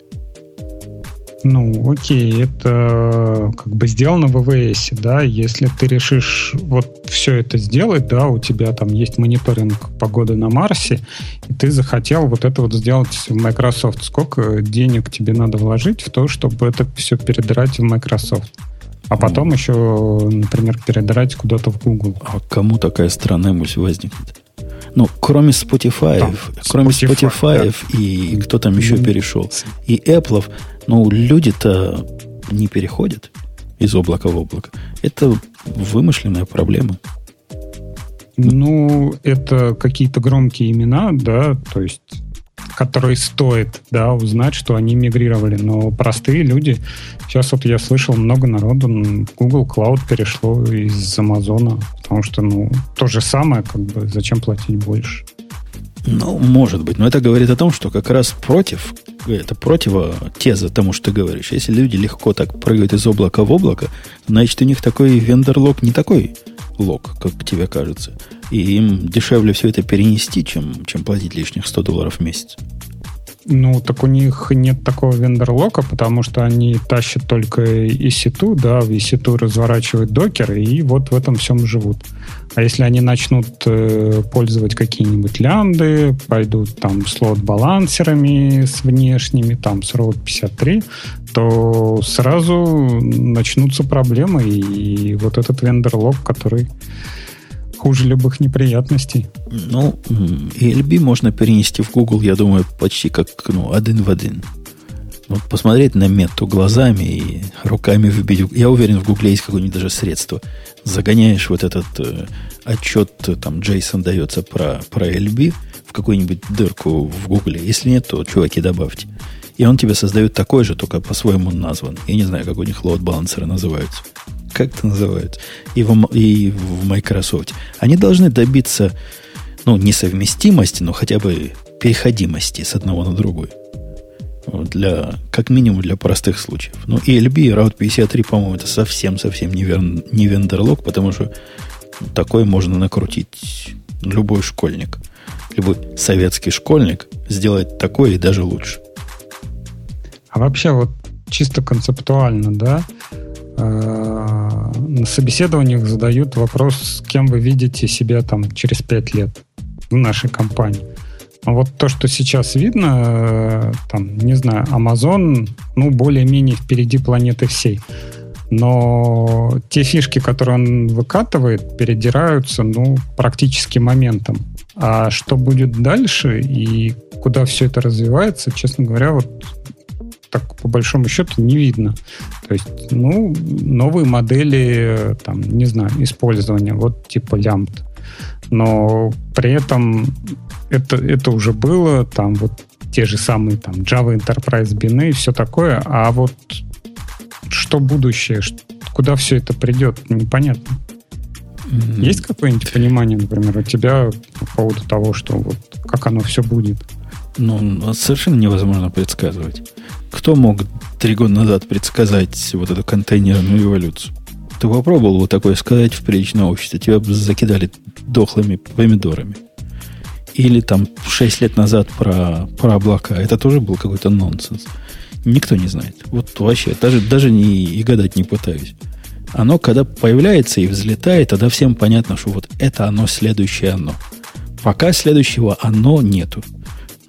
Ну, окей, это как бы сделано в ВВС, да, если ты решишь вот все это сделать, да, у тебя там есть мониторинг погоды на Марсе, и ты захотел вот это вот сделать в Microsoft, сколько денег тебе надо вложить в то, чтобы это все передрать в Microsoft? А потом еще, например, передрать куда-то в Google. А кому такая странная мысль возникнет? Ну, кроме Spotify, там, кроме Spotify, Spotify да. и кто там еще перешел, и Apple, ну, люди-то не переходят из облака в облако. Это вымышленная проблема. Ну, это какие-то громкие имена, да, то есть которые стоит, да, узнать, что они мигрировали. Но простые люди, сейчас вот я слышал, много народу Google Cloud перешло из Амазона, потому что, ну, то же самое, как бы, зачем платить больше? Ну, может быть. Но это говорит о том, что как раз против, это противотеза тому, что ты говоришь. Если люди легко так прыгают из облака в облако, значит, у них такой вендор-лог не такой лог, как тебе кажется. И им дешевле все это перенести, чем, чем платить лишних 100 долларов в месяц. Ну, так у них нет такого вендор-лока, потому что они тащат только EC2, да, в EC2 разворачивают докер, и вот в этом всем живут. А если они начнут э, пользовать какие-нибудь лямды, пойдут там слот-балансерами с внешними, там с ROAD 53, то сразу начнутся проблемы, и вот этот вендор-лог, который хуже любых неприятностей. Ну, ELB можно перенести в Google, я думаю, почти как ну, один в один. Вот посмотреть на мету глазами и руками вбить. Я уверен, в Гугле есть какое-нибудь даже средство. Загоняешь вот этот э, отчет, там, Джейсон дается про, про LB в какую-нибудь дырку в Гугле. Если нет, то, чуваки, добавьте. И он тебе создает такой же, только по-своему назван. Я не знаю, как у них лоуд-балансеры называются как это называют, и в, и в Microsoft, они должны добиться, ну, несовместимости, но хотя бы переходимости с одного на другой. Для, как минимум для простых случаев. Ну, ELB и Route 53, по-моему, это совсем-совсем не, вер, не вендерлог, потому что такой можно накрутить любой школьник. Любой советский школьник сделать такое и даже лучше. А вообще вот чисто концептуально, да, на собеседованиях задают вопрос, кем вы видите себя там через пять лет в нашей компании. А вот то, что сейчас видно, э, там, не знаю, Amazon, ну, более-менее впереди планеты всей. Но те фишки, которые он выкатывает, передираются, ну, практически моментом. А что будет дальше и куда все это развивается, честно говоря, вот так по большому счету не видно. То есть, ну, новые модели, там, не знаю, использования, вот типа лямбд. Но при этом это, это уже было, там вот те же самые там Java Enterprise бины и все такое, а вот что будущее, куда все это придет, непонятно. Mm-hmm. Есть какое-нибудь понимание, например, у тебя по поводу того, что вот как оно все будет? Ну, совершенно невозможно предсказывать. Кто мог три года назад предсказать вот эту контейнерную эволюцию? Ты попробовал вот такое сказать в приличное общество, тебя закидали дохлыми помидорами. Или там шесть лет назад про, про облака. Это тоже был какой-то нонсенс. Никто не знает. Вот вообще, даже, даже не, и гадать не пытаюсь. Оно, когда появляется и взлетает, тогда всем понятно, что вот это оно, следующее оно. Пока следующего оно нету.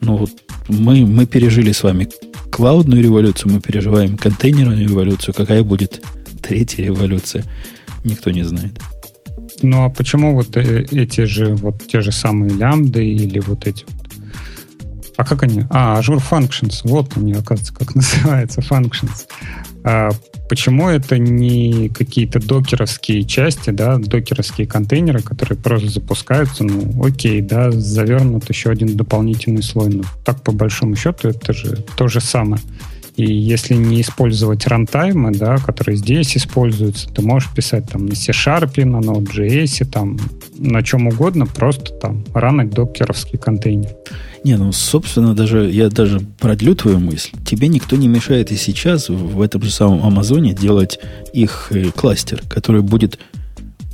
Ну вот мы, мы пережили с вами клаудную революцию, мы переживаем контейнерную революцию. Какая будет третья революция, никто не знает. Ну а почему вот э, эти же, вот те же самые лямбды или вот эти вот а как они? А, Azure Functions. Вот они, оказывается, как называется, Functions. А почему это не какие-то докеровские части, да, докеровские контейнеры, которые просто запускаются, ну, окей, да, завернут еще один дополнительный слой. Но так, по большому счету, это же то же самое. И если не использовать рантаймы, да, которые здесь используются, ты можешь писать там на C-Sharp, на Node.js, там, на чем угодно, просто там ранок докеровский контейнер. Не, ну, собственно, даже я даже продлю твою мысль. Тебе никто не мешает и сейчас в этом же самом Амазоне делать их э, кластер, который будет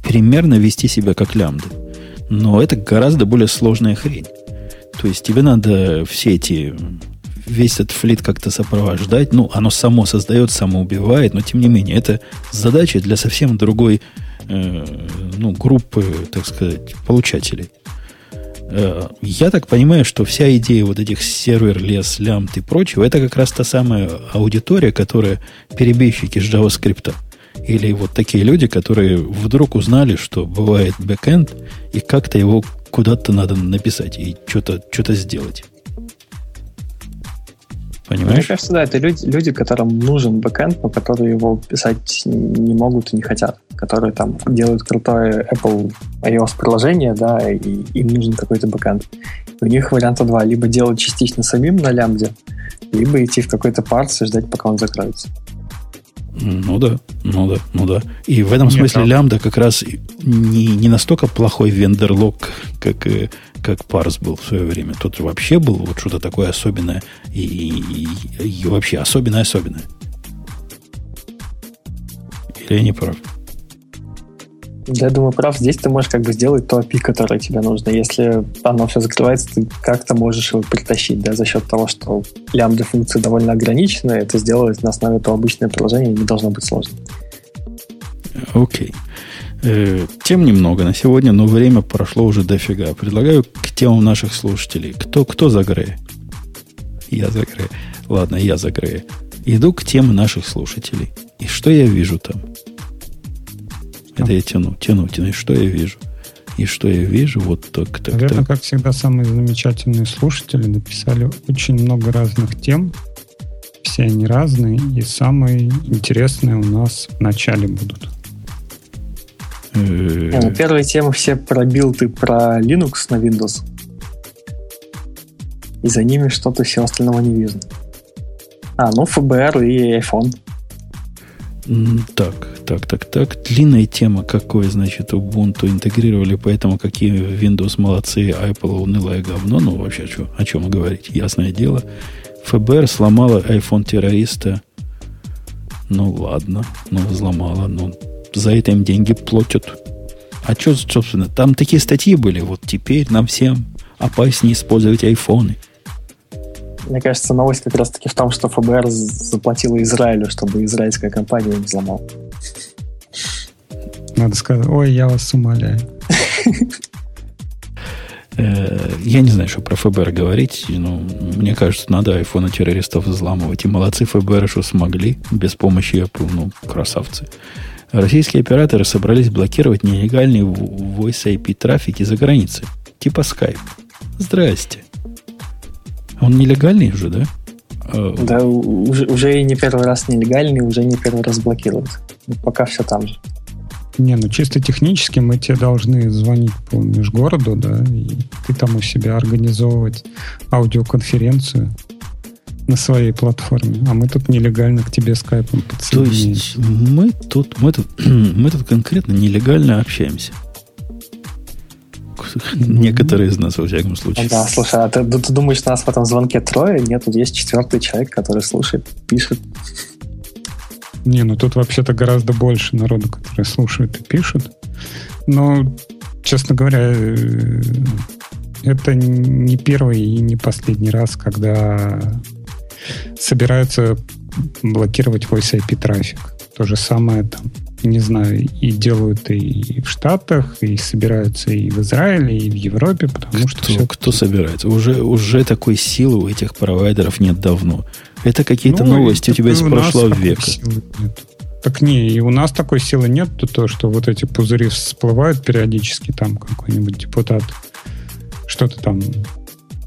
примерно вести себя как лямбда. Но это гораздо более сложная хрень. То есть тебе надо все эти весь этот флит как-то сопровождать. Ну, оно само создает, само убивает, но тем не менее, это задача для совсем другой э, ну, группы, так сказать, получателей. Э, я так понимаю, что вся идея вот этих сервер, лес, лямт и прочего, это как раз та самая аудитория, которая перебежчики с JavaScript. Или вот такие люди, которые вдруг узнали, что бывает бэкэнд, и как-то его куда-то надо написать и что-то что сделать. Понимаешь? Мне кажется, да, это люди, люди, которым нужен бэкэнд, но которые его писать не могут и не хотят. Которые там делают крутое Apple iOS-приложение, да, и им нужен какой-то бэкэнд. У них варианта два. Либо делать частично самим на лямбде, либо идти в какой-то Parse и ждать, пока он закроется. Ну да, ну да, ну да. И в этом Нет, смысле правда. лямбда как раз не, не настолько плохой vendor lock, как, э, как парс был в свое время. Тут вообще был вот что-то такое особенное и, и, и вообще особенное-особенное. Или я не прав? Я думаю, прав. Здесь ты можешь как бы сделать то API, которое тебе нужно. Если оно все закрывается, ты как-то можешь его притащить, да, за счет того, что лямбда функции довольно ограничены, это сделать на основе этого обычное приложение не должно быть сложно. Окей. Okay. Э, тем немного на сегодня, но время прошло уже дофига. Предлагаю к темам наших слушателей. Кто, кто за Грея? Я за Грея. Ладно, я за Грея. Иду к темам наших слушателей. И что я вижу там? Это я тяну, тяну, тяну. И что я вижу? И что я вижу? Вот так, так, Наверное, так. как всегда, самые замечательные слушатели написали очень много разных тем. Все они разные. И самые интересные у нас в начале будут. Ну, первые темы все про билды про Linux на Windows. И за ними что-то все остального не видно. А, ну, ФБР и iPhone. Так, так, так, так. Длинная тема, какой, значит, Ubuntu интегрировали, поэтому какие Windows молодцы, Apple унылое говно. Ну, вообще, что, о чем говорить? Ясное дело. ФБР сломала iPhone террориста. Ну, ладно. Ну, взломала. Ну, за это им деньги платят. А что, собственно, там такие статьи были. Вот теперь нам всем опаснее использовать айфоны. Мне кажется, новость как раз-таки в том, что ФБР заплатила Израилю, чтобы израильская компания им взломала. Надо сказать, ой, я вас умоляю. Э, я не знаю, что про ФБР говорить, но мне кажется, надо айфоны террористов взламывать. И молодцы ФБР, что смогли без помощи Apple, ну, красавцы. Российские операторы собрались блокировать нелегальный voice IP трафик из-за границы, типа Skype. Здрасте. Он нелегальный уже, да? А, да, уже, уже и не первый раз нелегальный, уже не первый раз блокируют. Пока все там же. Не, ну чисто технически мы тебе должны звонить по межгороду, да, и ты там у себя организовывать аудиоконференцию на своей платформе, а мы тут нелегально к тебе скайпом То есть мы тут, мы тут, мы тут конкретно нелегально общаемся. Некоторые из нас, во всяком случае. Да, слушай, а ты, ты думаешь, нас в этом звонке трое? Нет, тут есть четвертый человек, который слушает, пишет. Не, ну тут вообще-то гораздо больше народу, которые слушают и пишут. Но, честно говоря, э, это не первый и не последний раз, когда собираются блокировать voice IP трафик. То же самое там, не знаю, и делают и в Штатах, и собираются и в Израиле, и в Европе, потому кто, что все... Кто собирается? Уже, уже такой силы у этих провайдеров нет давно. Это какие-то ну, новости у тебя из прошлого века. Так не, и у нас такой силы нет, то, то, что вот эти пузыри всплывают периодически, там какой-нибудь депутат что-то там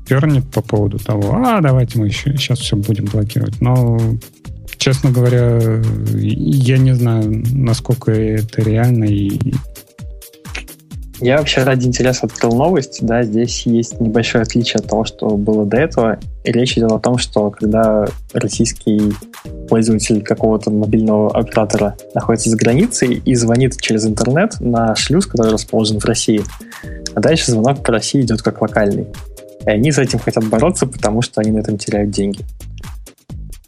пернет по поводу того, а давайте мы еще сейчас все будем блокировать. Но, честно говоря, я не знаю, насколько это реально и я вообще ради интереса открыл новость. Да, здесь есть небольшое отличие от того, что было до этого. И речь идет о том, что когда российский пользователь какого-то мобильного оператора находится за границей и звонит через интернет на шлюз, который расположен в России, а дальше звонок по России идет как локальный. И они с этим хотят бороться, потому что они на этом теряют деньги.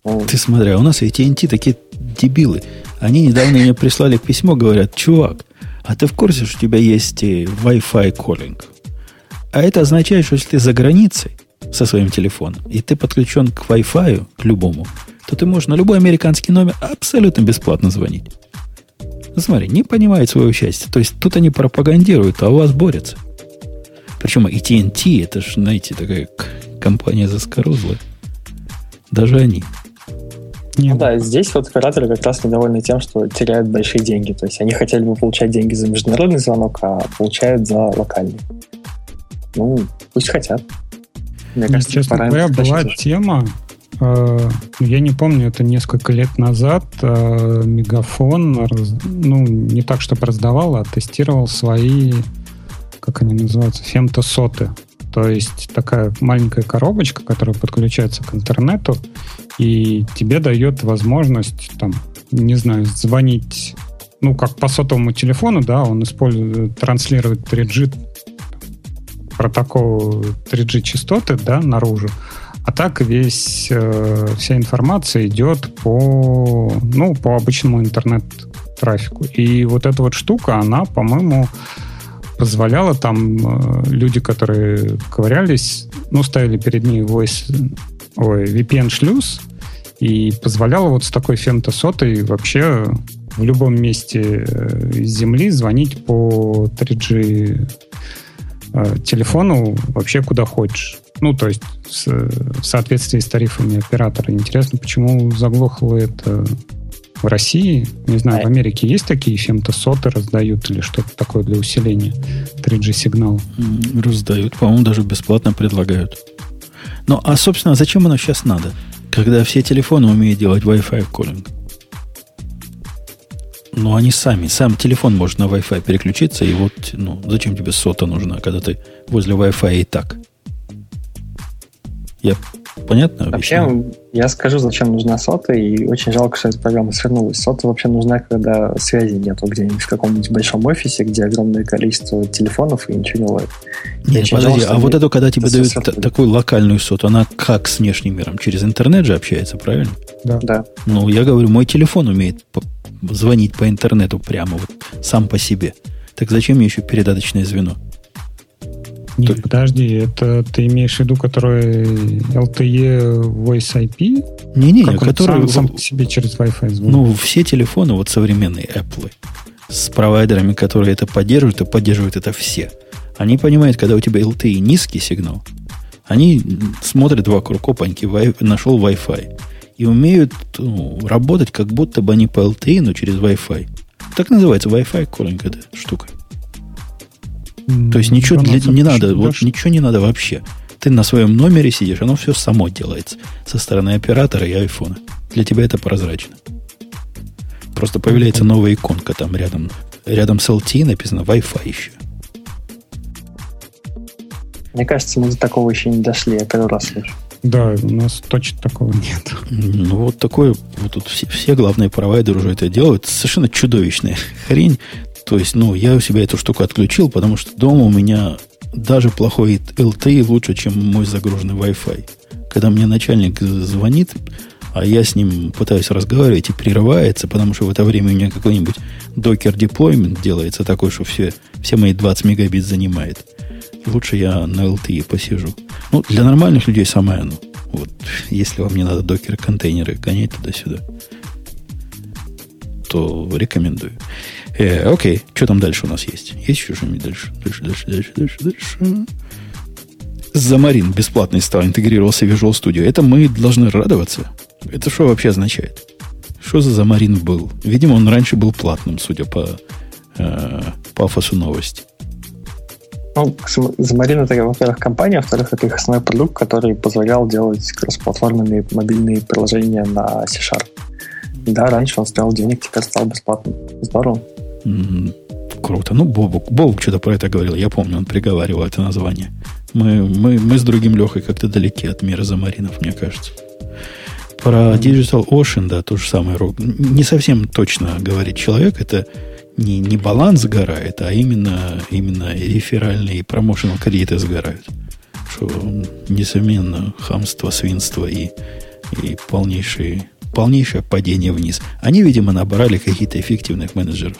Ну, Ты смотри, а у нас AT&T такие дебилы. Они недавно мне прислали письмо, говорят, чувак, а ты в курсе, что у тебя есть Wi-Fi calling? А это означает, что если ты за границей, со своим телефоном, и ты подключен к Wi-Fi, к любому, то ты можешь на любой американский номер абсолютно бесплатно звонить. Смотри, не понимает своего счастья. То есть тут они пропагандируют, а у вас борются. Причем и TNT, это же, знаете, такая компания заскорузлая. Даже они. Ну да, здесь вот операторы как раз недовольны тем, что теряют большие деньги. То есть они хотели бы получать деньги за международный звонок, а получают за локальный. Ну, пусть хотят. Мне ну, кажется, честно говоря, была тема, э, я не помню, это несколько лет назад э, Мегафон, ну, не так, чтобы раздавал, а тестировал свои, как они называются, фемтосоты. То есть такая маленькая коробочка, которая подключается к интернету, и тебе дает возможность, там, не знаю, звонить, ну, как по сотовому телефону, да, он использует, транслирует 3G протокол 3G частоты, да, наружу. А так весь, э, вся информация идет по, ну, по обычному интернет-трафику. И вот эта вот штука, она, по-моему, позволяла там э, люди, которые ковырялись, ну, ставили перед ней voice, ой, VPN-шлюз, и позволяла вот с такой фемтосотой вообще в любом месте э, Земли звонить по 3G э, телефону вообще куда хочешь. Ну, то есть в соответствии с тарифами оператора. Интересно, почему заглохло это в России? Не знаю, в Америке есть такие фемтосоты раздают или что-то такое для усиления 3G-сигнала? Раздают. По-моему, даже бесплатно предлагают. Ну, а, собственно, зачем оно сейчас надо? Когда все телефоны умеют делать Wi-Fi коллинг. Ну, они сами. Сам телефон может на Wi-Fi переключиться, и вот, ну, зачем тебе сота нужна, когда ты возле Wi-Fi и так? Я понятно Вообще, я скажу, зачем нужна сота, и очень жалко, что эта программа свернулась. Сота вообще нужна, когда связи нету где-нибудь в каком-нибудь большом офисе, где огромное количество телефонов и ничего не ловит. Нет, подожди, жалко, а вот это, когда тебе дают т- такую локальную соту, она как с внешним миром? Через интернет же общается, правильно? Да. да. Ну, я говорю, мой телефон умеет по- звонить по интернету прямо вот сам по себе. Так зачем мне еще передаточное звено? Нет, То... подожди, это ты имеешь в виду, который LTE Voice IP? Не-не, который... Сам, сам по себе через Wi-Fi звонит? Ну, все телефоны, вот современные Apple, с провайдерами, которые это поддерживают, и поддерживают это все. Они понимают, когда у тебя LTE низкий сигнал, они смотрят вокруг, опаньки, нашел Wi-Fi. И умеют ну, работать, как будто бы они по LTE, но через Wi-Fi. Так называется Wi-Fi calling эта штука. То есть ничего для, не надо, вот ничего не надо вообще. Ты на своем номере сидишь, оно все само делается со стороны оператора и айфона. Для тебя это прозрачно. Просто появляется новая иконка там рядом. Рядом с LTE написано Wi-Fi еще. Мне кажется, мы до такого еще не дошли, я первый раз слышу. Да, у нас точно такого нет. Ну, вот такое, вот тут все, все главные провайдеры уже это делают. Совершенно чудовищная хрень. То есть, ну, я у себя эту штуку отключил, потому что дома у меня даже плохой LTE лучше, чем мой загруженный Wi-Fi. Когда мне начальник звонит, а я с ним пытаюсь разговаривать и прерывается, потому что в это время у меня какой-нибудь докер деплоймент делается такой, что все, все мои 20 мегабит занимает. лучше я на LTE посижу. Ну, для нормальных людей самое оно. Вот, если вам не надо докер-контейнеры гонять туда-сюда, то рекомендую. Э, окей, что там дальше у нас есть? Есть еще что-нибудь дальше? Дальше, дальше, дальше, дальше, дальше. Замарин бесплатный стал, интегрировался в Visual Studio. Это мы должны радоваться. Это что вообще означает? Что за Замарин был? Видимо, он раньше был платным, судя по э, пафосу новости. Ну, Замарин это, во-первых, компания, а во-вторых, это их основной продукт, который позволял делать кроссплатформенные мобильные приложения на C-Sharp. Да, раньше он стоял денег, теперь стал бесплатным. Здорово. Круто. Ну, Бобук, Бобук что-то про это говорил. Я помню, он приговаривал это название. Мы, мы, мы с другим Лехой как-то далеки от мира замаринов, мне кажется. Про Digital Ocean, да, то же самое. Не совсем точно говорит человек. Это не, не баланс сгорает, а именно, именно реферальные и промоушенал кредиты сгорают. Что, несомненно, хамство, свинство и, и полнейшие полнейшее падение вниз. Они, видимо, набрали каких-то эффективных менеджеров.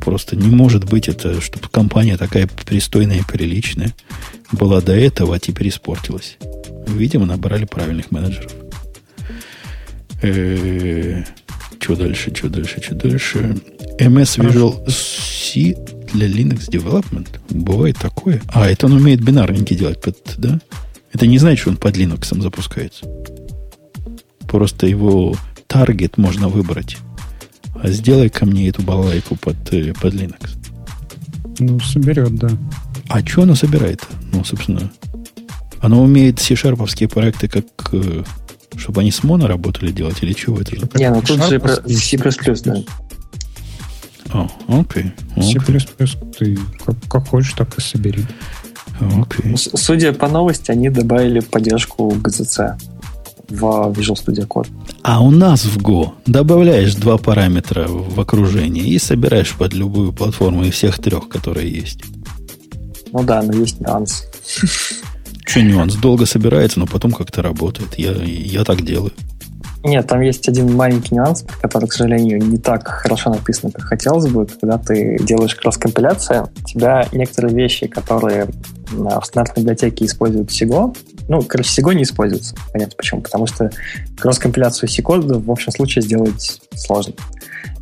просто не может быть это, чтобы компания такая пристойная и приличная была до этого, а теперь испортилась. Видимо, набрали правильных менеджеров. Что дальше, что дальше, что дальше? MS Visual C для Linux Development? Бывает такое. А, это он умеет бинарненький делать, под, да? Это не значит, что он под Linux запускается. Просто его таргет можно выбрать. А сделай ко мне эту балалайку под, э, под Linux. Ну, соберет, да. А что оно собирает? Ну, собственно, оно умеет C-шарповские проекты, как э, чтобы они с моно работали делать или чего это же? Не, ну тут же C++, да. О, окей. C++ ты как, как хочешь, так и собери. Okay. Судя по новости, они добавили поддержку GZC в Visual Studio Code. А у нас в Go добавляешь два параметра в окружение и собираешь под любую платформу из всех трех, которые есть. Ну да, но есть нюанс. Что нюанс? Долго собирается, но потом как-то работает. Я, я так делаю. Нет, там есть один маленький нюанс, который, к сожалению, не так хорошо написан, как хотелось бы. Когда ты делаешь кросс-компиляцию, у тебя некоторые вещи, которые в стандартной библиотеке используют SIGO, ну, короче, SIGO не используется. Понятно почему. Потому что кросс-компиляцию C-кода в общем случае сделать сложно.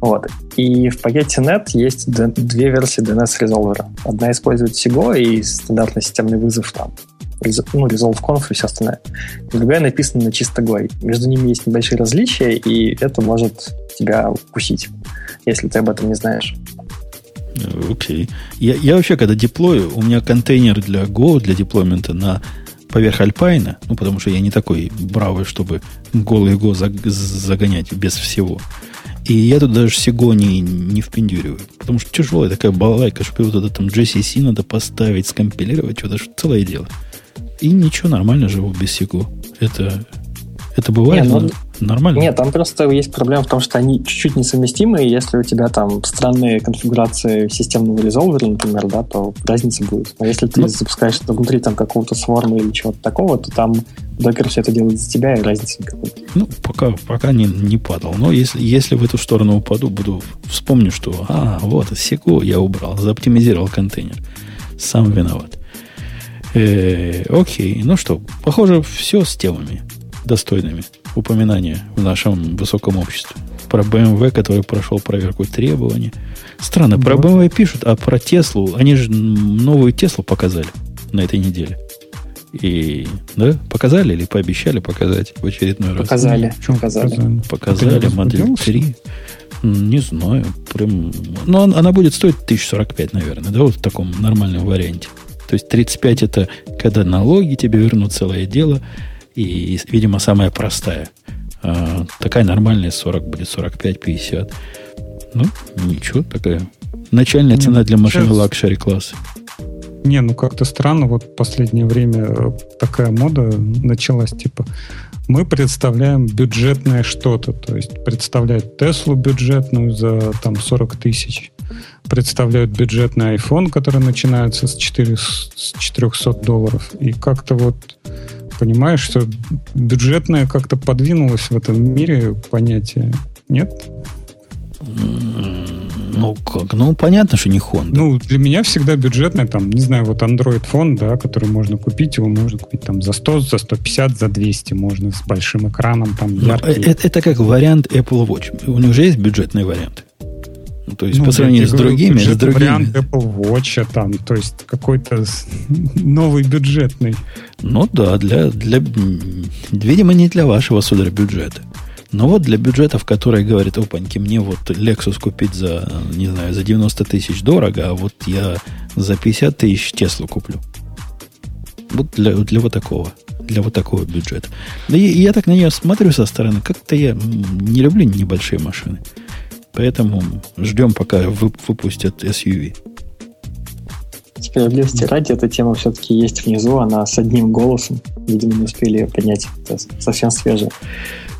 Вот. И в пакете .NET есть две версии DNS Resolver. Одна использует SIGO и стандартный системный вызов там ну, Resolve Conf и все остальное. Другая написана на чисто Go. Между ними есть небольшие различия, и это может тебя укусить, если ты об этом не знаешь. Окей. Okay. Я, я вообще, когда деплою, у меня контейнер для Go, для деплоймента на поверх Альпайна, ну, потому что я не такой бравый, чтобы голый Go загонять без всего. И я тут даже Сего не, не впендюриваю. Потому что тяжелая такая балалайка, чтобы вот это там GCC надо поставить, скомпилировать, что-то целое дело. И ничего, нормально живу без Сего. Это, это бывает не, ну, нормально? Нет, там просто есть проблема в том, что они чуть-чуть несовместимы, и если у тебя там странные конфигурации системного резолвера, например, да, то разница будет. А если ты ну, запускаешь это внутри там какого-то сворма или чего-то такого, то там докер все это делает за тебя, и разницы никакой. Ну, пока, пока не, не падал. Но если, если в эту сторону упаду, буду вспомню, что а, вот, Сего я убрал, заоптимизировал контейнер. Сам виноват. Э, окей, ну что, похоже, все с темами достойными упоминания в нашем высоком обществе. Про BMW, который прошел проверку требований. Странно, про BMW пишут, а про Теслу, они же новую Теслу показали на этой неделе. И, да, показали или пообещали показать в очередной раз? Показали. Показали. Показали модель 3. Не знаю. Прям... Но она будет стоить 1045, наверное, да, вот в таком нормальном варианте. То есть 35 это когда налоги тебе вернут целое дело. И, видимо, самая простая. А, такая нормальная 40 будет 45-50. Ну, ничего, такая начальная цена для машины luxury класса. Не, ну как-то странно, вот в последнее время э, такая мода началась, типа, мы представляем бюджетное что-то, то есть представляют Теслу бюджетную за там 40 тысяч, представляют бюджетный iPhone, который начинается с, 4, с 400 долларов, и как-то вот понимаешь, что бюджетное как-то подвинулось в этом мире понятие, нет? Ну, как? Ну, понятно, что не Honda. Ну, для меня всегда бюджетный, там, не знаю, вот Android фон, да, который можно купить, его можно купить там за 100, за 150, за 200 можно, с большим экраном, там, ну, яркий. Это, это как вариант Apple Watch. У них же есть бюджетный вариант. Ну, то есть, ну, по сравнению с другими, с другими... вариант Apple Watch, а там, то есть, какой-то новый бюджетный. Ну да, для, для, видимо, не для вашего, сударь, бюджета. Но вот для бюджетов, которые говорят, опаньки, мне вот Lexus купить за, не знаю, за 90 тысяч дорого, а вот я за 50 тысяч Теслу куплю. Вот для, для вот такого. Для вот такого бюджета. Да и я так на нее смотрю со стороны. Как-то я не люблю небольшие машины. Поэтому ждем, пока выпустят SUV. Справедливости ради, эта тема все-таки есть внизу, она с одним голосом. Видимо, не успели ее поднять. Это совсем свежая.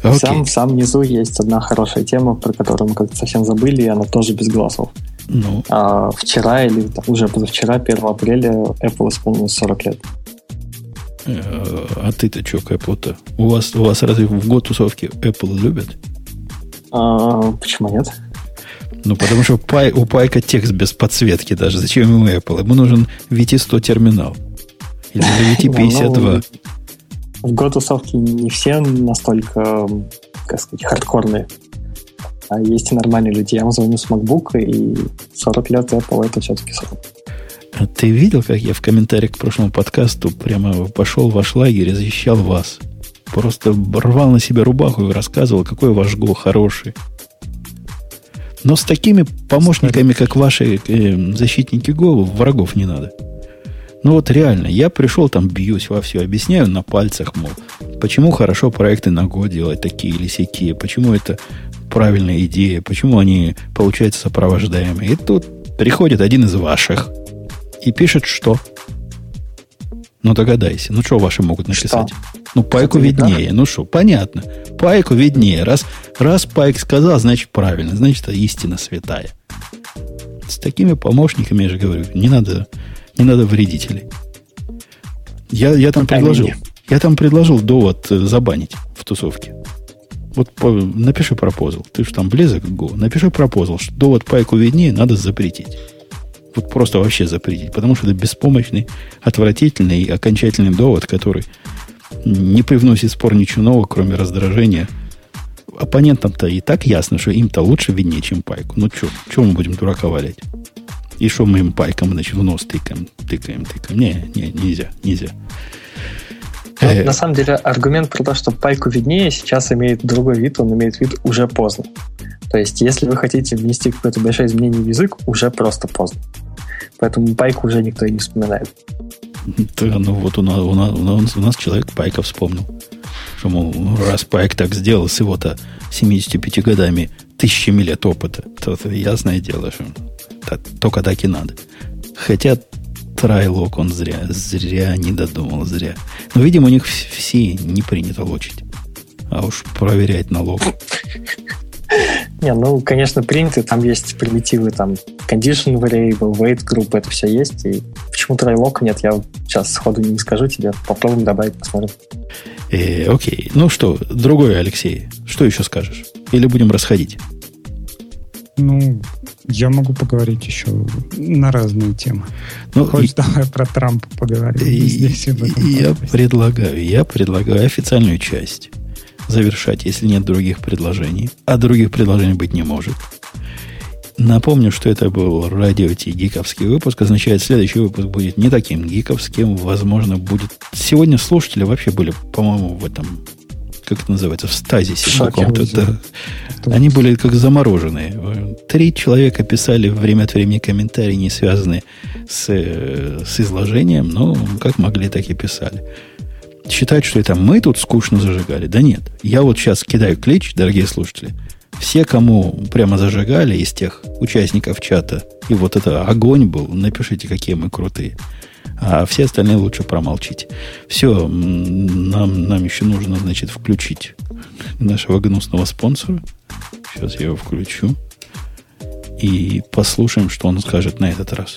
Okay. Сам, сам внизу есть одна хорошая тема, про которую мы как-то совсем забыли, и она тоже без голосов. Ну. А, вчера или там, уже позавчера, 1 апреля, Apple исполнилось 40 лет. Э, а ты-то что к Apple-то? У вас, у вас разве в год тусовки Apple любят? А, почему нет? Ну, потому что пай, у Пайка текст без подсветки даже. Зачем ему Apple? Ему нужен VT100 терминал. Или VT52. В год тусовки не все настолько, как сказать, хардкорные. А есть и нормальные люди. Я вам звоню с MacBook, и 40 лет Apple это все-таки срок. А ты видел, как я в комментариях к прошлому подкасту прямо пошел в ваш лагерь и защищал вас? Просто рвал на себя рубаху и рассказывал, какой ваш Го хороший. Но с такими помощниками, как ваши э, защитники Go, врагов не надо. Ну вот реально, я пришел там, бьюсь во все, объясняю на пальцах, мол, почему хорошо проекты на Go делать такие или сякие, почему это правильная идея, почему они получаются сопровождаемые. И тут приходит один из ваших и пишет, что? Ну, догадайся. Ну, что ваши могут написать? Что? Ну, пайку виднее. Ну, что, понятно. Пайку виднее. Раз, раз пайк сказал, значит, правильно. Значит, это истина святая. С такими помощниками, я же говорю, не надо, не надо вредителей. Я, я там предложил, я там предложил довод э, забанить в тусовке. Вот по, напиши пропозал. Ты же там близок к Go. Напиши пропозал, что довод пайку виднее, надо запретить. Вот просто вообще запретить. Потому что это беспомощный, отвратительный и окончательный довод, который не привносит спор ничего нового, кроме раздражения. Оппонентам-то и так ясно, что им-то лучше виднее, чем пайку. Ну что, что мы будем дурака валять? И что мы им пайком, значит, в нос тыкаем, тыкаем, тыкаем. Не, не, нельзя, нельзя. Ну, э, на самом деле аргумент про то, что пайку виднее, сейчас имеет другой вид, он имеет вид уже поздно. То есть, если вы хотите внести какое-то большое изменение в язык, уже просто поздно. Поэтому пайку уже никто и не вспоминает. Ну вот у нас, у нас, у нас, человек пайка вспомнил. Что, мол, раз пайк так сделал с его-то 75 годами, тысячами лет опыта, то это ясное дело, что да, только так и надо. Хотя трайлок он зря, зря не додумал, зря. Но, видимо, у них все не принято лочить. А уж проверять налог. Не, ну, конечно, принты, там есть примитивы, там, condition variable, weight group, это все есть. И почему трайлок нет, я сейчас сходу не скажу тебе. Попробуем добавить, посмотрим. Э, окей. Ну что, другой, Алексей, что еще скажешь? Или будем расходить? Ну, я могу поговорить еще на разные темы. Ну, Хочешь, и, давай про Трампа поговорим и, здесь. И, я предлагаю, я предлагаю официальную часть завершать, если нет других предложений. А других предложений быть не может. Напомню, что это был радио Ти гиковский выпуск. Означает, следующий выпуск будет не таким гиковским. Возможно, будет... Сегодня слушатели вообще были, по-моему, в этом как это называется, в стазисе каком-то. Да. Они были как замороженные. Три человека писали время от времени комментарии, не связанные с, с изложением, но как могли, так и писали. Считать, что это мы тут скучно зажигали. Да нет. Я вот сейчас кидаю клич, дорогие слушатели. Все, кому прямо зажигали из тех участников чата, и вот это огонь был, напишите, какие мы крутые. А все остальные лучше промолчите. Все, нам, нам еще нужно, значит, включить нашего гнусного спонсора. Сейчас я его включу. И послушаем, что он скажет на этот раз.